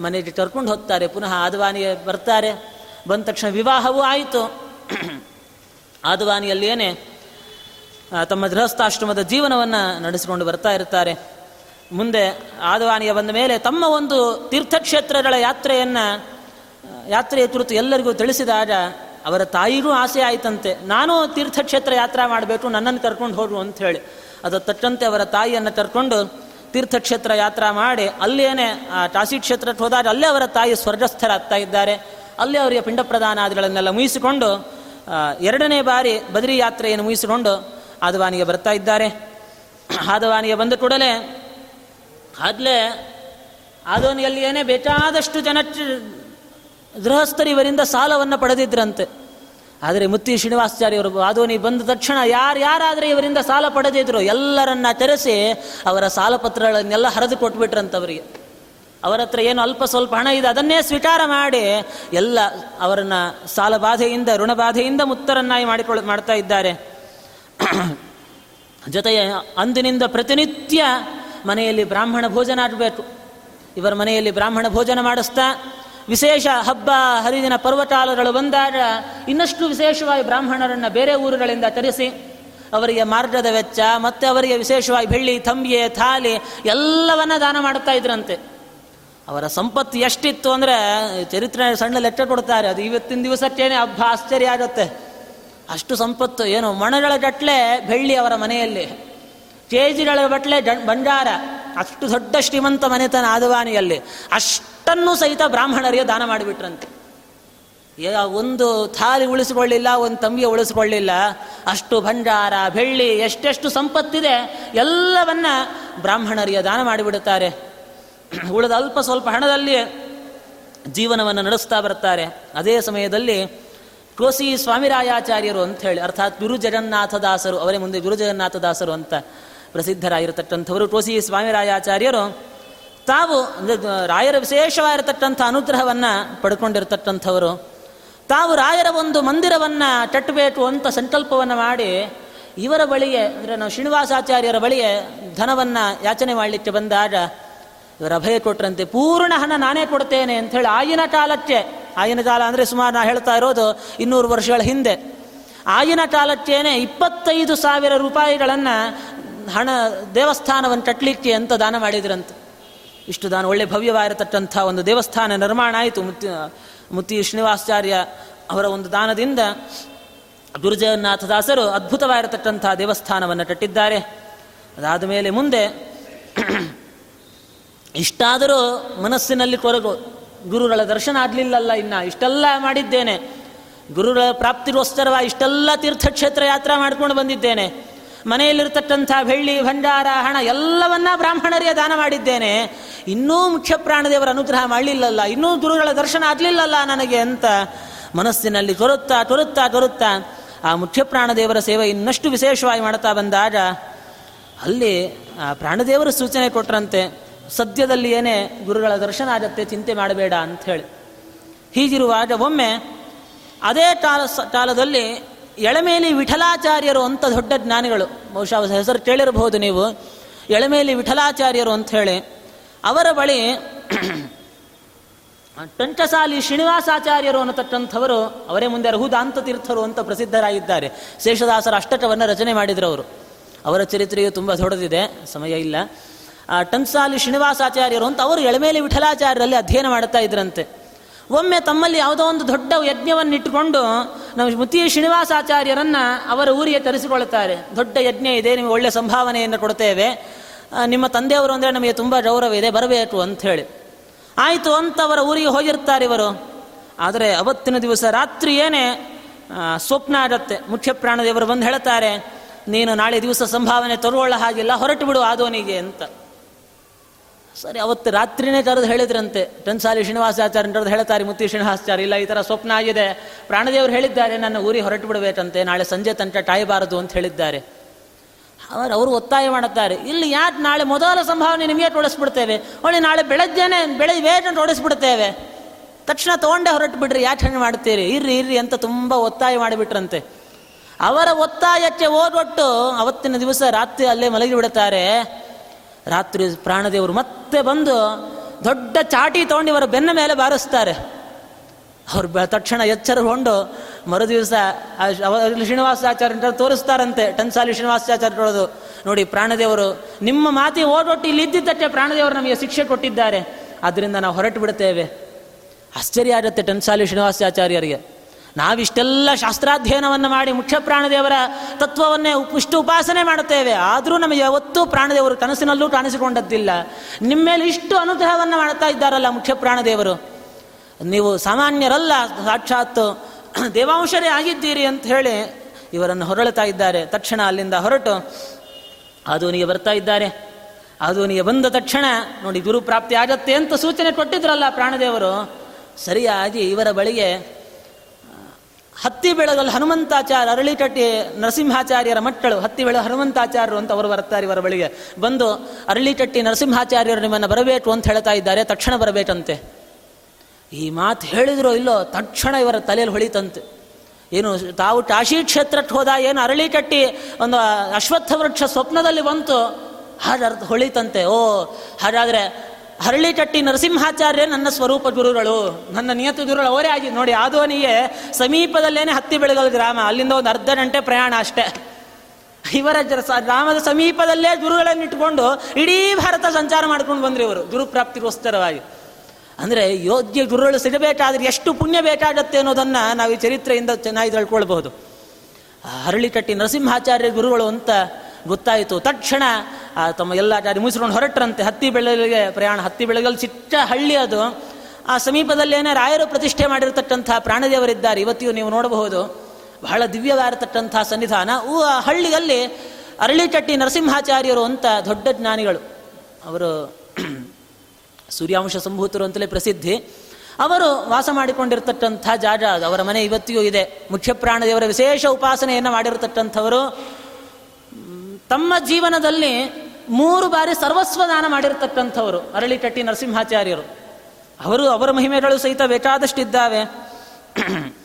ಮನೆಗೆ ಕರ್ಕೊಂಡು ಹೋಗ್ತಾರೆ. ಪುನಃ ಆದವಾನಿಗೆ ಬರ್ತಾರೆ. ಬಂದ ತಕ್ಷಣ ವಿವಾಹವೂ ಆಯಿತು. ಆದವಾನಿಯಲ್ಲಿಯೇ ತಮ್ಮ ಗೃಹಸ್ಥಾಶ್ರಮದ ಜೀವನವನ್ನು ನಡೆಸಿಕೊಂಡು ಬರ್ತಾ ಇರ್ತಾರೆ. ಮುಂದೆ ಆದವಾನಿಗೆ ಬಂದ ಮೇಲೆ ತಮ್ಮ ಒಂದು ತೀರ್ಥಕ್ಷೇತ್ರಗಳ ಯಾತ್ರೆಯನ್ನು, ಯಾತ್ರೆಯ ಕುರಿತು ಎಲ್ಲರಿಗೂ ತಿಳಿಸಿದಾಗ ಅವರ ತಾಯಿಗೂ ಆಸೆ ಆಯಿತಂತೆ. ನಾನು ತೀರ್ಥಕ್ಷೇತ್ರ ಯಾತ್ರಾ ಮಾಡಬೇಕು, ನನ್ನನ್ನು ಕರ್ಕೊಂಡು ಹೋಗು ಅಂತ ಹೇಳಿ. ಅದು ತಕ್ಕಂತೆ ಅವರ ತಾಯಿಯನ್ನು ಕರ್ಕೊಂಡು ತೀರ್ಥಕ್ಷೇತ್ರ ಯಾತ್ರಾ ಮಾಡಿ, ಅಲ್ಲೇನೆ ಆ ಕಾಶಿ ಕ್ಷೇತ್ರಕ್ಕೆ ಹೋದಾಗ ಅಲ್ಲೇ ಅವರ ತಾಯಿ ಸ್ವರ್ಗಸ್ಥರಾಗ್ತಾ ಇದ್ದಾರೆ. ಅಲ್ಲೇ ಅವರಿಗೆ ಪಿಂಡ ಪ್ರದಾನಾದಿಗಳನ್ನೆಲ್ಲ ಮುಗಿಸಿಕೊಂಡು ಎರಡನೇ ಬಾರಿ ಬದರಿ ಯಾತ್ರೆಯನ್ನು ಮುಗಿಸಿಕೊಂಡು ಆದವಾನಿಗೆ ಬರ್ತಾ ಇದ್ದಾರೆ. ಆದವಾನಿಗೆ ಬಂದ ಕೂಡಲೇ ಆಗಲೇ ಆದೋನಿಯಲ್ಲಿ ಏನೇ ಬೇಕಾದಷ್ಟು ಜನ ಗೃಹಸ್ಥರಿವರಿಂದ ಸಾಲವನ್ನು ಪಡೆದಿದ್ರಂತೆ. ಆದರೆ ಮುತ್ತಿ ಶ್ರೀನಿವಾಸಾಚಾರ್ಯವರು ಆದೋನಿ ಬಂದ ತಕ್ಷಣ ಯಾರು ಯಾರಾದರೆ ಇವರಿಂದ ಸಾಲ ಪಡೆದಿದ್ರು, ಎಲ್ಲರನ್ನ ತೆರೆಸಿ ಅವರ ಸಾಲ ಪತ್ರಗಳನ್ನೆಲ್ಲ ಹರಿದು ಕೊಟ್ಬಿಟ್ರಂತವರಿಗೆ ಅವರ ಹತ್ರ ಏನು ಅಲ್ಪ ಸ್ವಲ್ಪ ಹಣ ಇದೆ, ಅದನ್ನೇ ಸ್ವೀಕಾರ ಮಾಡಿ ಎಲ್ಲ ಅವರನ್ನು ಸಾಲ ಬಾಧೆಯಿಂದ ಋಣಬಾಧೆಯಿಂದ ಮುತ್ತರನ್ನಾಗಿ ಮಾಡಿಕೊಳ್, ಮಾಡ್ತಾ ಇದ್ದಾರೆ. ಜೊತೆಗೆ ಅಂದಿನಿಂದ ಪ್ರತಿನಿತ್ಯ ಮನೆಯಲ್ಲಿ ಬ್ರಾಹ್ಮಣ ಭೋಜನ ಆಗಬೇಕು ಇವರ ಮನೆಯಲ್ಲಿ ಬ್ರಾಹ್ಮಣ ಭೋಜನ ಮಾಡಿಸ್ತಾ, ವಿಶೇಷ ಹಬ್ಬ, ಹರಿದಿನ ಪರ್ವಕಾಲಗಳು ಬಂದಾಗ ಇನ್ನಷ್ಟು ವಿಶೇಷವಾಗಿ ಬ್ರಾಹ್ಮಣರನ್ನು ಬೇರೆ ಊರುಗಳಿಂದ ತರಿಸಿ, ಅವರಿಗೆ ಮಾರ್ಗದ ವೆಚ್ಚ, ಮತ್ತು ಅವರಿಗೆ ವಿಶೇಷವಾಗಿ ಬೆಳ್ಳಿ, ತಂಬಿಗೆ, ಥಾಲಿ ಎಲ್ಲವನ್ನ ದಾನ ಮಾಡ್ತಾ ಇದ್ರಂತೆ. ಅವರ ಸಂಪತ್ತು ಎಷ್ಟಿತ್ತು ಅಂದರೆ, ಚರಿತ್ರೆ ಸಣ್ಣ ಲೆಕ್ಕ ಕೊಡ್ತಾರೆ, ಅದು ಇವತ್ತಿನ ದಿವಸಕ್ಕೇನೆ ಹಬ್ಬ, ಆಶ್ಚರ್ಯ ಆಗುತ್ತೆ. ಅಷ್ಟು ಸಂಪತ್ತು ಏನು ಮಣಗಳ ಗಟ್ಲೆ ಬೆಳ್ಳಿ ಅವರ ಮನೆಯಲ್ಲಿ. ಕೇಜಿಗಳ ಬಟ್ಲೆ ಬಂಜಾರ ಅಷ್ಟು ದೊಡ್ಡ ಶ್ರೀಮಂತ ಮನೆತನ ಆದವಾನಿಯಲ್ಲಿ. ಅಷ್ಟನ್ನು ಸಹಿತ ಬ್ರಾಹ್ಮಣರಿಗೆ ದಾನ ಮಾಡಿಬಿಟ್ರಂತೆ. ಒಂದು ಥಾಲಿ ಉಳಿಸಿಕೊಳ್ಳಿಲ್ಲ, ಒಂದು ತಂಬಿಯ ಉಳಿಸಿಕೊಳ್ಳಿಲ್ಲ. ಅಷ್ಟು ಭಂಡಾರ, ಬೆಳ್ಳಿ, ಎಷ್ಟೆಷ್ಟು ಸಂಪತ್ತಿದೆ, ಎಲ್ಲವನ್ನ ಬ್ರಾಹ್ಮಣರಿಗೆ ದಾನ ಮಾಡಿಬಿಡುತ್ತಾರೆ. ಉಳಿದ ಅಲ್ಪ ಸ್ವಲ್ಪ ಹಣದಲ್ಲಿ ಜೀವನವನ್ನು ನಡೆಸ್ತಾ ಬರ್ತಾರೆ. ಅದೇ ಸಮಯದಲ್ಲಿ ಕೋಸಿ ಸ್ವಾಮಿರಾಯಾಚಾರ್ಯರು ಅಂತ ಹೇಳಿ ಅರ್ಥಾತ್ ಗುರು ಜಗನ್ನಾಥದಾಸರು ಅವರೇ ಮುಂದೆ ಗುರು ಜಗನ್ನಾಥದಾಸರು ಅಂತ. ಪ್ರಸಿದ್ಧರಾಗಿರತಕ್ಕಂಥವರು ಕೋಸಿ ಸ್ವಾಮಿರಾಯಾಚಾರ್ಯರು. ತಾವು ರಾಯರ ವಿಶೇಷವಾಗಿರತಕ್ಕಂಥ ಅನುಗ್ರಹವನ್ನು ಪಡ್ಕೊಂಡಿರತಕ್ಕಂಥವರು. ತಾವು ರಾಯರ ಒಂದು ಮಂದಿರವನ್ನು ಕಟ್ಟಬೇಕು ಅಂತ ಸಂಕಲ್ಪವನ್ನು ಮಾಡಿ, ಇವರ ಬಳಿಗೆ, ಅಂದರೆ ನಾವು ಶ್ರೀನಿವಾಸಾಚಾರ್ಯರ ಬಳಿಗೆ ಧನವನ್ನು ಯಾಚನೆ ಮಾಡಲಿಕ್ಕೆ ಬಂದಾಗ, ಇವರ ಅಭಯ ಕೊಟ್ಟರಂತೆ ಪೂರ್ಣ ಹಣ ನಾನೇ ಕೊಡ್ತೇನೆ ಅಂತ ಹೇಳಿ ಆಗಿನ ಕಾಲಕ್ಕೆ, ಆಗಿನ ಕಾಲ ಅಂದರೆ ಸುಮಾರು ನಾ ಹೇಳ್ತಾ ಇರೋದು ಇನ್ನೂರು ವರ್ಷಗಳ ಹಿಂದೆ, ಆಗಿನ ಕಾಲಕ್ಕೇನೆ ಇಪ್ಪತ್ತೈದು ಸಾವಿರ ರೂಪಾಯಿಗಳನ್ನು ಹಣ ದೇವಸ್ಥಾನವನ್ನು ಕಟ್ಟಲಿಕ್ಕೆ ಅಂತ ದಾನ ಮಾಡಿದ್ರಂತ? ಇಷ್ಟು ದಾನ, ಒಳ್ಳೆ ಭವ್ಯವಾಗಿರತಕ್ಕಂಥ ಒಂದು ದೇವಸ್ಥಾನ ನಿರ್ಮಾಣ ಆಯಿತು. ಮುತ್ತಿ ಮುತ್ತಿ ಶ್ರೀನಿವಾಸಾಚಾರ್ಯ ಅವರ ಒಂದು ದಾನದಿಂದ ಗುರುಜಗನ್ನಾಥದಾಸರು ಅದ್ಭುತವಾಗಿರತಕ್ಕಂಥ ದೇವಸ್ಥಾನವನ್ನು ಕಟ್ಟಿದ್ದಾರೆ. ಅದಾದ ಮೇಲೆ ಮುಂದೆ ಇಷ್ಟಾದರೂ ಮನಸ್ಸಿನಲ್ಲಿ ಕೊರಗು, ಗುರುಗಳ ದರ್ಶನ ಆಗಲಿಲ್ಲಲ್ಲ ಇನ್ನ, ಇಷ್ಟೆಲ್ಲ ಮಾಡಿದ್ದೇನೆ. ಗುರುಗಳ ಪ್ರಾಪ್ತಿಗೋಸ್ಕರವ ಇಷ್ಟೆಲ್ಲ ತೀರ್ಥಕ್ಷೇತ್ರ ಯಾತ್ರಾ ಮಾಡ್ಕೊಂಡು ಬಂದಿದ್ದೇನೆ. ಮನೆಯಲ್ಲಿರ್ತಕ್ಕಂಥ ಬೆಳ್ಳಿ, ಭಂಡಾರ, ಹಣ ಎಲ್ಲವನ್ನ ಬ್ರಾಹ್ಮಣರಿಗೆ ದಾನ ಮಾಡಿದ್ದೇನೆ. ಇನ್ನೂ ಮುಖ್ಯ ಪ್ರಾಣದೇವರ ಅನುಗ್ರಹ ಮಾಡಲಿಲ್ಲಲ್ಲ, ಇನ್ನೂ ಗುರುಗಳ ದರ್ಶನ ಆಗಲಿಲ್ಲಲ್ಲ ನನಗೆ ಅಂತ ಮನಸ್ಸಿನಲ್ಲಿ ತೊರುತ್ತಾ ತೊರುತ್ತಾ ತೊರುತ್ತಾ ಆ ಮುಖ್ಯ ಪ್ರಾಣದೇವರ ಸೇವೆ ಇನ್ನಷ್ಟು ವಿಶೇಷವಾಗಿ ಮಾಡ್ತಾ ಬಂದಾಗ ಅಲ್ಲಿ ಆ ಪ್ರಾಣದೇವರ ಸೂಚನೆ ಕೊಟ್ಟರಂತೆ ಸದ್ಯದಲ್ಲಿ ಏನೇ ಗುರುಗಳ ದರ್ಶನ ಆಗತ್ತೆ, ಚಿಂತೆ ಮಾಡಬೇಡ ಅಂತ ಹೇಳಿ. ಹೀಗಿರುವಾಗ ಒಮ್ಮೆ ಅದೇ ಕಾಲ ಕಾಲದಲ್ಲಿ ಎಳಮೇಲಿ ವಿಠಲಾಚಾರ್ಯರು ಅಂತ ದೊಡ್ಡ ಜ್ಞಾನಿಗಳು. ಬಹುಶಃ ಹೆಸರು ಕೇಳಿರಬಹುದು ನೀವು. ಎಳಮೇಲಿ ವಿಠಲಾಚಾರ್ಯರು ಅಂತ ಹೇಳಿ. ಅವರ ಬಳಿ *clears throat* ಟಂಟಸಾಲಿ ಶ್ರೀನಿವಾಸಾಚಾರ್ಯರು ಅನ್ನತಕ್ಕಂಥವರು, ಅವರೇ ಮುಂದೆ ರಹುದಾಂತ ತೀರ್ಥರು ಅಂತ ಪ್ರಸಿದ್ಧರಾಗಿದ್ದಾರೆ. ಶೇಷದಾಸರ ಅಷ್ಟಕವನ್ನು ರಚನೆ ಮಾಡಿದರು ಅವರು. ಅವರ ಚರಿತ್ರೆಯು ತುಂಬ ದೊಡ್ಡದಿದೆ, ಸಮಯ ಇಲ್ಲ. ಆ ಟಂಸಾಲಿ ಶ್ರೀನಿವಾಸಾಚಾರ್ಯರು ಅಂತ ಅವರು ಎಳಮೇಲಿ ವಿಠಲಾಚಾರ್ಯರಲ್ಲಿ ಅಧ್ಯಯನ ಮಾಡ್ತಾ ಇದ್ರಂತೆ. ಒಮ್ಮೆ ತಮ್ಮಲ್ಲಿ ಯಾವುದೋ ಒಂದು ದೊಡ್ಡ ಯಜ್ಞವನ್ನು ಇಟ್ಟುಕೊಂಡು ನಮ್ಮ ಮುತಿ ಶ್ರೀನಿವಾಸಾಚಾರ್ಯರನ್ನ ಅವರ ಊರಿಗೆ ಕರೆಸಿಕೊಳ್ಳುತ್ತಾರೆ ದೊಡ್ಡ ಯಜ್ಞ ಇದೆ, ನಿಮಗೆ ಒಳ್ಳೆ ಸಂಭಾವನೆಯನ್ನು ಕೊಡ್ತೇವೆ. ನಿಮ್ಮ ತಂದೆಯವರು ಅಂದರೆ ನಮಗೆ ತುಂಬ ಗೌರವ ಇದೆ, ಬರಬೇಕು ಅಂತ ಹೇಳಿ. ಆಯಿತು ಅಂತ ಅವರ ಊರಿಗೆ ಹೋಗಿರ್ತಾರೆ ಇವರು. ಆದರೆ ಅವತ್ತಿನ ದಿವಸ ರಾತ್ರಿ ಏನೇ ಸ್ವಪ್ನ ಆಗತ್ತೆ. ಮುಖ್ಯ ಪ್ರಾಣದೇವರು ಬಂದು ಹೇಳ್ತಾರೆ ನೀನು ನಾಳೆ ದಿವಸ ಸಂಭಾವನೆ ತರುವಳ ಹಾಗಿಲ್ಲ ಹೊರಟು ಬಿಡು ಆದೋನಿಗೆ ಅಂತ. ಸರಿ, ಅವತ್ತು ರಾತ್ರಿನೇ ಕರೆದು ಹೇಳಿದ್ರಂತೆ. ಟನ್ಸಾಲಿ ಕರೆದು ಹೇಳ್ತಾರೆ, ಮುತ್ತಿ ಶ್ರೀನಿವಾಸಾಚಾರ್ಯ, ಇಲ್ಲ, ಈ ಥರ ಸ್ವಪ್ನ ಆಗಿದೆ. ಪ್ರಾಣದೇವರು ಹೇಳಿದ್ದಾರೆ, ನನ್ನ ಊರಿಗೆ ಹೊರಟು ಬಿಡಬೇಕಂತೆ, ನಾಳೆ ಸಂಜೆ ತನಕ ಟಾಯಬಾರದು ಅಂತ ಹೇಳಿದ್ದಾರೆ. ಅವರು ಅವರು ಒತ್ತಾಯ ಮಾಡುತ್ತಾರೆ, ಇಲ್ಲಿ ಯಾಕೆ ನಾಳೆ ಮೊದಲ ಸಂಭಾವನೆ ನಿಮಗೆ ತೊಡಸ್ಬಿಡ್ತೇವೆ ಒಳ್ಳೆ ನಾಳೆ ಬೆಳಗ್ಗೆನೆ ಬೆಳಗ್ಗೆ ಬೇಗ ಓಡಿಸ್ಬಿಡ್ತೇವೆ. ತಕ್ಷಣ ತೊಗೊಂಡೆ ಹೊರಟು ಬಿಡ್ರಿ, ಯಾಕೆ ಹಣ್ಣು ಮಾಡ್ತೀರಿ ಇರ್ರಿ ಇರ್ರಿ ಅಂತ ತುಂಬ ಒತ್ತಾಯ ಮಾಡಿಬಿಟ್ರಂತೆ. ಅವರ ಒತ್ತಾಯಕ್ಕೆ ಓದೊಟ್ಟು ಅವತ್ತಿನ ದಿವಸ ರಾತ್ರಿ ಅಲ್ಲೇ ಮಲಗಿ ಬಿಡುತ್ತಾರೆ ರಾತ್ರಿ ಪ್ರಾಣದೇವರು ಮತ್ತೆ ಬಂದು ದೊಡ್ಡ ಚಾಟಿ ತೊಗೊಂಡು ಇವರ ಬೆನ್ನ ಮೇಲೆ ಬಾರಿಸ್ತಾರೆ. ಅವ್ರು ತಕ್ಷಣ ಎಚ್ಚರಗೊಂಡು ಮರು ದಿವಸ ಶ್ರೀನಿವಾಸಾಚಾರ್ಯ ತೋರಿಸ್ತಾರಂತೆ ಟನ್ಸಾಲಿ ಶ್ರೀನಿವಾಸಾಚಾರ್ಯರದು ನೋಡಿ ಪ್ರಾಣದೇವರು, ನಿಮ್ಮ ಮಾತಿ ಓಡೊಟ್ಟು ಇಲ್ಲಿ ಇದ್ದಿದ್ದಕ್ಕೆ ಪ್ರಾಣದೇವರು ನಮಗೆ ಶಿಕ್ಷೆ ಕೊಟ್ಟಿದ್ದಾರೆ. ಆದ್ದರಿಂದ ನಾವು ಹೊರಟು ಬಿಡುತ್ತೇವೆ. ಆಶ್ಚರ್ಯ ಆಗುತ್ತೆ ಟನ್ಸಾಲಿ ಶ್ರೀನಿವಾಸಾಚಾರ್ಯರಿಗೆ. ನಾವಿಷ್ಟೆಲ್ಲ ಶಾಸ್ತ್ರಾಧ್ಯಯನವನ್ನು ಮಾಡಿ ಮುಖ್ಯ ಪ್ರಾಣದೇವರ ತತ್ವವನ್ನೇ ಇಷ್ಟು ಉಪಾಸನೆ ಮಾಡುತ್ತೇವೆ. ಆದರೂ ನಮಗೆ ಯಾವತ್ತೂ ಪ್ರಾಣದೇವರು ಕನಸಿನಲ್ಲೂ ಕಾಣಿಸಿಕೊಂಡದ್ದಿಲ್ಲ. ನಿಮ್ಮ ಮೇಲೆ ಇಷ್ಟು ಅನುಗ್ರಹವನ್ನು ಮಾಡ್ತಾ ಇದ್ದಾರಲ್ಲ ಮುಖ್ಯ ಪ್ರಾಣದೇವರು. ನೀವು ಸಾಮಾನ್ಯರಲ್ಲ, ಸಾಕ್ಷಾತ್ *clears throat* ದೇವಾಂಶರೇ ಆಗಿದ್ದೀರಿ ಅಂತ ಹೇಳಿ ಇವರನ್ನು ಹೊರಳುತ್ತಾ ಇದ್ದಾರೆ. ತಕ್ಷಣ ಅಲ್ಲಿಂದ ಹೊರಟು. ಆದೂನಿಗೆ ಬರ್ತಾ ಇದ್ದಾರೆ. ಆದೂನಿಗೆ ಬಂದ ತಕ್ಷಣ, ನೋಡಿ ಗುರು ಪ್ರಾಪ್ತಿ ಆಗತ್ತೆ ಅಂತ ಸೂಚನೆ ಕೊಟ್ಟಿದ್ರಲ್ಲ ಪ್ರಾಣದೇವರು. ಸರಿಯಾಗಿ ಇವರ ಬಳಿಗೆ ಹತ್ತಿ ಬೆಳಗಲ್ ಹನುಮಂತಾಚಾರ್ಯ, ಅರಳಿಕಟ್ಟಿ ನರಸಿಂಹಾಚಾರ್ಯರ ಮಕ್ಕಳು, ಹತ್ತಿ ಬೆಳೆ ಹನುಮಂತಾಚಾರ್ಯರು ಅಂತ ಅವರು ಬರ್ತಾರೆ ಇವರ ಬಳಿಗೆ. ಬಂದು ಅರಳಿಕಟ್ಟಿ ನರಸಿಂಹಾಚಾರ್ಯರು ನಿಮ್ಮನ್ನು ಬರಬೇಕು ಅಂತ ಹೇಳ್ತಾ ಇದ್ದಾರೆ, ತಕ್ಷಣ ಬರಬೇಕಂತೆ. ಈ ಮಾತು ಹೇಳಿದ್ರು ಇಲ್ಲೋ, ತಕ್ಷಣ ಇವರ ತಲೆಯಲ್ಲಿ ಹೊಳಿತಂತೆ. ಏನು, ತಾವು ಕಾಶಿ ಕ್ಷೇತ್ರಕ್ಕೆ ಹೋದ ಏನು ಅರಳಿ ಕಟ್ಟಿ ಒಂದು ಅಶ್ವತ್ಥ ವೃಕ್ಷ ಸ್ವಪ್ನದಲ್ಲಿ ಬಂತು, ಹಾಗಾದ್ರೆ ಹೊಳಿತಂತೆ. ಓ, ಹಾಗಾದರೆ ಹರಳಿ ಕಟ್ಟಿ ನರಸಿಂಹಾಚಾರ್ಯ ನನ್ನ ಸ್ವರೂಪ ಗುರುಗಳು, ನನ್ನ ನಿಯತ ಗುರುಗಳು, ಅವರೇ ಆಗಿ ನೋಡಿ ಆದೋನಿಗೆ ಸಮೀಪದಲ್ಲೇನೆ ಹತ್ತಿ ಬೆಳಗಲ್ ಗ್ರಾಮ, ಅಲ್ಲಿಂದ ಒಂದು ಅರ್ಧ ಗಂಟೆ ಪ್ರಯಾಣ ಅಷ್ಟೇ. ಇವರ ಗ್ರಾಮದ ಸಮೀಪದಲ್ಲೇ ಗುರುಗಳನ್ನು ಇಟ್ಕೊಂಡು ಇಡೀ ಭಾರತ ಸಂಚಾರ ಮಾಡ್ಕೊಂಡು ಬಂದ್ರಿ ಇವರು, ಗುರುಪ್ರಾಪ್ತಿಗೋಸ್ಕರವಾಗಿ. ಅಂದರೆ ಯೋಗ್ಯ ಗುರುಗಳು ಸಿಗಬೇಕಾದ್ರೆ ಎಷ್ಟು ಪುಣ್ಯ ಬೇಕಾಗತ್ತೆ ಅನ್ನೋದನ್ನು ನಾವು ಈ ಚರಿತ್ರೆಯಿಂದ ಚೆನ್ನಾಗಿ ತಿಳ್ಕೊಳ್ಬಹುದು. ಹರಳಿಕಟ್ಟಿ ನರಸಿಂಹಾಚಾರ್ಯ ಗುರುಗಳು ಅಂತ ಗೊತ್ತಾಯಿತು. ತಕ್ಷಣ ತಮ್ಮ ಎಲ್ಲ ಗಾಡಿ ಮುಗಿಸ್ಕೊಂಡು ಹೊರಟ್ರಂತೆ. ಹತ್ತಿ ಬೆಳಗ್ಗೆ ಪ್ರಯಾಣ, ಹತ್ತಿ ಬೆಳಗಲ್ಲಿ ಚಿಕ್ಕ ಹಳ್ಳಿ ಅದು. ಆ ಸಮೀಪದಲ್ಲೇನೇ ರಾಯರು ಪ್ರತಿಷ್ಠೆ ಮಾಡಿರತಕ್ಕಂಥ ಪ್ರಾಣದೇವರಿದ್ದಾರೆ. ಇವತ್ತಿಗೂ ನೀವು ನೋಡಬಹುದು. ಬಹಳ ದಿವ್ಯವಾಗಿರತಕ್ಕಂಥ ಸನ್ನಿಧಾನ. ಊ, ಆ ಹಳ್ಳಿಯಲ್ಲಿ ಅರಳಿಚಟ್ಟಿ ನರಸಿಂಹಾಚಾರ್ಯರು ಅಂತ ದೊಡ್ಡ ಜ್ಞಾನಿಗಳು. ಅವರು *clears throat* ಸೂರ್ಯಾಂಶ ಸಂಭೂತರು ಅಂತಲೇ ಪ್ರಸಿದ್ಧಿ. ಅವರು ವಾಸ ಮಾಡಿಕೊಂಡಿರ್ತಕ್ಕಂಥ ಜಾಗ ಅವರ ಮನೆ ಇವತ್ತಿಗೂ ಇದೆ. ಮುಖ್ಯ ಪ್ರಾಣದೇವರ ವಿಶೇಷ ಉಪಾಸನೆಯನ್ನು ಮಾಡಿರತಕ್ಕಂಥವರು. ತಮ್ಮ ಜೀವನದಲ್ಲಿ ಮೂರು ಬಾರಿ ಸರ್ವಸ್ವ ದಾನ ಮಾಡಿರ್ತಕ್ಕಂಥವರು ಅರಳಿಕಟ್ಟಿ ನರಸಿಂಹಾಚಾರ್ಯರು. ಅವರು ಅವರ ಮಹಿಮೆಗಳು ಸಹಿತ ಬೇಕಾದಷ್ಟಿದ್ದಾವೆ. *clears throat*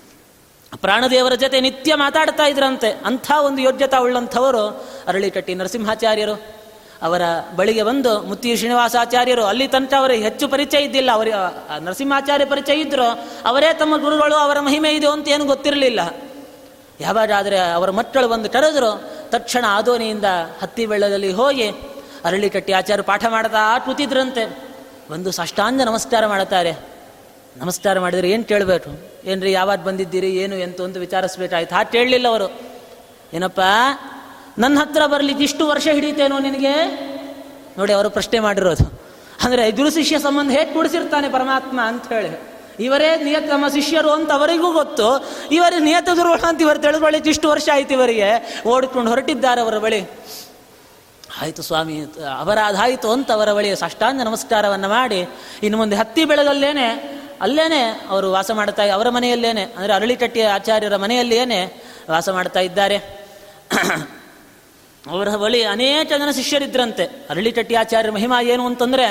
ಪ್ರಾಣದೇವರ ಜೊತೆ ನಿತ್ಯ ಮಾತಾಡ್ತಾ ಇದ್ರಂತೆ. ಅಂಥ ಒಂದು ಯೋಗ್ಯತಾ ಉಳ್ಳಂಥವರು ಅರಳಿಕಟ್ಟಿ ನರಸಿಂಹಾಚಾರ್ಯರು. ಅವರ ಬಳಿಗೆ ಬಂದು ಮುತ್ತಿ ಶ್ರೀನಿವಾಸಾಚಾರ್ಯರು, ಅಲ್ಲಿ ತನಕ ಅವರಿಗೆ ಹೆಚ್ಚು ಪರಿಚಯ ಇದ್ದಿಲ್ಲ. ಅವರ ನರಸಿಂಹಾಚಾರ್ಯ ಪರಿಚಯ ಇದ್ದರು ಅವರೇ ತಮ್ಮ ಗುರುಗಳು, ಅವರ ಮಹಿಮೆ ಇದೆ ಅಂತ ಏನು ಗೊತ್ತಿರಲಿಲ್ಲ. ಯಾವಾಗಾದರೆ ಅವರ ಮಕ್ಕಳು ಬಂದು ಕರೆದರು, ತಕ್ಷಣ ಆದೋನಿಯಿಂದ ಹತ್ತಿ ಬೆಳ್ಳದಲ್ಲಿ ಹೋಗಿ ಅರಳಿ ಕಟ್ಟಿ ಆಚಾರ್ಯ ಪಾಠ ಮಾಡ್ತಾ ಕೂತಿದ್ರಂತೆ. ಒಂದು ಸಾಷ್ಟಾಂಗ ನಮಸ್ಕಾರ ಮಾಡುತ್ತಾರೆ. ನಮಸ್ಕಾರ ಮಾಡಿದರೆ ಏನು ಕೇಳಬೇಕು? ಏನ್ರಿ ಯಾವಾಗ ಬಂದಿದ್ದೀರಿ, ಏನು, ಎಂತ ಅಂತ ವಿಚಾರಿಸ್ಬೇಕಾಯ್ತು? ಹಾಗೆ ಕೇಳಲಿಲ್ಲ ಅವರು. ಏನಪ್ಪ, ನನ್ನ ಹತ್ರ ಬರಲಿಕ್ಕೆ ಇಷ್ಟು ವರ್ಷ ಹಿಡಿತೇನೋ ನಿನಗೆ? ನೋಡಿ, ಅವರು ಪ್ರಶ್ನೆ ಮಾಡಿರೋದು. ಅಂದರೆ ಗುರು ಶಿಷ್ಯ ಸಂಬಂಧ ಹೇಗೆ ಕೂಡಿಸಿರ್ತಾನೆ ಪರಮಾತ್ಮ ಅಂತ ಹೇಳಿ. ಇವರೇ ನಿಯತ ನಮ್ಮ ಶಿಷ್ಯರು ಅಂತ ಅವರಿಗೂ ಗೊತ್ತು. ಇವರೇ ನಿಯತ ಗುರುಗಳು ಅಂತ ಇವರು ತಿಳ್ಕೊಳ್ಳಿಕ್ಕೆ ಇಷ್ಟು ವರ್ಷ ಆಯ್ತು ಇವರಿಗೆ. ಓಡಿಕೊಂಡು ಹೊರಟಿದ್ದಾರೆ ಅವರ ಬಳಿ. ಆಯಿತು ಸ್ವಾಮಿ ಅಪರಾಧಾಯಿತು ಅಂತ ಅವರ ಬಳಿ ಸಾಷ್ಟಾಂಗ ನಮಸ್ಕಾರವನ್ನು ಮಾಡಿ, ಇನ್ನು ಮುಂದೆ ಹತ್ತಿ ಬೆಳೆದಲ್ಲೇನೆ ಅಲ್ಲೇನೆ ಅವರು ವಾಸ ಮಾಡ್ತಾ ಅವರ ಮನೆಯಲ್ಲೇನೆ, ಅಂದರೆ ಅರಳಿಕಟ್ಟಿಯ ಆಚಾರ್ಯರ ಮನೆಯಲ್ಲೇನೆ ವಾಸ ಮಾಡ್ತಾ ಇದ್ದಾರೆ. ಅವರ ಬಳಿ ಅನೇಕ ಜನ ಶಿಷ್ಯರಿದ್ರಂತೆ. ಅರಳಿಕಟ್ಟಿ ಆಚಾರ್ಯ ಮಹಿಮಾ ಏನು ಅಂತಂದರೆ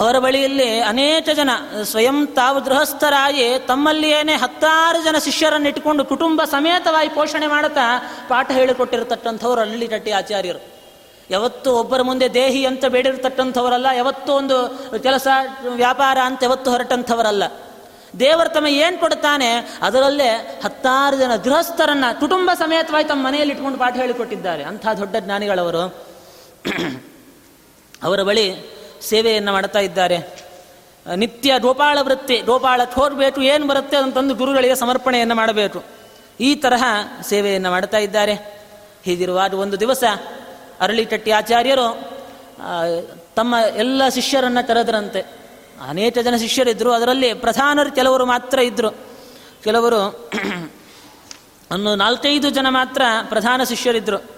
ಅವರ ಬಳಿಯಲ್ಲಿ ಅನೇಕ ಜನ ಸ್ವಯಂ ತಾವು ಗೃಹಸ್ಥರಾಗಿ ತಮ್ಮಲ್ಲಿಯೇನೆ ಹತ್ತಾರು ಜನ ಶಿಷ್ಯರನ್ನು ಇಟ್ಟುಕೊಂಡು ಕುಟುಂಬ ಸಮೇತವಾಗಿ ಪೋಷಣೆ ಮಾಡುತ್ತಾ ಪಾಠ ಹೇಳಿಕೊಟ್ಟಿರತಕ್ಕಂಥವ್ರು ಅರಳಿಕಟ್ಟಿ ಆಚಾರ್ಯರು. ಯಾವತ್ತೂ ಒಬ್ಬರ ಮುಂದೆ ದೇಹಿ ಅಂತ ಬೇಡಿರ್ತಕ್ಕಂಥವರಲ್ಲ, ಯಾವತ್ತೂ ಒಂದು ಕೆಲಸ, ವ್ಯಾಪಾರ ಅಂತ ಯಾವತ್ತು ಹೊರಟಂಥವರಲ್ಲ. ದೇವರು ತಮ್ಮ ಏನು ಕೊಡ್ತಾನೆ ಅದರಲ್ಲೇ ಹತ್ತಾರು ಜನ ಗೃಹಸ್ಥರನ್ನ ಕುಟುಂಬ ಸಮೇತವಾಗಿ ತಮ್ಮ ಮನೆಯಲ್ಲಿ ಇಟ್ಕೊಂಡು ಪಾಠ ಹೇಳಿಕೊಟ್ಟಿದ್ದಾರೆ. ಅಂಥ ದೊಡ್ಡ ಜ್ಞಾನಿಗಳವರು. ಅವರ ಬಳಿ ಸೇವೆಯನ್ನು ಮಾಡ್ತಾ ಇದ್ದಾರೆ. ನಿತ್ಯ ಗೋಪಾಳ ವೃತ್ತಿ ಗೋಪಾಳ ಥೋರ್ಬೇಕು ಏನು ಬರುತ್ತೆ ಅಂತಂದು ಗುರುಗಳಿಗೆ ಸಮರ್ಪಣೆಯನ್ನು ಮಾಡಬೇಕು. ಈ ತರಹ ಸೇವೆಯನ್ನು ಮಾಡ್ತಾ ಇದ್ದಾರೆ. ಹೀಗಿರುವಾಗ ಒಂದು ದಿವಸ ಅರಳಿಕಟ್ಟಿ ಆಚಾರ್ಯರು ತಮ್ಮ ಎಲ್ಲ ಶಿಷ್ಯರನ್ನು ಕರೆದರಂತೆ. ಅನೇಕ ಜನ ಶಿಷ್ಯರಿದ್ದರು ಅದರಲ್ಲಿ ಪ್ರಧಾನರು ಕೆಲವರು ಮಾತ್ರ ಇದ್ದರು ಕೆಲವರು ಒಂದು ನಾಲ್ಕೈದು ಜನ ಮಾತ್ರ ಪ್ರಧಾನ ಶಿಷ್ಯರಿದ್ದರು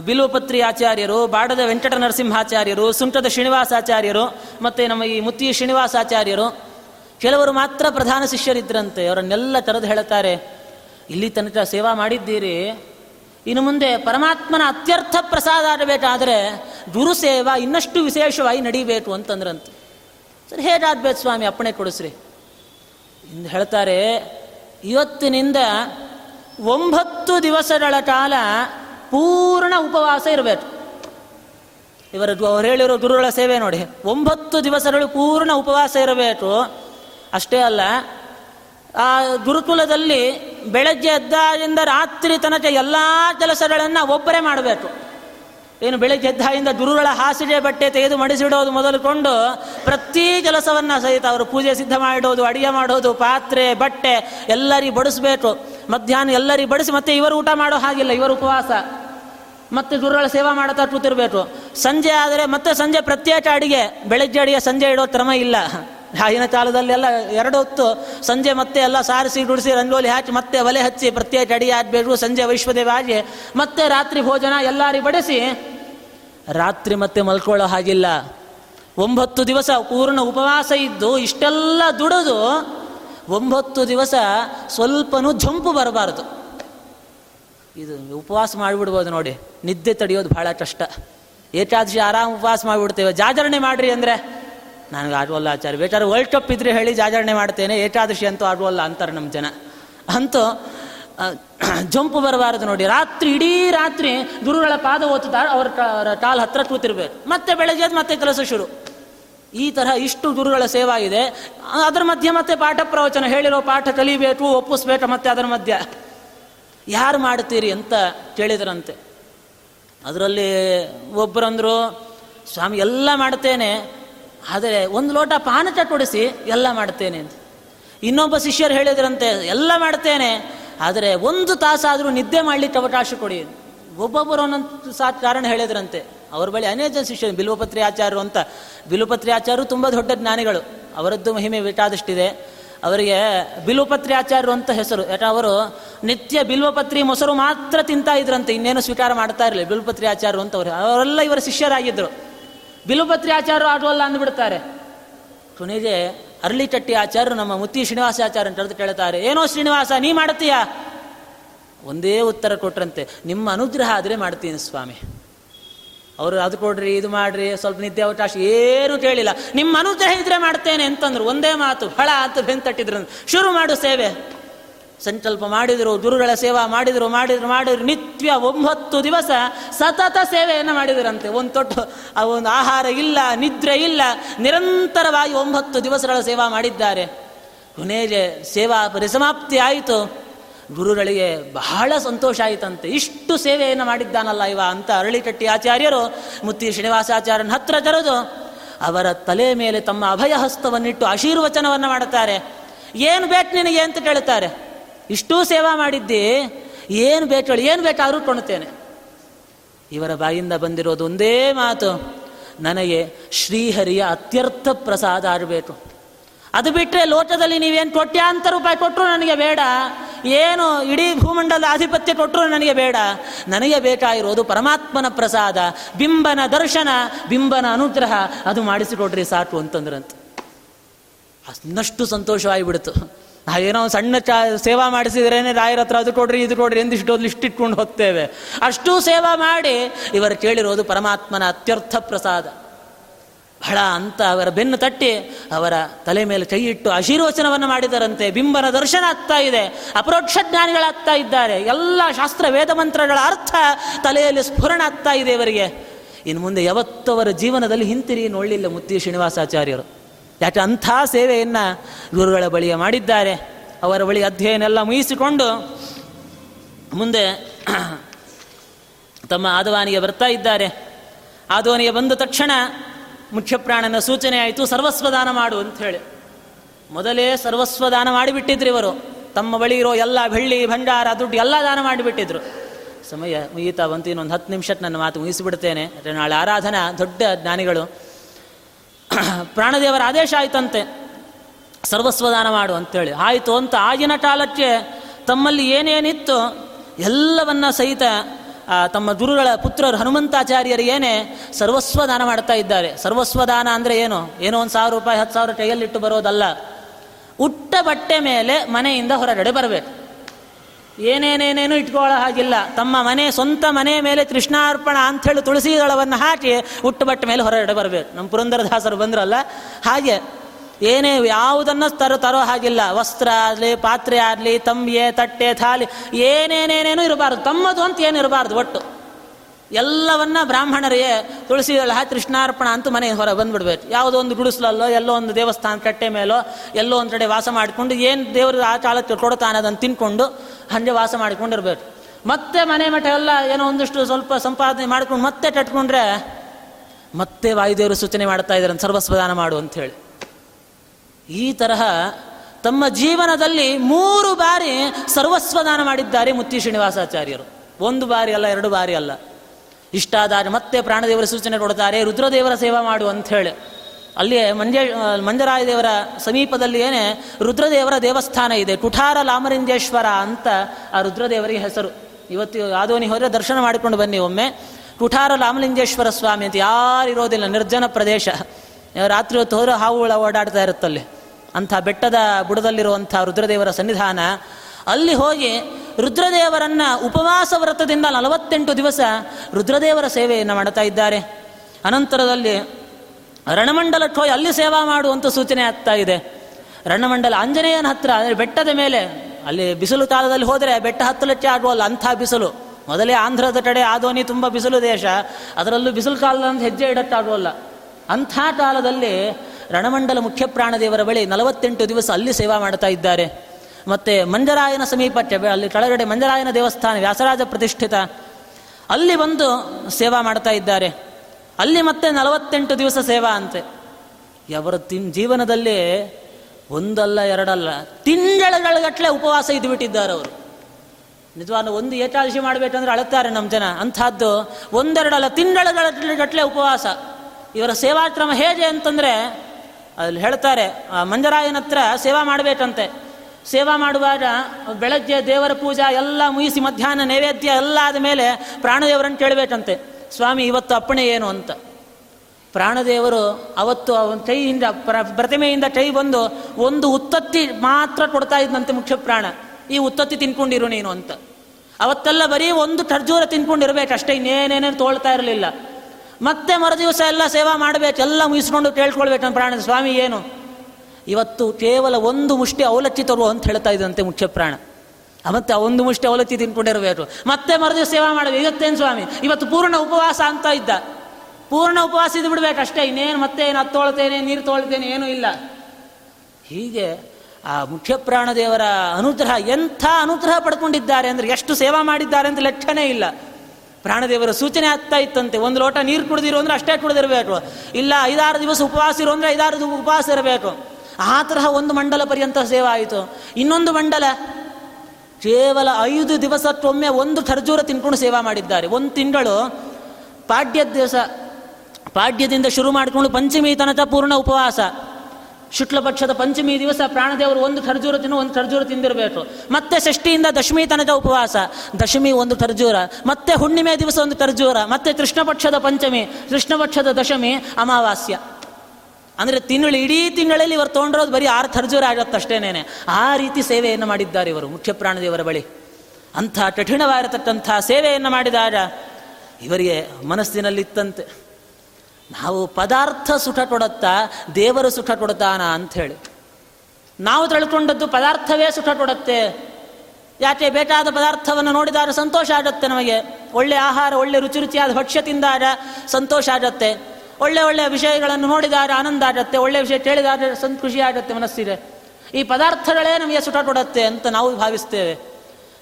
ಬಿಲ್ವಪತ್ರಿ ಆಚಾರ್ಯರು, ಬಾಡದ ವೆಂಕಟ ನರಸಿಂಹಾಚಾರ್ಯರು, ಸುಂಟದ ಶ್ರೀನಿವಾಸಾಚಾರ್ಯರು ಮತ್ತು ನಮ್ಮ ಈ ಮುತ್ತಿ ಶ್ರೀನಿವಾಸಾಚಾರ್ಯರು ಕೆಲವರು ಮಾತ್ರ ಪ್ರಧಾನ ಶಿಷ್ಯರಿದ್ದರಂತೆ ಅವರನ್ನೆಲ್ಲ ಕರೆದು ಹೇಳುತ್ತಾರೆ, ಇಲ್ಲಿ ತನಕ ಸೇವಾ ಮಾಡಿದ್ದೀರಿ. ಇನ್ನು ಮುಂದೆ ಪರಮಾತ್ಮನ ಅತ್ಯರ್ಥ ಪ್ರಸಾದ ಆಗಬೇಕಾದರೆ ಗುರು ಸೇವಾ ಇನ್ನಷ್ಟು ವಿಶೇಷವಾಗಿ ನಡೀಬೇಕು ಅಂತಂದ್ರಂತೆ. ಸರಿ, ಹೇಗಾದ್ಬೇಕು ಸ್ವಾಮಿ, ಅಪ್ಪಣೆ ಕೊಡಿಸ್ರಿ. ಇಂದು ಹೇಳ್ತಾರೆ, ಇವತ್ತಿನಿಂದ ಒಂಬತ್ತು ದಿವಸಗಳ ಕಾಲ ಪೂರ್ಣ ಉಪವಾಸ ಇರಬೇಕು. ಇವರ ಅವ್ರು ಹೇಳಿರೋ ಗುರುಗಳ ಸೇವೆ ನೋಡಿ. ಒಂಬತ್ತು ದಿವಸಗಳು ಪೂರ್ಣ ಉಪವಾಸ ಇರಬೇಕು. ಅಷ್ಟೇ ಅಲ್ಲ, ಆ ಗುರುಕುಲದಲ್ಲಿ ಬೆಳಗ್ಗೆ ಎದ್ದಾಗಿಂದ ರಾತ್ರಿ ತನಕ ಎಲ್ಲ ಕೆಲಸಗಳನ್ನು ಒಬ್ಬರೇ ಮಾಡಬೇಕು. ಏನು ಬೆಳಗ್ಗೆ ಎದ್ದಾಗಿಂದ ಗುರುಗಳ ಹಾಸಿಗೆ ಬಟ್ಟೆ ತೆಗೆದು ಮಡಿಸಿಡೋದು ಮೊದಲುಕೊಂಡು ಪ್ರತಿ ಕೆಲಸವನ್ನು ಸಹಿತ ಅವರು ಪೂಜೆ ಸಿದ್ಧ ಮಾಡೋದು ಅಡುಗೆ ಮಾಡೋದು, ಪಾತ್ರೆ, ಬಟ್ಟೆ ಎಲ್ಲರಿಗೆ ಬಡಿಸ್ಬೇಕು. ಮಧ್ಯಾಹ್ನ ಎಲ್ಲರಿಗೆ ಬಡಿಸಿ, ಮತ್ತೆ ಇವರು ಊಟ ಮಾಡೋ ಹಾಗಿಲ್ಲ, ಇವರು ಉಪವಾಸ. ಮತ್ತೆ ಗುರುಗಳ ಸೇವಾ ಮಾಡ್ತಾ ಕೂತಿರ್ಬೇಕು. ಸಂಜೆ ಆದರೆ ಮತ್ತೆ ಸಂಜೆ ಪ್ರತ್ಯೇಕ ಅಡಿಗೆ, ಬೆಳಗ್ಗೆ ಅಡಿಗೆ, ಸಂಜೆ ಇಡೋ ಕ್ರಮ ಇಲ್ಲ. ಆಗಿನ ಕಾಲದಲ್ಲೆಲ್ಲ ಎರಡು ಹೊತ್ತು ಸಂಜೆ ಮತ್ತೆ ಎಲ್ಲ ಸಾರಿಸಿ, ಗುಡಿಸಿ, ರಂಗೋಲಿ ಹಾಕಿ ಮತ್ತೆ ಒಲೆ ಹಚ್ಚಿ ಪ್ರತ್ಯೇಕ ಅಡಿಗೆ ಆಗಬೇಕು, ಸಂಜೆ ವೈಶ್ವದೇವ ಆಗಿ ಮತ್ತೆ ರಾತ್ರಿ ಭೋಜನ ಎಲ್ಲರಿಗೆ ಬಡಿಸಿ, ರಾತ್ರಿ ಮತ್ತೆ ಮಲ್ಕೊಳ್ಳೋ ಹಾಗಿಲ್ಲ. ಒಂಬತ್ತು ದಿವಸ ಪೂರ್ಣ ಉಪವಾಸ ಇದ್ದು ಇಷ್ಟೆಲ್ಲ ದುಡಿದು ಒಂಬತ್ತು ದಿವಸ ಸ್ವಲ್ಪನೂ ಜಂಪು ಬರಬಾರ್ದು. ಇದು ಉಪವಾಸ ಮಾಡಿಬಿಡ್ಬೋದು ನೋಡಿ. ನಿದ್ದೆ ತಡೆಯೋದು ಭಾಳ ಕಷ್ಟ. ಏಕಾದಶಿ ಆರಾಮ ಉಪವಾಸ ಮಾಡಿಬಿಡ್ತೇವೆ. ಜಾಜರಣೆ ಮಾಡ್ರಿ ಅಂದರೆ, ನನಗೆ ಆಗುವಲ್ಲ ಆಚಾರ ಬೇಕಾದ್ರೆ ವರ್ಲ್ಡ್ ಕಪ್ ಇದ್ರೆ ಹೇಳಿ ಜಾಜರಣೆ ಮಾಡ್ತೇನೆ. ಏಕಾದಶಿ ಅಂತೂ ಆಗುವಲ್ಲ ಅಂತಾರೆ ನಮ್ಮ ಜನ. ಅಂತೂ ಜಂಪು ಬರಬಾರದು ನೋಡಿ. ರಾತ್ರಿ, ಇಡೀ ರಾತ್ರಿ ಗುರುಗಳ ಪಾದ ಓದ್ತಾರೆ ಅವ್ರ ಕಾಲು ಹತ್ರ ಕೂತಿರ್ಬೇಕು. ಮತ್ತೆ ಬೆಳಗ್ಗೆ ಮತ್ತೆ ಕೆಲಸ ಶುರು. ಈ ತರಹ ಇಷ್ಟು ಗುರುಗಳ ಇದೆ ಅದರ ಮಧ್ಯೆ ಮತ್ತೆ ಪಾಠ ಪ್ರವಚನ. ಹೇಳಿರೋ ಪಾಠ ಕಲಿಬೇಕು, ಒಪ್ಪಿಸ್ಬೇಕು ಮತ್ತೆ ಅದರ ಮಧ್ಯ. ಯಾರು ಮಾಡ್ತೀರಿ ಅಂತ ಕೇಳಿದ್ರಂತೆ. ಅದರಲ್ಲಿ ಒಬ್ಬರಂದರು ಸ್ವಾಮಿ, ಎಲ್ಲ ಮಾಡ್ತೇನೆ, ಆದರೆ ಒಂದು ಲೋಟ ಪಾನಕ ಕೊಡಿಸಿ ಎಲ್ಲ ಮಾಡ್ತೇನೆ ಅಂತ. ಇನ್ನೊಬ್ಬ ಶಿಷ್ಯರು ಹೇಳಿದ್ರಂತೆ, ಎಲ್ಲ ಮಾಡ್ತೇನೆ, ಆದರೆ ಒಂದು ತಾಸಾದರೂ ನಿದ್ದೆ ಮಾಡಲಿಕ್ಕೆ ಅವಕಾಶ ಕೊಡಿ. ಒಬ್ಬೊಬ್ಬರು ಒಂದೊಂದು ಸಾ, ಕಾರಣ ಹೇಳಿದ್ರಂತೆ. ಅವ್ರ ಬಳಿ ಅನೇಕ ಜನ ಶಿಷ್ಯರು, ಬಿಲ್ವಪತ್ರಿ ಆಚಾರ್ಯರು ಅಂತ. ಬಿಲ್ವಪತ್ರಿ ಆಚಾರ್ಯರು ತುಂಬ ದೊಡ್ಡ ಜ್ಞಾನಿಗಳು. ಅವರದ್ದು ಮಹಿಮೆ ಬೇಕಾದಷ್ಟಿದೆ. ಅವರಿಗೆ ಬಿಲ್ವಪತ್ರಿ ಆಚಾರ್ಯರು ಅಂತ ಹೆಸರು. ಯಾಕೆ ಅವರು ನಿತ್ಯ ಬಿಲ್ವಪತ್ರಿ ಮೊಸರು ಮಾತ್ರ ತಿಂತಾ ಇದ್ರಂತೆ, ಇನ್ನೇನು ಸ್ವೀಕಾರ ಮಾಡ್ತಾ ಇರಲಿಲ್ಲ. ಬಿಲ್ವಪತ್ರಿ ಆಚಾರ್ಯರು ಅಂತ ಅವರು. ಅವರೆಲ್ಲ ಇವರ ಶಿಷ್ಯರಾಗಿದ್ದರು ಬಿಲ್ವಪತ್ರಿ ಆಚಾರ್ಯರು ಆಡುವಲ್ಲ ಅಂದ್ಬಿಡ್ತಾರೆ. ಕೊನೆಗೆ ಅರ್ಲಿಕಟ್ಟಿ ಆಚಾರ್ಯರು ನಮ್ಮ ಮುತ್ತಿ ಶ್ರೀನಿವಾಸ ಆಚಾರ್ಯ ಅಂತ ಕೇಳ್ತಾರೆ, ಏನೋ ಶ್ರೀನಿವಾಸ, ನೀ ಮಾಡ್ತೀಯಾ ಒಂದೇ ಉತ್ತರ ಕೊಟ್ರಂತೆ, ನಿಮ್ಮ ಅನುಗ್ರಹ ಆದರೆ ಮಾಡ್ತೀನಿ ಸ್ವಾಮಿ. ಅವರು ಅದು ಕೊಡ್ರಿ, ಇದು ಮಾಡ್ರಿ, ಸ್ವಲ್ಪ ನಿದ್ದೆ ಅವಕಾಶ ಏನು ಕೇಳಿಲ್ಲ. ನಿಮ್ಮ ಅನುಗ್ರಹ ಇದ್ರೆ ಮಾಡ್ತೇನೆ ಅಂತಂದ್ರು, ಒಂದೇ ಮಾತು ಫಳ ಅಂತ ಬೆಂತಟ್ಟಿದ್ರು. ಶುರು ಮಾಡು ಸೇವೆ. ಸಂಕಲ್ಪ ಮಾಡಿದರು, ಗುರುಗಳ ಸೇವಾ ಮಾಡಿದರು, ಮಾಡಿದ್ರು ಮಾಡಿದ್ರು, ನಿತ್ಯ ಒಂಬತ್ತು ದಿವಸ ಸತತ ಸೇವೆಯನ್ನು ಮಾಡಿದರಂತೆ. ಒಂದು ತೊಟ್ಟು, ಆ ಒಂದು ಆಹಾರ ಇಲ್ಲ, ನಿದ್ರೆ ಇಲ್ಲ, ನಿರಂತರವಾಗಿ ಒಂಬತ್ತು ದಿವಸಗಳ ಸೇವಾ ಮಾಡಿದ್ದಾರೆ. ಕೊನೆಗೆ ಸೇವಾ ಪರಿಸಮಾಪ್ತಿ ಆಯಿತು. ಗುರುಗಳಿಗೆ ಬಹಳ ಸಂತೋಷ ಆಯಿತಂತೆ. ಇಷ್ಟು ಸೇವೆಯನ್ನು ಮಾಡಿದ್ದಾನಲ್ಲ ಇವ ಅಂತ ಅರಳಿಕಟ್ಟಿ ಆಚಾರ್ಯರು ಮುತ್ತಿ ಶ್ರೀನಿವಾಸಾಚಾರ್ಯನ ಹತ್ರ ಕರೆದು ಅವರ ತಲೆ ಮೇಲೆ ತಮ್ಮ ಅಭಯ ಹಸ್ತವನ್ನಿಟ್ಟು ಆಶೀರ್ವಚನವನ್ನು ಮಾಡುತ್ತಾರೆ. ಏನು ಬೇಕು ನಿನಗೆ? ಅಂತ ಕೇಳುತ್ತಾರೆ. ಇಷ್ಟೂ ಸೇವಾ ಮಾಡಿದ್ದಿ. ಏನು ಬೇಕು ಏನು ಬೇಕಾದರೂ ಕೊಡುತ್ತೇನೆ. ಇವರ ಬಾಯಿಂದ ಬಂದಿರೋದು ಒಂದೇ ಮಾತು. ನನಗೆ ಶ್ರೀಹರಿಯ ಅತ್ಯರ್ಥ ಪ್ರಸಾದ ಆಗಬೇಕು ಅದು ಬಿಟ್ಟರೆ ಲೋಟದಲ್ಲಿ ನೀವೇನು ಕೊಟ್ಟ್ಯಾಂತ ರೂಪಾಯಿ ಕೊಟ್ಟರು ನನಗೆ ಬೇಡ. ಏನು ಇಡೀ ಭೂಮಂಡಲದ ಆಧಿಪತ್ಯ ಕೊಟ್ಟರು ನನಗೆ ಬೇಡ. ನನಗೆ ಬೇಕಾಗಿರೋದು ಪರಮಾತ್ಮನ ಪ್ರಸಾದ, ಬಿಂಬನ ದರ್ಶನ, ಬಿಂಬನ ಅನುಗ್ರಹ. ಅದು ಮಾಡಿಸಿಕೊಡ್ರಿ ಸಾಕು ಅಂತಂದ್ರಂತ. ಅನ್ನಷ್ಟು ಸಂತೋಷವಾಗಿಬಿಡ್ತು. ನಾವೇನೋ ಸಣ್ಣ ಚಾ, ಸೇವಾ ಮಾಡಿಸಿದ್ರೇನೆ ರಾಯರ ಹತ್ರ ಅದು ಕೊಡ್ರಿ, ಇದು ಕೊಡ್ರಿ ಎಂದಿಷ್ಟು ಲಿಸ್ಟ್ ಇಟ್ಕೊಂಡು ಹೋಗ್ತೇವೆ. ಅಷ್ಟೂ ಸೇವಾ ಮಾಡಿ ಇವರು ಕೇಳಿರೋದು ಪರಮಾತ್ಮನ ಅತ್ಯರ್ಥ ಪ್ರಸಾದ. ಬಹಳ ಅಂತ ಅವರ ಬೆನ್ನು ತಟ್ಟಿ ಅವರ ತಲೆ ಮೇಲೆ ಕೈ ಇಟ್ಟು ಆಶೀರ್ವಚನವನ್ನು ಮಾಡಿದರಂತೆ. ಬಿಂಬನ ದರ್ಶನ ಆಗ್ತಾ ಇದೆ. ಅಪರೋಕ್ಷ ಜ್ಞಾನಿಗಳಾಗ್ತಾ ಇದ್ದಾರೆ. ಎಲ್ಲ ಶಾಸ್ತ್ರ ವೇದ ಮಂತ್ರಗಳ ಅರ್ಥ ತಲೆಯಲ್ಲಿ ಸ್ಫುರಣ ಆಗ್ತಾ ಇದೆ ಇವರಿಗೆ ಇನ್ನು ಮುಂದೆ ಯಾವತ್ತವರ ಜೀವನದಲ್ಲಿ ಹಿಂತಿರಿ ನೋಡಲಿಲ್ಲ ಮುತ್ತಿ ಶ್ರೀನಿವಾಸಾಚಾರ್ಯರು. ಯಾಕೆ ಅಂಥ ಸೇವೆಯನ್ನು ಗುರುಗಳ ಬಳಿಯ ಮಾಡಿದ್ದಾರೆ. ಅವರ ಬಳಿ ಅಧ್ಯಯನ ಎಲ್ಲ ಮುಗಿಸಿಕೊಂಡು ಮುಂದೆ ತಮ್ಮ ಆದವಾನಿಗೆ ಬರ್ತಾ ಇದ್ದಾರೆ. ಆದವಾನಿಗೆ ಬಂದ ತಕ್ಷಣ ಮುಖ್ಯಪ್ರಾಣನ ಸೂಚನೆ ಆಯಿತು, ಸರ್ವಸ್ವದಾನ ಮಾಡು ಅಂತ ಹೇಳಿ. ಮೊದಲೇ ಸರ್ವಸ್ವದಾನ ಮಾಡಿಬಿಟ್ಟಿದ್ರು ಇವರು. ತಮ್ಮ ಬಳಿ ಇರೋ ಎಲ್ಲ ಬೆಳ್ಳಿ, ಭಂಡಾರ, ದುಡ್ಡು ಎಲ್ಲ ದಾನ ಮಾಡಿಬಿಟ್ಟಿದ್ರು. ಸಮಯ ಮುಗೀತಾ ಬಂತು, ಇನ್ನೊಂದು ಹತ್ತು ನಿಮಿಷ ನನ್ನ ಮಾತು ಮುಗಿಸಿಬಿಡ್ತೇನೆ. ನಾಳೆ ಆರಾಧನಾ, ದೊಡ್ಡ ಜ್ಞಾನಿಗಳು. ಪ್ರಾಣದೇವರ ಆದೇಶ ಆಯ್ತಂತೆ. ಸರ್ವಸ್ವದಾನ ಮಾಡು ಅಂತೇಳಿ ಆಯಿತು ಅಂತ ಆಗಿನ ಕಾಲಕ್ಕೆ ತಮ್ಮಲ್ಲಿ ಏನೇನಿತ್ತು ಎಲ್ಲವನ್ನ ಸಹಿತ ತಮ್ಮ ಗುರುಗಳ ಪುತ್ರರು ಹನುಮಂತಾಚಾರ್ಯರಿಗೇನೆ ಸರ್ವಸ್ವ ದಾನ ಮಾಡ್ತಾ ಇದ್ದಾರೆ. ಸರ್ವಸ್ವ ದಾನ ಅಂದರೆ ಏನು? ಏನೋ ಒಂದು ಸಾವಿರ ರೂಪಾಯಿ, ಹತ್ತು ಸಾವಿರ ಕೈಯಲ್ಲಿಟ್ಟು ಬರೋದಲ್ಲ. ಉಟ್ಟ ಬಟ್ಟೆ ಮೇಲೆ ಮನೆಯಿಂದ ಹೊರಗಡೆ ಬರಬೇಕು. ಏನೇನೇನೇನು ಇಟ್ಕೊಳ್ಳೋ ಹಾಗಿಲ್ಲ. ತಮ್ಮ ಮನೆ, ಸ್ವಂತ ಮನೆ ಮೇಲೆ ಕೃಷ್ಣಾರ್ಪಣ ಅಂಥೇಳಿ ತುಳಸಿ ದಳವನ್ನು ಹಾಕಿ ಉಟ್ಟು ಬಟ್ಟೆ ಮೇಲೆ ಹೊರಗಡೆ ಬರಬೇಕು. ನಮ್ಮ ಪುರಂದರದಾಸರು ಬಂದ್ರಲ್ಲ? ಹಾಗೆ ಏನೇ ಯಾವುದನ್ನು ತರೋ ತರೋ ಹಾಗಿಲ್ಲ. ವಸ್ತ್ರ ಆಗಲಿ, ಪಾತ್ರೆ ಆಗಲಿ, ತಂಬಿಯೇ, ತಟ್ಟೆ, ಥಾಲಿ, ಏನೇನೇನೇನೂ ಇರಬಾರ್ದು. ತಮ್ಮದು ಅಂತ ಏನು ಇರಬಾರ್ದು ಒಟ್ಟು. ಎಲ್ಲವನ್ನ ಬ್ರಾಹ್ಮಣರಿಗೆ ತುಳಸಿ ಕೃಷ್ಣಾರ್ಪಣ ಅಂತ ಮನೆ ಹೊರ ಬಂದ್ಬಿಡ್ಬೇಕು. ಯಾವುದೋ ಒಂದು ಗುಡಿಸ್ಲಲ್ಲೋ, ಎಲ್ಲೋ ಒಂದು ದೇವಸ್ಥಾನ ಕಟ್ಟೆ ಮೇಲೋ, ಎಲ್ಲೋ ಒಂದು ಕಡೆ ವಾಸ ಮಾಡಿಕೊಂಡು, ಏನು ದೇವರು ಆ ಕಾಲಕ್ಕೆ ಕೊಡ್ತಾನೆ ಅದನ್ನು ತಿನ್ಕೊಂಡು, ಹಂಗೆ ವಾಸ ಮಾಡಿಕೊಂಡಿರ್ಬೇಕು. ಮತ್ತೆ ಮನೆ ಮಠ ಎಲ್ಲ ಏನೋ ಒಂದಿಷ್ಟು ಸ್ವಲ್ಪ ಸಂಪಾದನೆ ಮಾಡ್ಕೊಂಡು ಮತ್ತೆ ಕಟ್ಕೊಂಡ್ರೆ ಮತ್ತೆ ವಾಯುದೇವರು ಸೂಚನೆ ಮಾಡ್ತಾ ಇದ್ದಾರೆ, ಸರ್ವಸ್ವದಾನ ಮಾಡು ಅಂತ ಹೇಳಿ. ಈ ತರಹ ತಮ್ಮ ಜೀವನದಲ್ಲಿ ಮೂರು ಬಾರಿ ಸರ್ವಸ್ವದಾನ ಮಾಡಿದ್ದಾರೆ ಮುತ್ತಿ ಶ್ರೀನಿವಾಸಾಚಾರ್ಯರು. ಒಂದು ಬಾರಿ ಅಲ್ಲ, ಎರಡು ಬಾರಿ ಅಲ್ಲ. ಇಷ್ಟಾದಾರೆ ಮತ್ತೆ ಪ್ರಾಣದೇವರ ಸೂಚನೆ ಕೊಡ್ತಾರೆ, ರುದ್ರದೇವರ ಸೇವಾ ಮಾಡು ಅಂತ ಹೇಳಿ. ಅಲ್ಲಿಯೇ ಮಂಜ ಮಂಜರಾಯದೇವರ ಸಮೀಪದಲ್ಲಿ ಏನೇ ರುದ್ರದೇವರ ದೇವಸ್ಥಾನ ಇದೆ, ಕುಠಾರ ಲಾಮರಿಂದೇಶ್ವರ ಅಂತ ಆ ರುದ್ರದೇವರಿಗೆ ಹೆಸರು. ಇವತ್ತು ಆದೋನಿ ಹೋದರೆ ದರ್ಶನ ಮಾಡಿಕೊಂಡು ಬನ್ನಿ ಒಮ್ಮೆ. ಕುಠಾರ ಲಾಮಲಿಂಗೇಶ್ವರ ಸ್ವಾಮಿ ಅಂತ ಯಾರು ಇರೋದಿಲ್ಲ, ನಿರ್ಜನ ಪ್ರದೇಶ. ರಾತ್ರಿ ಹೊತ್ತು ಹೋದ್ರೆ ಹಾವುಗಳ ಓಡಾಡ್ತಾ ಇರುತ್ತಲ್ಲಿ. ಅಂಥ ಬೆಟ್ಟದ ಬುಡದಲ್ಲಿರುವಂಥ ರುದ್ರದೇವರ ಸನ್ನಿಧಾನ. ಅಲ್ಲಿ ಹೋಗಿ ರುದ್ರದೇವರನ್ನು ಉಪವಾಸ ವ್ರತದಿಂದ ನಲವತ್ತೆಂಟು ದಿವಸ ರುದ್ರದೇವರ ಸೇವೆಯನ್ನು ಮಾಡ್ತಾ ಇದ್ದಾರೆ. ಅನಂತರದಲ್ಲಿ ರಣಮಂಡಲಕ್ಕೆ ಹೋಗಿ ಅಲ್ಲಿ ಸೇವಾ ಮಾಡುವಂಥ ಸೂಚನೆ ಆಗ್ತಾ ಇದೆ. ರಣಮಂಡಲ ಆಂಜನೇಯನ ಹತ್ರ, ಅಂದರೆ ಬೆಟ್ಟದ ಮೇಲೆ, ಅಲ್ಲಿ ಬಿಸಿಲು ಕಾಲದಲ್ಲಿ ಹೋದರೆ ಬೆಟ್ಟ ಹತ್ತಲಕ್ಕೆ ಆಗುವಲ್ಲ ಅಂಥ ಬಿಸಿಲು. ಮೊದಲೇ ಆಂಧ್ರದ ಕಡೆ ಆದೋನಿ ತುಂಬ ಬಿಸಿಲು ದೇಶ. ಅದರಲ್ಲೂ ಬಿಸಿಲು ಕಾಲದಂತ ಹೆಜ್ಜೆ ಇಡಕ್ಕಾಗುವಲ್ಲ ಅಂಥ ಕಾಲದಲ್ಲಿ ರಣಮಂಡಲ ಮುಖ್ಯ ಪ್ರಾಣದೇವರ ಬಳಿ ನಲವತ್ತೆಂಟು ದಿವಸ ಅಲ್ಲಿ ಸೇವಾ ಮಾಡ್ತಾ ಇದ್ದಾರೆ. ಮತ್ತೆ ಮಂಜರಾಯನ ಸಮೀಪಕ್ಕೆ ಅಲ್ಲಿ ಕೆಳಗಡೆ ಮಂಜರಾಯನ ದೇವಸ್ಥಾನ ವ್ಯಾಸರಾಜ ಪ್ರತಿಷ್ಠಿತ. ಅಲ್ಲಿ ಬಂದು ಸೇವಾ ಮಾಡ್ತಾ ಇದ್ದಾರೆ. ಅಲ್ಲಿ ಮತ್ತೆ ನಲವತ್ತೆಂಟು ದಿವಸ ಸೇವಾ ಅಂತೆ. ಅವರ ತಿನ್ ಜೀವನದಲ್ಲಿ ಒಂದಲ್ಲ ಎರಡಲ್ಲ, ತಿಂಗಳಗಟ್ಟಲೆ ಉಪವಾಸ ಇದ್ಬಿಟ್ಟಿದ್ದಾರೆ ಅವರು. ನಿಜವಾದ ಒಂದು ಏಕಾದಶಿ ಮಾಡಬೇಕಂದ್ರೆ ಅಳುತ್ತಾರೆ ನಮ್ಮ ಜನ. ಅಂಥದ್ದು ಒಂದೆರಡಲ್ಲ, ತಿಂಗಳಗಟ್ಟಲೆ ಉಪವಾಸ. ಇವರ ಸೇವಾಶ್ರಮ ಹೇಗೆ ಅಂತಂದರೆ, ಅಲ್ಲಿ ಹೇಳ್ತಾರೆ ಮಂಜರಾಯನ ಹತ್ರ ಸೇವಾ ಮಾಡಬೇಕಂತೆ. ಸೇವಾ ಮಾಡುವಾಗ ಬೆಳಗ್ಗೆ ದೇವರ ಪೂಜಾ ಎಲ್ಲ ಮುಗಿಸಿ ಮಧ್ಯಾಹ್ನ ನೈವೇದ್ಯ ಎಲ್ಲ ಆದ ಮೇಲೆ ಪ್ರಾಣದೇವರನ್ನು ಕೇಳಬೇಕಂತೆ. ಸ್ವಾಮಿ, ಇವತ್ತು ಅಪ್ಪಣೆ ಏನು ಅಂತ. ಪ್ರಾಣದೇವರು ಅವತ್ತು ಅವನ ಕೈಯಿಂದ, ಪ್ರ, ಪ್ರತಿಮೆಯಿಂದ ಕೈ ಬಂದು ಒಂದು ಉತ್ತತ್ತಿ ಮಾತ್ರ ಕೊಡ್ತಾ ಇದ್ದಂತೆ ಮುಖ್ಯ ಪ್ರಾಣ ಈ ಉತ್ತತ್ತಿ ತಿನ್ಕೊಂಡಿರು ನೀನು ಅಂತ. ಅವತ್ತೆಲ್ಲ ಬರೀ ಒಂದು ಖರ್ಜೂರ ತಿನ್ಕೊಂಡಿರ್ಬೇಕು ಅಷ್ಟೇ ಇನ್ನೇನೇನೇನು ತೋಳ್ತಾ ಇರಲಿಲ್ಲ. ಮತ್ತೆ ಮರುದಿವಸ ಎಲ್ಲ ಸೇವಾ ಮಾಡಬೇಕು, ಎಲ್ಲ ಮುಗಿಸ್ಕೊಂಡು ಕೇಳ್ಕೊಳ್ಬೇಕು ನಮ್ಮ ಪ್ರಾಣ. ಸ್ವಾಮಿ, ಏನು? ಇವತ್ತು ಕೇವಲ ಒಂದು ಮುಷ್ಟಿ ಅವಲಕ್ಕಿ ತರುವ ಅಂತ ಹೇಳ್ತಾ ಇದ್ದಂತೆ ಮುಖ್ಯ ಪ್ರಾಣ. ಮತ್ತೆ ಒಂದು ಮುಷ್ಟಿ ಅವಲಕ್ಕಿ ತಿನ್ಕೊಂಡಿರಬೇಕು. ಮತ್ತೆ ಮರುದಿವಸ ಸೇವಾ ಮಾಡಬೇಕು. ಇವತ್ತೇನು ಸ್ವಾಮಿ? ಇವತ್ತು ಪೂರ್ಣ ಉಪವಾಸ ಅಂತ ಇದ್ದ. ಪೂರ್ಣ ಉಪವಾಸ ಇದು ಬಿಡ್ಬೇಕು ಅಷ್ಟೇ. ಇನ್ನೇನು ಮತ್ತೆ ಏನು ಹತ್ತೋಳ್ತೇನೆ ನೀರು ತೊಳ್ತೇನೆ, ಏನೂ ಇಲ್ಲ. ಹೀಗೆ ಆ ಮುಖ್ಯ ಪ್ರಾಣದೇವರ ಅನುಗ್ರಹ ಎಂಥ ಅನುಗ್ರಹ ಪಡ್ಕೊಂಡಿದ್ದಾರೆ ಅಂದರೆ ಎಷ್ಟು ಸೇವಾ ಮಾಡಿದ್ದಾರೆ ಅಂತ ಲೆಕ್ಕನೇ ಇಲ್ಲ. ಪ್ರಾಣದೇವರ ಸೂಚನೆ ಆಗ್ತಾ ಇತ್ತಂತೆ. ಒಂದು ಲೋಟ ನೀರು ಕುಡಿದಿರೋ ಅಂದರೆ ಅಷ್ಟೇ ಕುಡಿದಿರಬೇಕು. ಇಲ್ಲ ಐದಾರು ದಿವಸ ಉಪವಾಸ ಇರೋ ಅಂದರೆ ಐದಾರು ಉಪವಾಸ ಇರಬೇಕು. ಆ ತರಹ ಒಂದು ಮಂಡಲ ಪರ್ಯಂತ ಸೇವೆ ಆಯಿತು. ಇನ್ನೊಂದು ಮಂಡಲ, ಕೇವಲ ಐದು ದಿವಸಕ್ಕೊಮ್ಮೆ ಒಂದು ಖರ್ಜೂರ ತಿನ್ಕೊಂಡು ಸೇವಾ ಮಾಡಿದ್ದಾರೆ. ಒಂದು ತಿಂಗಳು ಪಾಡ್ಯ ದಿವಸ, ಪಾಡ್ಯದಿಂದ ಶುರು ಮಾಡಿಕೊಂಡು ಪಂಚಮಿ ತನಕ ಪೂರ್ಣ ಉಪವಾಸ. ಶುಕ್ಲ ಪಕ್ಷದ ಪಂಚಮಿ ದಿವಸ ಪ್ರಾಣದೇವರು ಒಂದು ಖರ್ಜೂರ ತಿನ್ನು, ಒಂದು ಖರ್ಜೂರ ತಿಂದಿರಬೇಕು. ಮತ್ತೆ ಷಷ್ಠಿಯಿಂದ ದಶಮಿ ತನಕ ಉಪವಾಸ. ದಶಮಿ ಒಂದು ಖರ್ಜೂರ. ಮತ್ತೆ ಹುಣ್ಣಿಮೆ ದಿವಸ ಒಂದು ಖರ್ಜೂರ. ಮತ್ತೆ ಕೃಷ್ಣ ಪಕ್ಷದ ಪಂಚಮಿ ಕೃಷ್ಣ ಪಕ್ಷದ ದಶಮಿ ಅಮಾವಾಸ್ಯ. ಅಂದರೆ ತಿಂಗಳು ಇಡೀ ತಿಂಗಳಲ್ಲಿ ಇವರು ತೊಗೊಂಡಿರೋದು ಬರೀ ಆರು ಖರ್ಜೂರ ಆಗತ್ತಷ್ಟೇನೇನೆ ಆ ರೀತಿ ಸೇವೆಯನ್ನು ಮಾಡಿದ್ದಾರೆ ಇವರು ಮುಖ್ಯ ಪ್ರಾಣದೇವರ ಬಳಿ. ಅಂಥ ಕಠಿಣವಾಗಿರತಕ್ಕಂಥ ಸೇವೆಯನ್ನು ಮಾಡಿದಾಗ ಇವರಿಗೆ ಮನಸ್ಸಿನಲ್ಲಿತ್ತಂತೆ. ನಾವು ಪದಾರ್ಥ ಸುಖ ಕೊಡುತ್ತಾ ದೇವರು ಸುಖ ಕೊಡುತ್ತಾನ ಅಂಥೇಳಿ. ನಾವು ತಳ್ಕೊಂಡದ್ದು ಪದಾರ್ಥವೇ ಸುಖ ಕೊಡುತ್ತೆ ಯಾಕೆ ಬೇಕಾದ ಪದಾರ್ಥವನ್ನು ನೋಡಿದಾಗ ಸಂತೋಷ ಆಗುತ್ತೆ ನಮಗೆ. ಒಳ್ಳೆ ಆಹಾರ, ಒಳ್ಳೆ ರುಚಿ ರುಚಿಯಾದ ಭಕ್ಷ್ಯ ತಿಂದಾಗ ಸಂತೋಷ ಆಗುತ್ತೆ. ಒಳ್ಳೆ ಒಳ್ಳೆಯ ವಿಷಯಗಳನ್ನು ನೋಡಿದಾಗ ಆನಂದ ಆಗುತ್ತೆ. ಒಳ್ಳೆ ವಿಷಯ ಕೇಳಿದಾಗ ಸಂತ, ಖುಷಿ ಆಗುತ್ತೆ ಮನಸ್ಸಿಗೆ. ಈ ಪದಾರ್ಥಗಳೇ ನಮಗೆ ಸುಖ ಕೊಡುತ್ತೆ ಅಂತ ನಾವು ಭಾವಿಸ್ತೇವೆ.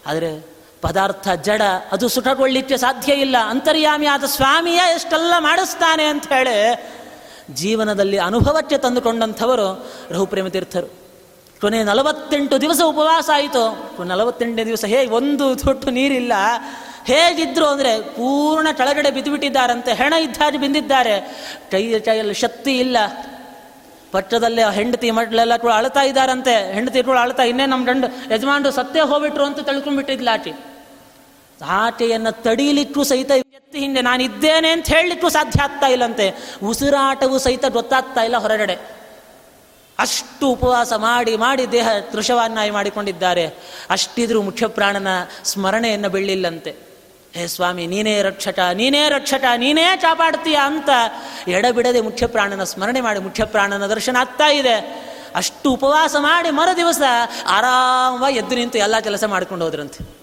ಆದರೆ ಪದಾರ್ಥ ಜಡ, ಅದು ಸುಖಗೊಳ್ಳಿಕ್ಕೆ ಸಾಧ್ಯ ಇಲ್ಲ. ಅಂತರ್ಯಾಮಿ ಆದ ಸ್ವಾಮಿಯ ಎಷ್ಟೆಲ್ಲ ಮಾಡಿಸ್ತಾನೆ ಅಂತ ಹೇಳಿ ಜೀವನದಲ್ಲಿ ಅನುಭವಕ್ಕೆ ತಂದುಕೊಂಡಂಥವರು ರಘುಪ್ರೇಮ ತೀರ್ಥರು. ಕೊನೆ ನಲವತ್ತೆಂಟು ದಿವಸ ಉಪವಾಸ ಆಯಿತು. ನಲವತ್ತೆಂಟನೇ ದಿವಸ ಹೇ ಒಂದು ತೊಟ್ಟು ನೀರಿಲ್ಲ. ಹೇಗಿದ್ರು ಅಂದರೆ ಪೂರ್ಣ ಕೆಳಗಡೆ ಬಿದ್ದುಬಿಟ್ಟಿದ್ದಾರಂತೆ. ಹೆಣ ಇದ್ದಾಗಿ ಬಿಂದಿದ್ದಾರೆ ಕೈ ಕೈಯಲ್ಲಿ ಶಕ್ತಿ ಇಲ್ಲ. ಪಟ್ಟದಲ್ಲೇ ಹೆಂಡತಿ ಮಡ್ಲೆಲ್ಲ ಕೂಡ ಅಳ್ತಾ ಇದ್ದಾರಂತೆ. ಹೆಂಡತಿ ಕೂಡ ಅಳ್ತಾ, ಇನ್ನೇ ನಮ್ಮ ಗಂಡು ಯಜಮಾನ್ರು ಸತ್ತೇ ಹೋಗ್ಬಿಟ್ರು ಅಂತ ತಿಳ್ಕೊಂಡ್ಬಿಟ್ಟಿದ್ಲಾಚಿ ಆಟೆಯನ್ನು ತಡೀಲಿಕ್ಕೂ ಸಹಿತ ಎತ್ತಿ ಹಿಂದೆ ನಾನು ಇದ್ದೇನೆ ಅಂತ ಹೇಳಲಿಕ್ಕೂ ಸಾಧ್ಯ ಆಗ್ತಾ ಇಲ್ಲಂತೆ. ಉಸಿರಾಟವು ಸಹಿತ ಗೊತ್ತಾಗ್ತಾ ಇಲ್ಲ ಹೊರಗಡೆ. ಅಷ್ಟು ಉಪವಾಸ ಮಾಡಿ ಮಾಡಿ ದೇಹ ತೃಷವನ್ನಾಗಿ ಮಾಡಿಕೊಂಡಿದ್ದಾರೆ. ಅಷ್ಟಿದ್ರೂ ಮುಖ್ಯ ಪ್ರಾಣನ ಸ್ಮರಣೆಯನ್ನು ಬೆಳ್ಳಿಲ್ಲಂತೆ. ಹೇ ಸ್ವಾಮಿ, ನೀನೇ ರಕ್ಷಟ ನೀನೇ ರಕ್ಷಟ ನೀನೇ ಕಾಪಾಡ್ತೀಯ ಅಂತ ಎಡಬಿಡದೆ ಮುಖ್ಯ ಪ್ರಾಣನ ಸ್ಮರಣೆ ಮಾಡಿ ಮುಖ್ಯ ಪ್ರಾಣನ ದರ್ಶನ ಆಗ್ತಾ ಇದೆ. ಅಷ್ಟು ಉಪವಾಸ ಮಾಡಿ ಮರು ದಿವಸ ಆರಾಮವಾಗಿ ಎದ್ದು ನಿಂತು ಎಲ್ಲ ಕೆಲಸ ಮಾಡ್ಕೊಂಡು ಹೋದ್ರಂತೆ.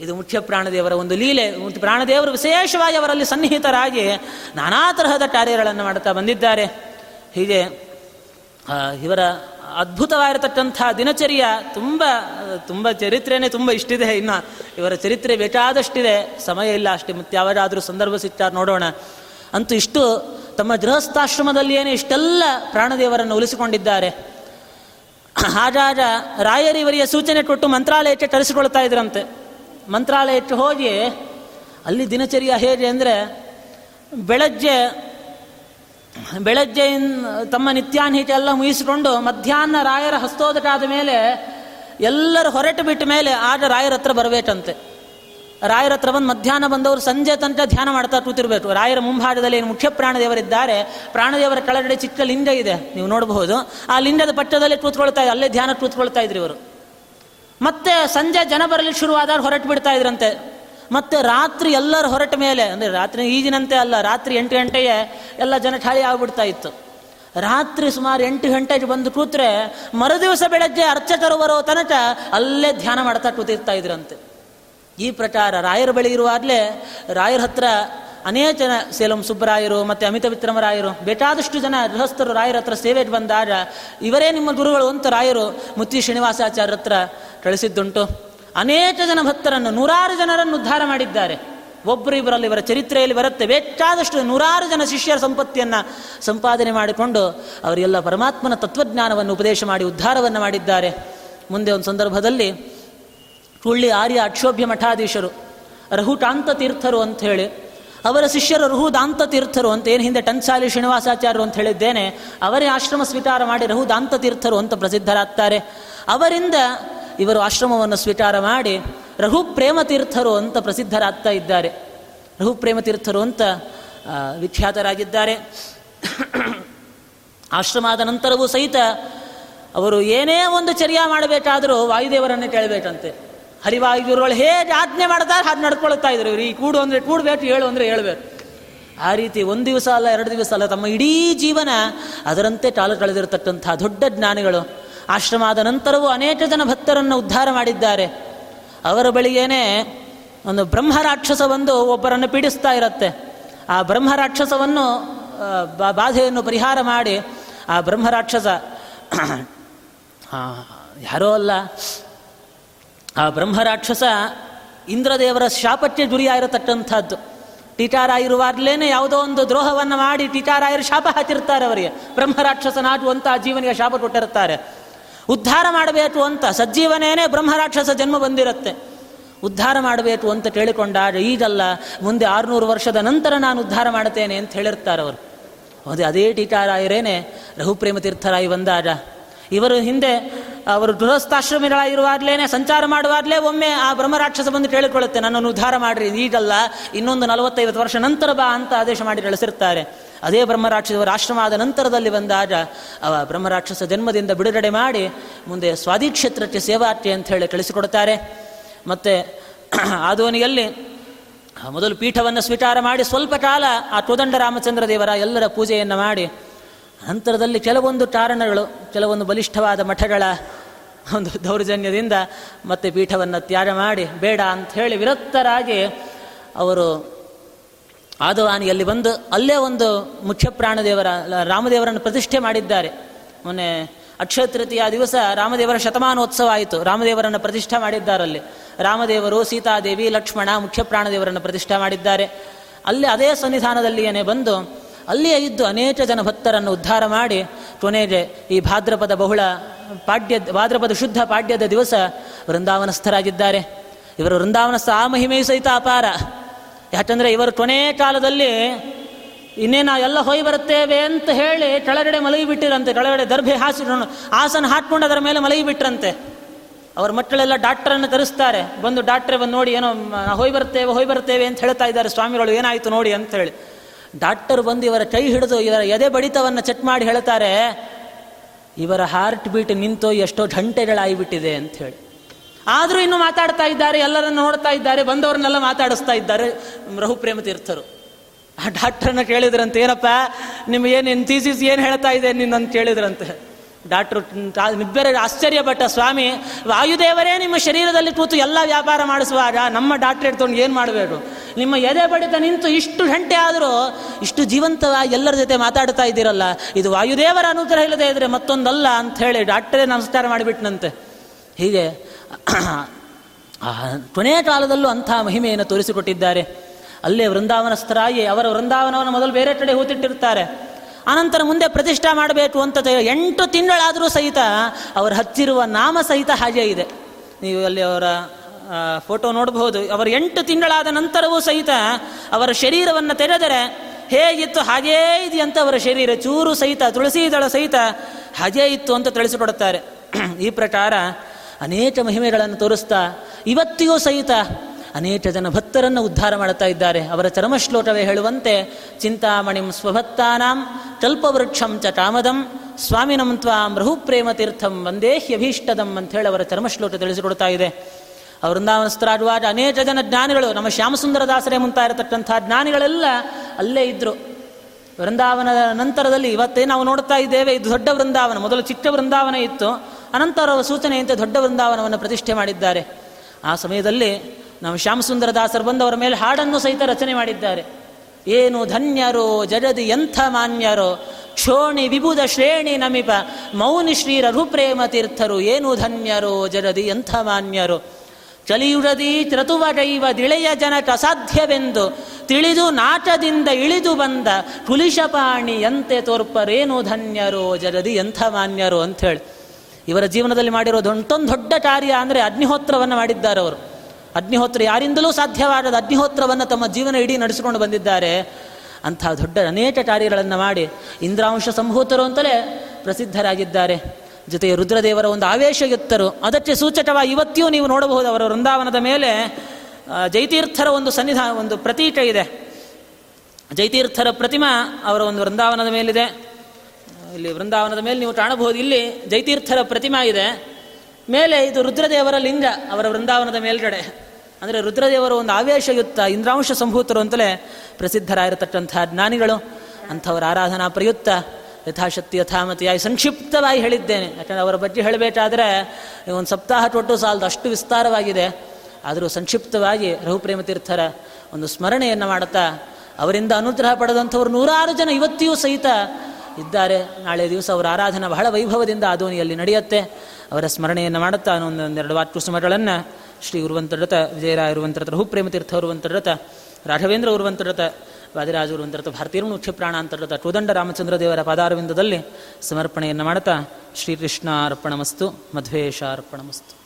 ಇದು ಮುಖ್ಯ ಪ್ರಾಣದೇವರ ಒಂದು ಲೀಲೆ. ಪ್ರಾಣದೇವರು ವಿಶೇಷವಾಗಿ ಅವರಲ್ಲಿ ಸನ್ನಿಹಿತರಾಗಿ ನಾನಾ ತರಹದ ಕಾರ್ಯಗಳನ್ನು ಮಾಡುತ್ತಾ ಬಂದಿದ್ದಾರೆ. ಹೀಗೆ ಇವರ ಅದ್ಭುತವಾಗಿರತಕ್ಕಂಥ ದಿನಚರ್ಯ ತುಂಬ ತುಂಬ ಚರಿತ್ರೆನೇ ತುಂಬ ಇಷ್ಟಿದೆ. ಇನ್ನು ಇವರ ಚರಿತ್ರೆ ಬೇಕಾದಷ್ಟಿದೆ. ಸಮಯ ಇಲ್ಲ, ಅಷ್ಟೇ ಮತ್ತೆ ಯಾವಾಗಾದರೂ ಸಂದರ್ಭ ಸಿಕ್ಕಾರು ನೋಡೋಣ. ಅಂತೂ ಇಷ್ಟು ತಮ್ಮ ಗೃಹಸ್ಥಾಶ್ರಮದಲ್ಲಿಯೇ ಇಷ್ಟೆಲ್ಲ ಪ್ರಾಣದೇವರನ್ನು ಉಳಿಸಿಕೊಂಡಿದ್ದಾರೆ. ಹಾಗಾಗ ರಾಯರಿವರಿಯ ಸೂಚನೆ ಕೊಟ್ಟು ಮಂತ್ರಾಲಯಕ್ಕೆ ಕರೆಸಿಕೊಳ್ತಾ ಇದ್ರಂತೆ. ಮಂತ್ರಾಲಯಕ್ಕೆ ಹೋಗಿ ಅಲ್ಲಿ ದಿನಚರ್ಯ ಹೇಗೆ ಅಂದರೆ ಬೆಳಗ್ಗೆ ಬೆಳಗ್ಗೆ ತಮ್ಮ ನಿತ್ಯಾನ್ಹಿತ ಎಲ್ಲ ಮುಗಿಸಿಕೊಂಡು ಮಧ್ಯಾಹ್ನ ರಾಯರ ಹಸ್ತೋದಕಾದ ಮೇಲೆ ಎಲ್ಲರೂ ಹೊರಟು ಬಿಟ್ಟ ಮೇಲೆ ಆಗ ರಾಯರ ಹತ್ರ ಬರಬೇಕಂತೆ. ರಾಯರ ಹತ್ರ ಬಂದು ಮಧ್ಯಾಹ್ನ ಬಂದವರು ಸಂಜೆ ತನಕ ಧ್ಯಾನ ಮಾಡ್ತಾ ಕೂತಿರ್ಬೇಕು. ರಾಯರ ಮುಂಭಾಗದಲ್ಲಿ ಏನು ಮುಖ್ಯ ಪ್ರಾಣದೇವರಿದ್ದಾರೆ. ಪ್ರಾಣದೇವರ ಕೆಳಗಡೆ ಚಿಕ್ಕ ಲಿಂಗ ಇದೆ. ನೀವು ನೋಡಬಹುದು. ಆ ಲಿಂಗದ ಪಟ್ಟದಲ್ಲಿ ಕೂತ್ಕೊಳ್ತಾ ಅಲ್ಲೇ ಧ್ಯಾನ ಕೂತ್ಕೊಳ್ತಾ ಇದ್ರು ಇವರು. ಮತ್ತೆ ಸಂಜೆ ಜನ ಬರಲಿ ಶುರುವಾದಾಗ ಹೊರಟು ಬಿಡ್ತಾ ಇದ್ರಂತೆ. ಮತ್ತೆ ರಾತ್ರಿ ಎಲ್ಲರ ಹೊರಟ ಮೇಲೆ, ಅಂದರೆ ರಾತ್ರಿ ಈಗಿನಂತೆ ಅಲ್ಲ, ರಾತ್ರಿ ಎಂಟು ಗಂಟೆಗೆ ಎಲ್ಲ ಜನ ಖಾಲಿ ಆಗಿಬಿಡ್ತಾ ಇತ್ತು. ರಾತ್ರಿ ಸುಮಾರು ಎಂಟು ಗಂಟೆಗೆ ಬಂದು ಕೂತ್ರೆ ಮರುದಿವಸ ಬೆಳಗ್ಗೆ ಅರ್ಚಕರು ಬರೋ ತನಕ ಅಲ್ಲೇ ಧ್ಯಾನ ಮಾಡ್ತಾ ಕೂತಿರ್ತಾ ಇದ್ರಂತೆ. ಈ ಪ್ರಕಾರ ರಾಯರ ಬಳಿ ಇರುವಾಗಲೇ ರಾಯರ ಹತ್ರ ಅನೇಕ ಜನ ಸೇಲಂ ಸುಬ್ಬರಾಯರು ಮತ್ತು ಅಮಿತ ವಿಕ್ರಮರಾಯರು, ಬೇಕಾದಷ್ಟು ಜನ ಗೃಹಸ್ಥರು, ರಾಯರ ಹತ್ರ ಸೇವೆಗೆ ಬಂದಾಗ ಇವರೇ ನಿಮ್ಮ ಗುರುಗಳು ಅಂತ ರಾಯರು ಮುತ್ತಿ ಶ್ರೀನಿವಾಸಾಚಾರ್ಯ ಹತ್ರ ಕಳಿಸಿದ್ದುಂಟು. ಅನೇಕ ಜನ ಭಕ್ತರನ್ನು, ನೂರಾರು ಜನರನ್ನು ಉದ್ಧಾರ ಮಾಡಿದ್ದಾರೆ. ಒಬ್ಬರು ಇವರಲ್ಲಿ ಇವರ ಚರಿತ್ರೆಯಲ್ಲಿ ಬರುತ್ತೆ. ಬೇಕಾದಷ್ಟು ನೂರಾರು ಜನ ಶಿಷ್ಯರ ಸಂಪತ್ತಿಯನ್ನು ಸಂಪಾದನೆ ಮಾಡಿಕೊಂಡು ಅವರೆಲ್ಲ ಪರಮಾತ್ಮನ ತತ್ವಜ್ಞಾನವನ್ನು ಉಪದೇಶ ಮಾಡಿ ಉದ್ಧಾರವನ್ನು ಮಾಡಿದ್ದಾರೆ. ಮುಂದೆ ಒಂದು ಸಂದರ್ಭದಲ್ಲಿ ಕುಳ್ಳಿ ಆರ್ಯ ಅಕ್ಷೋಭ್ಯ ಮಠಾಧೀಶರು ರಹುಟಾಂತ ತೀರ್ಥರು ಅಂತ ಹೇಳಿ ಅವರ ಶಿಷ್ಯರು ರಹುದಾಂತ ತೀರ್ಥರು ಅಂತ ಏನು ಹಿಂದೆ ಟನ್ಸಾಲಿ ಶ್ರೀನಿವಾಸಾಚಾರ್ಯರು ಅಂತ ಹೇಳಿದ್ದೇನೆ, ಅವರೇ ಆಶ್ರಮ ಸ್ವೀಕಾರ ಮಾಡಿ ರಹುದಾಂತ ತೀರ್ಥರು ಅಂತ ಪ್ರಸಿದ್ಧರಾಗ್ತಾರೆ. ಅವರಿಂದ ಇವರು ಆಶ್ರಮವನ್ನು ಸ್ವೀಕಾರ ಮಾಡಿ ರಘು ತೀರ್ಥರು ಅಂತ ಪ್ರಸಿದ್ಧರಾಗ್ತಾ ಇದ್ದಾರೆ. ರಘು ತೀರ್ಥರು ಅಂತ ವಿಖ್ಯಾತರಾಗಿದ್ದಾರೆ. ಆಶ್ರಮದ ನಂತರವೂ ಸಹಿತ ಅವರು ಏನೇ ಒಂದು ಚರ್ಯ ಮಾಡಬೇಕಾದರೂ ವಾಯುದೇವರನ್ನೇ ಕೇಳಬೇಕಂತೆ. ಹರಿವಾಯುಗಳು ಹೇಗೆ ಆಜ್ಞೆ ಮಾಡ್ತಾರೆ ಹಾಗೆ ನಡ್ಕೊಳ್ತಾ ಇದ್ರು ಇವರು. ಈ ಕೂಡು ಅಂದರೆ ಕೂಡಬೇಕು ಹೇಳು ಅಂದರೆ ಹೇಳಬೇಕು ಆ ರೀತಿ ಒಂದು ದಿವಸ ಅಲ್ಲ, ಎರಡು ದಿವಸ ಅಲ್ಲ, ತಮ್ಮ ಇಡೀ ಜೀವನ ಅದರಂತೆ ಕಾಲ ಕಳೆದಿರತಕ್ಕಂಥ ದೊಡ್ಡ ಜ್ಞಾನಿಗಳು. ಆಶ್ರಮದ ನಂತರವೂ ಅನೇಕ ಜನ ಭಕ್ತರನ್ನು ಉದ್ಧಾರ ಮಾಡಿದ್ದಾರೆ. ಅವರ ಬಳಿಗೇನೆ ಒಂದು ಬ್ರಹ್ಮ ರಾಕ್ಷಸ ಬಂದು ಒಬ್ಬರನ್ನು ಪೀಡಿಸ್ತಾ ಇರುತ್ತೆ. ಆ ಬ್ರಹ್ಮ ರಾಕ್ಷಸವನ್ನು ಬಾಧೆಯನ್ನು ಪರಿಹಾರ ಮಾಡಿ ಆ ಬ್ರಹ್ಮ ರಾಕ್ಷಸ *clears throat* ಯಾರೋ ಅಲ್ಲ ಆ ಬ್ರಹ್ಮರಾಕ್ಷಸ ಇಂದ್ರದೇವರ ಶಾಪಕ್ಕೆ ಗುರಿಯಾಗಿರತಕ್ಕಂಥದ್ದು. ಟೀಟಾರಾಯಿರುವಾಗಲೇ ಯಾವುದೋ ಒಂದು ದ್ರೋಹವನ್ನು ಮಾಡಿ ಟೀಟಾರಾಯರು ಶಾಪ ಹಾಕಿರ್ತಾರೆ ಅವರಿಗೆ. ಬ್ರಹ್ಮರಾಕ್ಷಸನಾಗುವಂಥ ಜೀವನಿಗೆ ಶಾಪ ಕೊಟ್ಟಿರ್ತಾರೆ ಉದ್ಧಾರ ಮಾಡಬೇಕು ಅಂತ ಸಜ್ಜೀವನೇನೆ ಬ್ರಹ್ಮರಾಕ್ಷಸ ಜನ್ಮ ಬಂದಿರುತ್ತೆ. ಉದ್ಧಾರ ಮಾಡಬೇಕು ಅಂತ ಕೇಳಿಕೊಂಡಾಗ ಈಗಲ್ಲ ಮುಂದೆ ಆರುನೂರು ವರ್ಷದ ನಂತರ ನಾನು ಉದ್ಧಾರ ಮಾಡುತ್ತೇನೆ ಅಂತ ಹೇಳಿರ್ತಾರೆ ಅವರು. ಅದೇ ಅದೇ ಟೀಕಾರಾಯರೇನೆ ರಘುಪ್ರೇಮ ತೀರ್ಥರಾಯಿ ಬಂದಾಗ ಇವರು ಹಿಂದೆ ಅವರು ಗೃಹಸ್ಥಾಶ್ರಮಿಗಳಾಗಿರುವಾಗಲೇ ಸಂಚಾರ ಮಾಡುವಾಗಲೇ ಒಮ್ಮೆ ಆ ಬ್ರಹ್ಮರಾಕ್ಷಸ ಬಂದು ಕೇಳಿಕೊಳ್ಳುತ್ತೆ, ನನ್ನನ್ನು ಉದ್ಧಾರ ಮಾಡ್ರಿ ಈಗಲ್ಲ, ಇನ್ನೊಂದು ನಲವತ್ತೈವತ್ತು ವರ್ಷ ನಂತರ ಬಾ ಅಂತ ಆದೇಶ ಮಾಡಿ ಕಳಿಸಿರ್ತಾರೆ ಅದೇ ಬ್ರಹ್ಮರಾಕ್ಷಸವರು ಆದ ನಂತರದಲ್ಲಿ ಬಂದಾಗ ಅವ ಬ್ರಹ್ಮರಾಕ್ಷಸ ಜನ್ಮದಿಂದ ಬಿಡುಗಡೆ ಮಾಡಿ ಮುಂದೆ ಸ್ವಾದಿಕ್ಷೇತ್ರಕ್ಕೆ ಸೇವಾರ್ಥಿ ಅಂತ ಹೇಳಿ ಕಳಿಸಿಕೊಡ್ತಾರೆ ಮತ್ತು *clears throat* ಆದೋನಿಯಲ್ಲಿ ಮೊದಲು ಪೀಠವನ್ನು ಸ್ವೀಕಾರ ಮಾಡಿ ಸ್ವಲ್ಪ ಕಾಲ ಆ ಕೋದಂಡ ರಾಮಚಂದ್ರ ದೇವರ ಎಲ್ಲರ ಪೂಜೆಯನ್ನು ಮಾಡಿ ನಂತರದಲ್ಲಿ ಕೆಲವೊಂದು ಕಾರಣಗಳು, ಕೆಲವೊಂದು ಬಲಿಷ್ಠವಾದ ಮಠಗಳ ಒಂದು ದೌರ್ಜನ್ಯದಿಂದ ಮತ್ತೆ ಪೀಠವನ್ನು ತ್ಯಾಗ ಮಾಡಿ, ಬೇಡ ಅಂತ ಹೇಳಿ ವಿರಕ್ತರಾಗಿ ಅವರು ಆದವಾನಿಯಲ್ಲಿ ಬಂದು ಅಲ್ಲೇ ಒಂದು ಮುಖ್ಯ ಪ್ರಾಣದೇವರ, ರಾಮದೇವರನ್ನು ಪ್ರತಿಷ್ಠೆ ಮಾಡಿದ್ದಾರೆ. ಮೊನ್ನೆ ಅಕ್ಷಯ ತೃತೀಯ ದಿವಸ ರಾಮದೇವರ ಶತಮಾನೋತ್ಸವ ಆಯಿತು. ರಾಮದೇವರನ್ನು ಪ್ರತಿಷ್ಠೆ ಮಾಡಿದ್ದಾರಲ್ಲಿ. ರಾಮದೇವರು, ಸೀತಾದೇವಿ, ಲಕ್ಷ್ಮಣ ಮುಖ್ಯ ಪ್ರಾಣದೇವರನ್ನು ಪ್ರತಿಷ್ಠೆ ಮಾಡಿದ್ದಾರೆ. ಅಲ್ಲಿ ಅದೇ ಸನ್ನಿಧಾನದಲ್ಲಿಯೇ ಬಂದು ಅಲ್ಲಿಯೇ ಇದ್ದು ಅನೇಕ ಜನ ಭಕ್ತರನ್ನು ಉದ್ಧಾರ ಮಾಡಿ ಕೊನೆಗೆ ಈ ಭಾದ್ರಪದ ಬಹುಳ ಪಾಡ್ಯ, ಭಾದ್ರಪದ ಶುದ್ಧ ಪಾಡ್ಯದ ದಿವಸ ವೃಂದಾವನಸ್ಥರಾಗಿದ್ದಾರೆ. ಇವರು ವೃಂದಾವನಸ್ಥ ಆ ಮಹಿಮೆಯು ಸಹಿತ ಅಪಾರ. ಯಾಕಂದರೆ ಇವರು ಕೊನೆ ಕಾಲದಲ್ಲಿ ಇನ್ನೇ ನಾವು ಎಲ್ಲ ಹೋಗಿ ಬರುತ್ತೇವೆ ಅಂತ ಹೇಳಿ ಕೆಳಗಡೆ ಮಲಗಿ ಬಿಟ್ಟಿರಂತೆ, ಕೆಳಗಡೆ ದರ್ಭೆ ಹಾಸಿ ಆಸನ ಹಾಕ್ಕೊಂಡು ಅದರ ಮೇಲೆ ಮಲಗಿ ಬಿಟ್ರಂತೆ. ಅವ್ರ ಮಕ್ಕಳೆಲ್ಲ ಡಾಕ್ಟರನ್ನು ತರಿಸ್ತಾರೆ ಬಂದು ಡಾಕ್ಟ್ರೆ ಬಂದು ನೋಡಿ ಏನೋ ಹೋಯ್ ಬರ್ತೇವೆ ಹೋಯ್ ಬರ್ತೇವೆ ಅಂತ ಹೇಳ್ತಾ ಇದ್ದಾರೆ, ಸ್ವಾಮಿಗಳು ಏನಾಯಿತು ನೋಡಿ ಅಂತ ಹೇಳಿ. ಡಾಕ್ಟರ್ ಬಂದು ಇವರ ಕೈ ಹಿಡಿದು ಇವರ ಎದೆ ಬಡಿತವನ್ನು ಚೆಕ್ ಮಾಡಿ ಹೇಳ್ತಾರೆ, ಇವರ ಹಾರ್ಟ್ ಬೀಟ್ ನಿಂತು ಎಷ್ಟೋ ಗಂಟೆಗಳಾಗಿಬಿಟ್ಟಿದೆ ಅಂತ ಹೇಳಿ. ಆದರೂ ಇನ್ನು ಮಾತಾಡ್ತಾ ಇದ್ದಾರೆ, ಎಲ್ಲರನ್ನು ನೋಡ್ತಾ ಇದ್ದಾರೆ, ಬಂದವರನ್ನೆಲ್ಲ ಮಾತಾಡಿಸ್ತಾ ಇದ್ದಾರೆ ರಹುಪ್ರೇಮ ತೀರ್ಥರು. ಆ ಡಾಕ್ಟ್ರನ್ನ ಕೇಳಿದ್ರಂತೆ, ಏನಪ್ಪ ನಿಮ್ಗೇನು ಥೀಸಿಸ್ ಏನು ಹೇಳ್ತಾ ಇದೆ ನಿನ್ನಂತ ಕೇಳಿದ್ರಂತೆ? ಡಾಕ್ಟ್ರು ನಿಬ್ಬೆರೆ ಆಶ್ಚರ್ಯಪಟ್ಟ ಸ್ವಾಮಿ, ವಾಯುದೇವರೇ, ನಿಮ್ಮ ಶರೀರದಲ್ಲಿ ಕೂತು ಎಲ್ಲ ವ್ಯಾಪಾರ ಮಾಡಿಸುವಾಗ ನಮ್ಮ ಡಾಕ್ಟ್ರೇಟ್ ತೊಗೊಂಡು ಏನು ಮಾಡಬೇಕು? ನಿಮ್ಮ ಎದೆ ಬಡಿತ ನಿಂತು ಇಷ್ಟು ಗಂಟೆ ಆದರೂ ಇಷ್ಟು ಜೀವಂತವಾಗಿ ಎಲ್ಲರ ಜೊತೆ ಮಾತಾಡ್ತಾ ಇದ್ದೀರಲ್ಲ, ಇದು ವಾಯುದೇವರ ಅನುಗ್ರಹ ಇಲ್ಲದೆ ಇದ್ರೆ ಮತ್ತೊಂದಲ್ಲ ಅಂತ ಹೇಳಿ ಡಾಕ್ಟರೇ ನಮಸ್ಕಾರ ಮಾಡಿಬಿಟ್ನಂತೆ. ಹೀಗೆ *clears throat* ಕೊನೆಯ ಕಾಲದಲ್ಲೂ ಅಂಥ ಮಹಿಮೆಯನ್ನು ತೋರಿಸಿಕೊಟ್ಟಿದ್ದಾರೆ. ಅಲ್ಲೇ ವೃಂದಾವನಸ್ಥರಾಗಿ ಅವರ ವೃಂದಾವನವನ್ನು ಮೊದಲು ಬೇರೆ ಕಡೆ ಹೂತಿಟ್ಟಿರ್ತಾರೆ ಅನಂತರ ಮುಂದೆ ಪ್ರತಿಷ್ಠಾ ಮಾಡಬೇಕು ಅಂತ ಎಂಟು ತಿಂಗಳಾದರೂ ಸಹಿತ ಅವರು ಹಚ್ಚಿರುವ ನಾಮ ಸಹಿತ ಹಾಗೆ ಇದೆ. ನೀವು ಅಲ್ಲಿ ಅವರ ಫೋಟೋ ನೋಡಬಹುದು. ಅವರ ಎಂಟು ತಿಂಗಳಾದ ನಂತರವೂ ಸಹಿತ ಅವರ ಶರೀರವನ್ನು ತೆರೆದರೆ ಹೇಗಿತ್ತು, ಹಾಗೇ ಇದೆಯಂತ ಅವರ ಶರೀರ, ಚೂರು ಸಹಿತ ತುಳಸಿ ದಳ ಸಹಿತ ಹಾಗೇ ಇತ್ತು ಅಂತ ತಿಳಿಸಿಕೊಡುತ್ತಾರೆ. ಈ ಪ್ರಕಾರ ಅನೇಕ ಮಹಿಮೆಗಳನ್ನು ತೋರಿಸ್ತಾ ಇವತ್ತಿಗೂ ಸಹಿತ ಅನೇಕ ಜನ ಭಕ್ತರನ್ನು ಉದ್ಧಾರ ಮಾಡುತ್ತಾ ಇದ್ದಾರೆ. ಅವರ ಚರಮಶ್ಲೋಕವೇ ಹೇಳುವಂತೆ, ಚಿಂತಾಮಣಿಂ ಸ್ವಭಕ್ತಾನಾಂ ಕಲ್ಪವೃಕ್ಷಂ ಚ ಕಾಮದಂ ಸ್ವಾಮಿನಂ ತ್ವಾಂ ರಹುಪ್ರೇಮ ತೀರ್ಥಂ ವಂದೇ ಹ್ಯಭೀಷ್ಟದಂ ಅಂತ ಹೇಳಿ ಅವರ ಚರ್ಮಶ್ಲೋಕ ತಿಳಿಸಿಕೊಡ್ತಾ ಇದೆ. ವೃಂದಾವನಸ್ಥರಾಗುವಾಗ ಅನೇಕ ಜನ ಜ್ಞಾನಿಗಳು, ನಮ್ಮ ಶ್ಯಾಮಸುಂದರ ದಾಸರೇ ಮುಂತಾ ಇರತಕ್ಕಂಥ ಜ್ಞಾನಿಗಳೆಲ್ಲ ಅಲ್ಲೇ ಇದ್ದರು ವೃಂದಾವನದ ನಂತರದಲ್ಲಿ ಇವತ್ತೇ ನಾವು ನೋಡ್ತಾ ಇದ್ದೇವೆ, ಇದು ದೊಡ್ಡ ವೃಂದಾವನ, ಮೊದಲು ಚಿಕ್ಕ ವೃಂದಾವನ ಇತ್ತು. ಅನಂತರ ಸೂಚನೆಯಂತೆ ದೊಡ್ಡ ವೃಂದಾವನವನ್ನು ಪ್ರತಿಷ್ಠೆ ಮಾಡಿದ್ದಾರೆ. ಆ ಸಮಯದಲ್ಲಿ ನಾವು ಶ್ಯಾಮಸುಂದರ ದಾಸರು ಬಂದವರ ಮೇಲೆ ಹಾಡನ್ನು ಸಹಿತ ರಚನೆ ಮಾಡಿದ್ದಾರೆ. ಏನು ಧನ್ಯರೋ ಜಗದಿ ಎಂಥ ಮಾನ್ಯರೋ, ಕ್ಷೋಣಿ ವಿಭುಧ ಶ್ರೇಣಿ ನಮಿಪ, ಮೌನಿ ಶ್ರೀರ ರುಪ್ರೇಮ ತೀರ್ಥರು, ಏನು ಧನ್ಯರೋ ಜಗದಿ ಎಂಥ ಮಾನ್ಯರು. ಚಲಿಯುಡದಿ ತ್ರತುವಗೈವ ದಿಳೆಯ ಜನಕ ಅಸಾಧ್ಯವೆಂದು, ತಿಳಿದು ನಾಟದಿಂದ ಇಳಿದು ಬಂದ ಎಂತೆ ತೋರ್ಪರೇನು ಧನ್ಯರೋ ಜಗದಿ ಎಂಥ ಮಾನ್ಯರು ಅಂಥೇಳಿ. ಇವರ ಜೀವನದಲ್ಲಿ ಮಾಡಿರೋದು ಒಂದೊಂದು ದೊಡ್ಡ ಕಾರ್ಯ ಅಂದರೆ ಅಗ್ನಿಹೋತ್ರವನ್ನು ಮಾಡಿದ್ದಾರೆ ಅವರು. ಅಗ್ನಿಹೋತ್ರ ಯಾರಿಂದಲೂ ಸಾಧ್ಯವಾಗದ ಅಗ್ನಿಹೋತ್ರವನ್ನು ತಮ್ಮ ಜೀವನ ಇಡೀ ನಡೆಸಿಕೊಂಡು ಬಂದಿದ್ದಾರೆ. ಅಂಥ ದೊಡ್ಡ ಅನೇಕ ಕಾರ್ಯಗಳನ್ನು ಮಾಡಿ ಇಂದ್ರಾಂಶ ಸಂಭೂತರು ಅಂತಲೇ ಪ್ರಸಿದ್ಧರಾಗಿದ್ದಾರೆ. ಜೊತೆಗೆ ರುದ್ರದೇವರ ಒಂದು ಆವೇಶಯುತ್ತರು ಅದಕ್ಕೆ ಸೂಚಕವಾಗಿ ಇವತ್ತಿಯೂ ನೀವು ನೋಡಬಹುದು ಅವರ ವೃಂದಾವನದ ಮೇಲೆ ಜೈತೀರ್ಥರ ಒಂದು ಸನ್ನಿಧಾನ, ಒಂದು ಪ್ರತೀಕ ಇದೆ. ಜೈತೀರ್ಥರ ಪ್ರತಿಮಾ ಅವರ ಒಂದು ವೃಂದಾವನದ ಮೇಲಿದೆ. ಇಲ್ಲಿ ವೃಂದಾವನದ ಮೇಲೆ ನೀವು ಕಾಣಬಹುದು. ಇಲ್ಲಿ ಜೈತೀರ್ಥರ ಪ್ರತಿಮಾ ಇದೆ. ಮೇಲೆ ಇದು ರುದ್ರದೇವರ ಲಿಂಗ, ಅವರ ವೃಂದಾವನದ ಮೇಲ್ಗಡೆ. ಅಂದರೆ ರುದ್ರದೇವರು ಒಂದು ಆವೇಶಯುಕ್ತ ಇಂದ್ರಾಂಶ ಸಂಭೂತರು ಅಂತಲೇ ಪ್ರಸಿದ್ಧರಾಗಿರತಕ್ಕಂಥ ಜ್ಞಾನಿಗಳು. ಅಂಥವರ ಆರಾಧನಾ ಪ್ರಯುಕ್ತ, ಯಥಾಶಕ್ತಿ ಯಥಾಮತಿಯಾಗಿ ಸಂಕ್ಷಿಪ್ತವಾಗಿ ಹೇಳಿದ್ದೇನೆ. ಯಾಕಂದರೆ ಅವರ ಬಗ್ಗೆ ಹೇಳಬೇಕಾದ್ರೆ ಒಂದು ಸಪ್ತಾಹ ತೊಟ್ಟು ಸಾಲದು ಅಷ್ಟು ವಿಸ್ತಾರವಾಗಿದೆ. ಆದರೂ ಸಂಕ್ಷಿಪ್ತವಾಗಿ ರಘುಪ್ರೇಮತೀರ್ಥರ ಒಂದು ಸ್ಮರಣೆಯನ್ನು ಮಾಡುತ್ತಾ, ಅವರಿಂದ ಅನುಗ್ರಹ ಪಡೆದಂಥವರು ನೂರಾರು ಜನ ಇವತ್ತಿಯೂ ಸಹಿತ ಇದ್ದಾರೆ. ನಾಳೆ ದಿವಸ ಅವರ ಆರಾಧನೆ ಬಹಳ ವೈಭವದಿಂದ ಆದೋನಿಯಲ್ಲಿ ನಡೆಯುತ್ತೆ. ಅವರ ಸ್ಮರಣೆಯನ್ನು ಮಾಡುತ್ತಾ ಒಂದೊಂದೆರಡು ವಾಕ್ಯ ಸುಮಗಳನ್ನು ಶ್ರೀ ಉರುವಂತರಥ ವಿಜಯರಾಯ ಉರುವಂತರಥ ತೀರ್ಥ ಉರುವಂತರಥ ರಾಘವೇಂದ್ರ ಉರುವಂತರಥ ವಾದಿರಾಜ ಉರುವಂತರಥ ಭಾರತೀಯ ಮುಖ್ಯ ಪ್ರಾಣ ಕೋದಂಡ ರಾಮಚಂದ್ರ ದೇವರ ಪಾದಾರವಿಂದದಲ್ಲಿ ಸಮರ್ಪಣೆಯನ್ನು ಮಾಡುತ್ತಾ ಶ್ರೀಕೃಷ್ಣ ಮಧ್ವೇಶ ಅರ್ಪಣಮಸ್ತು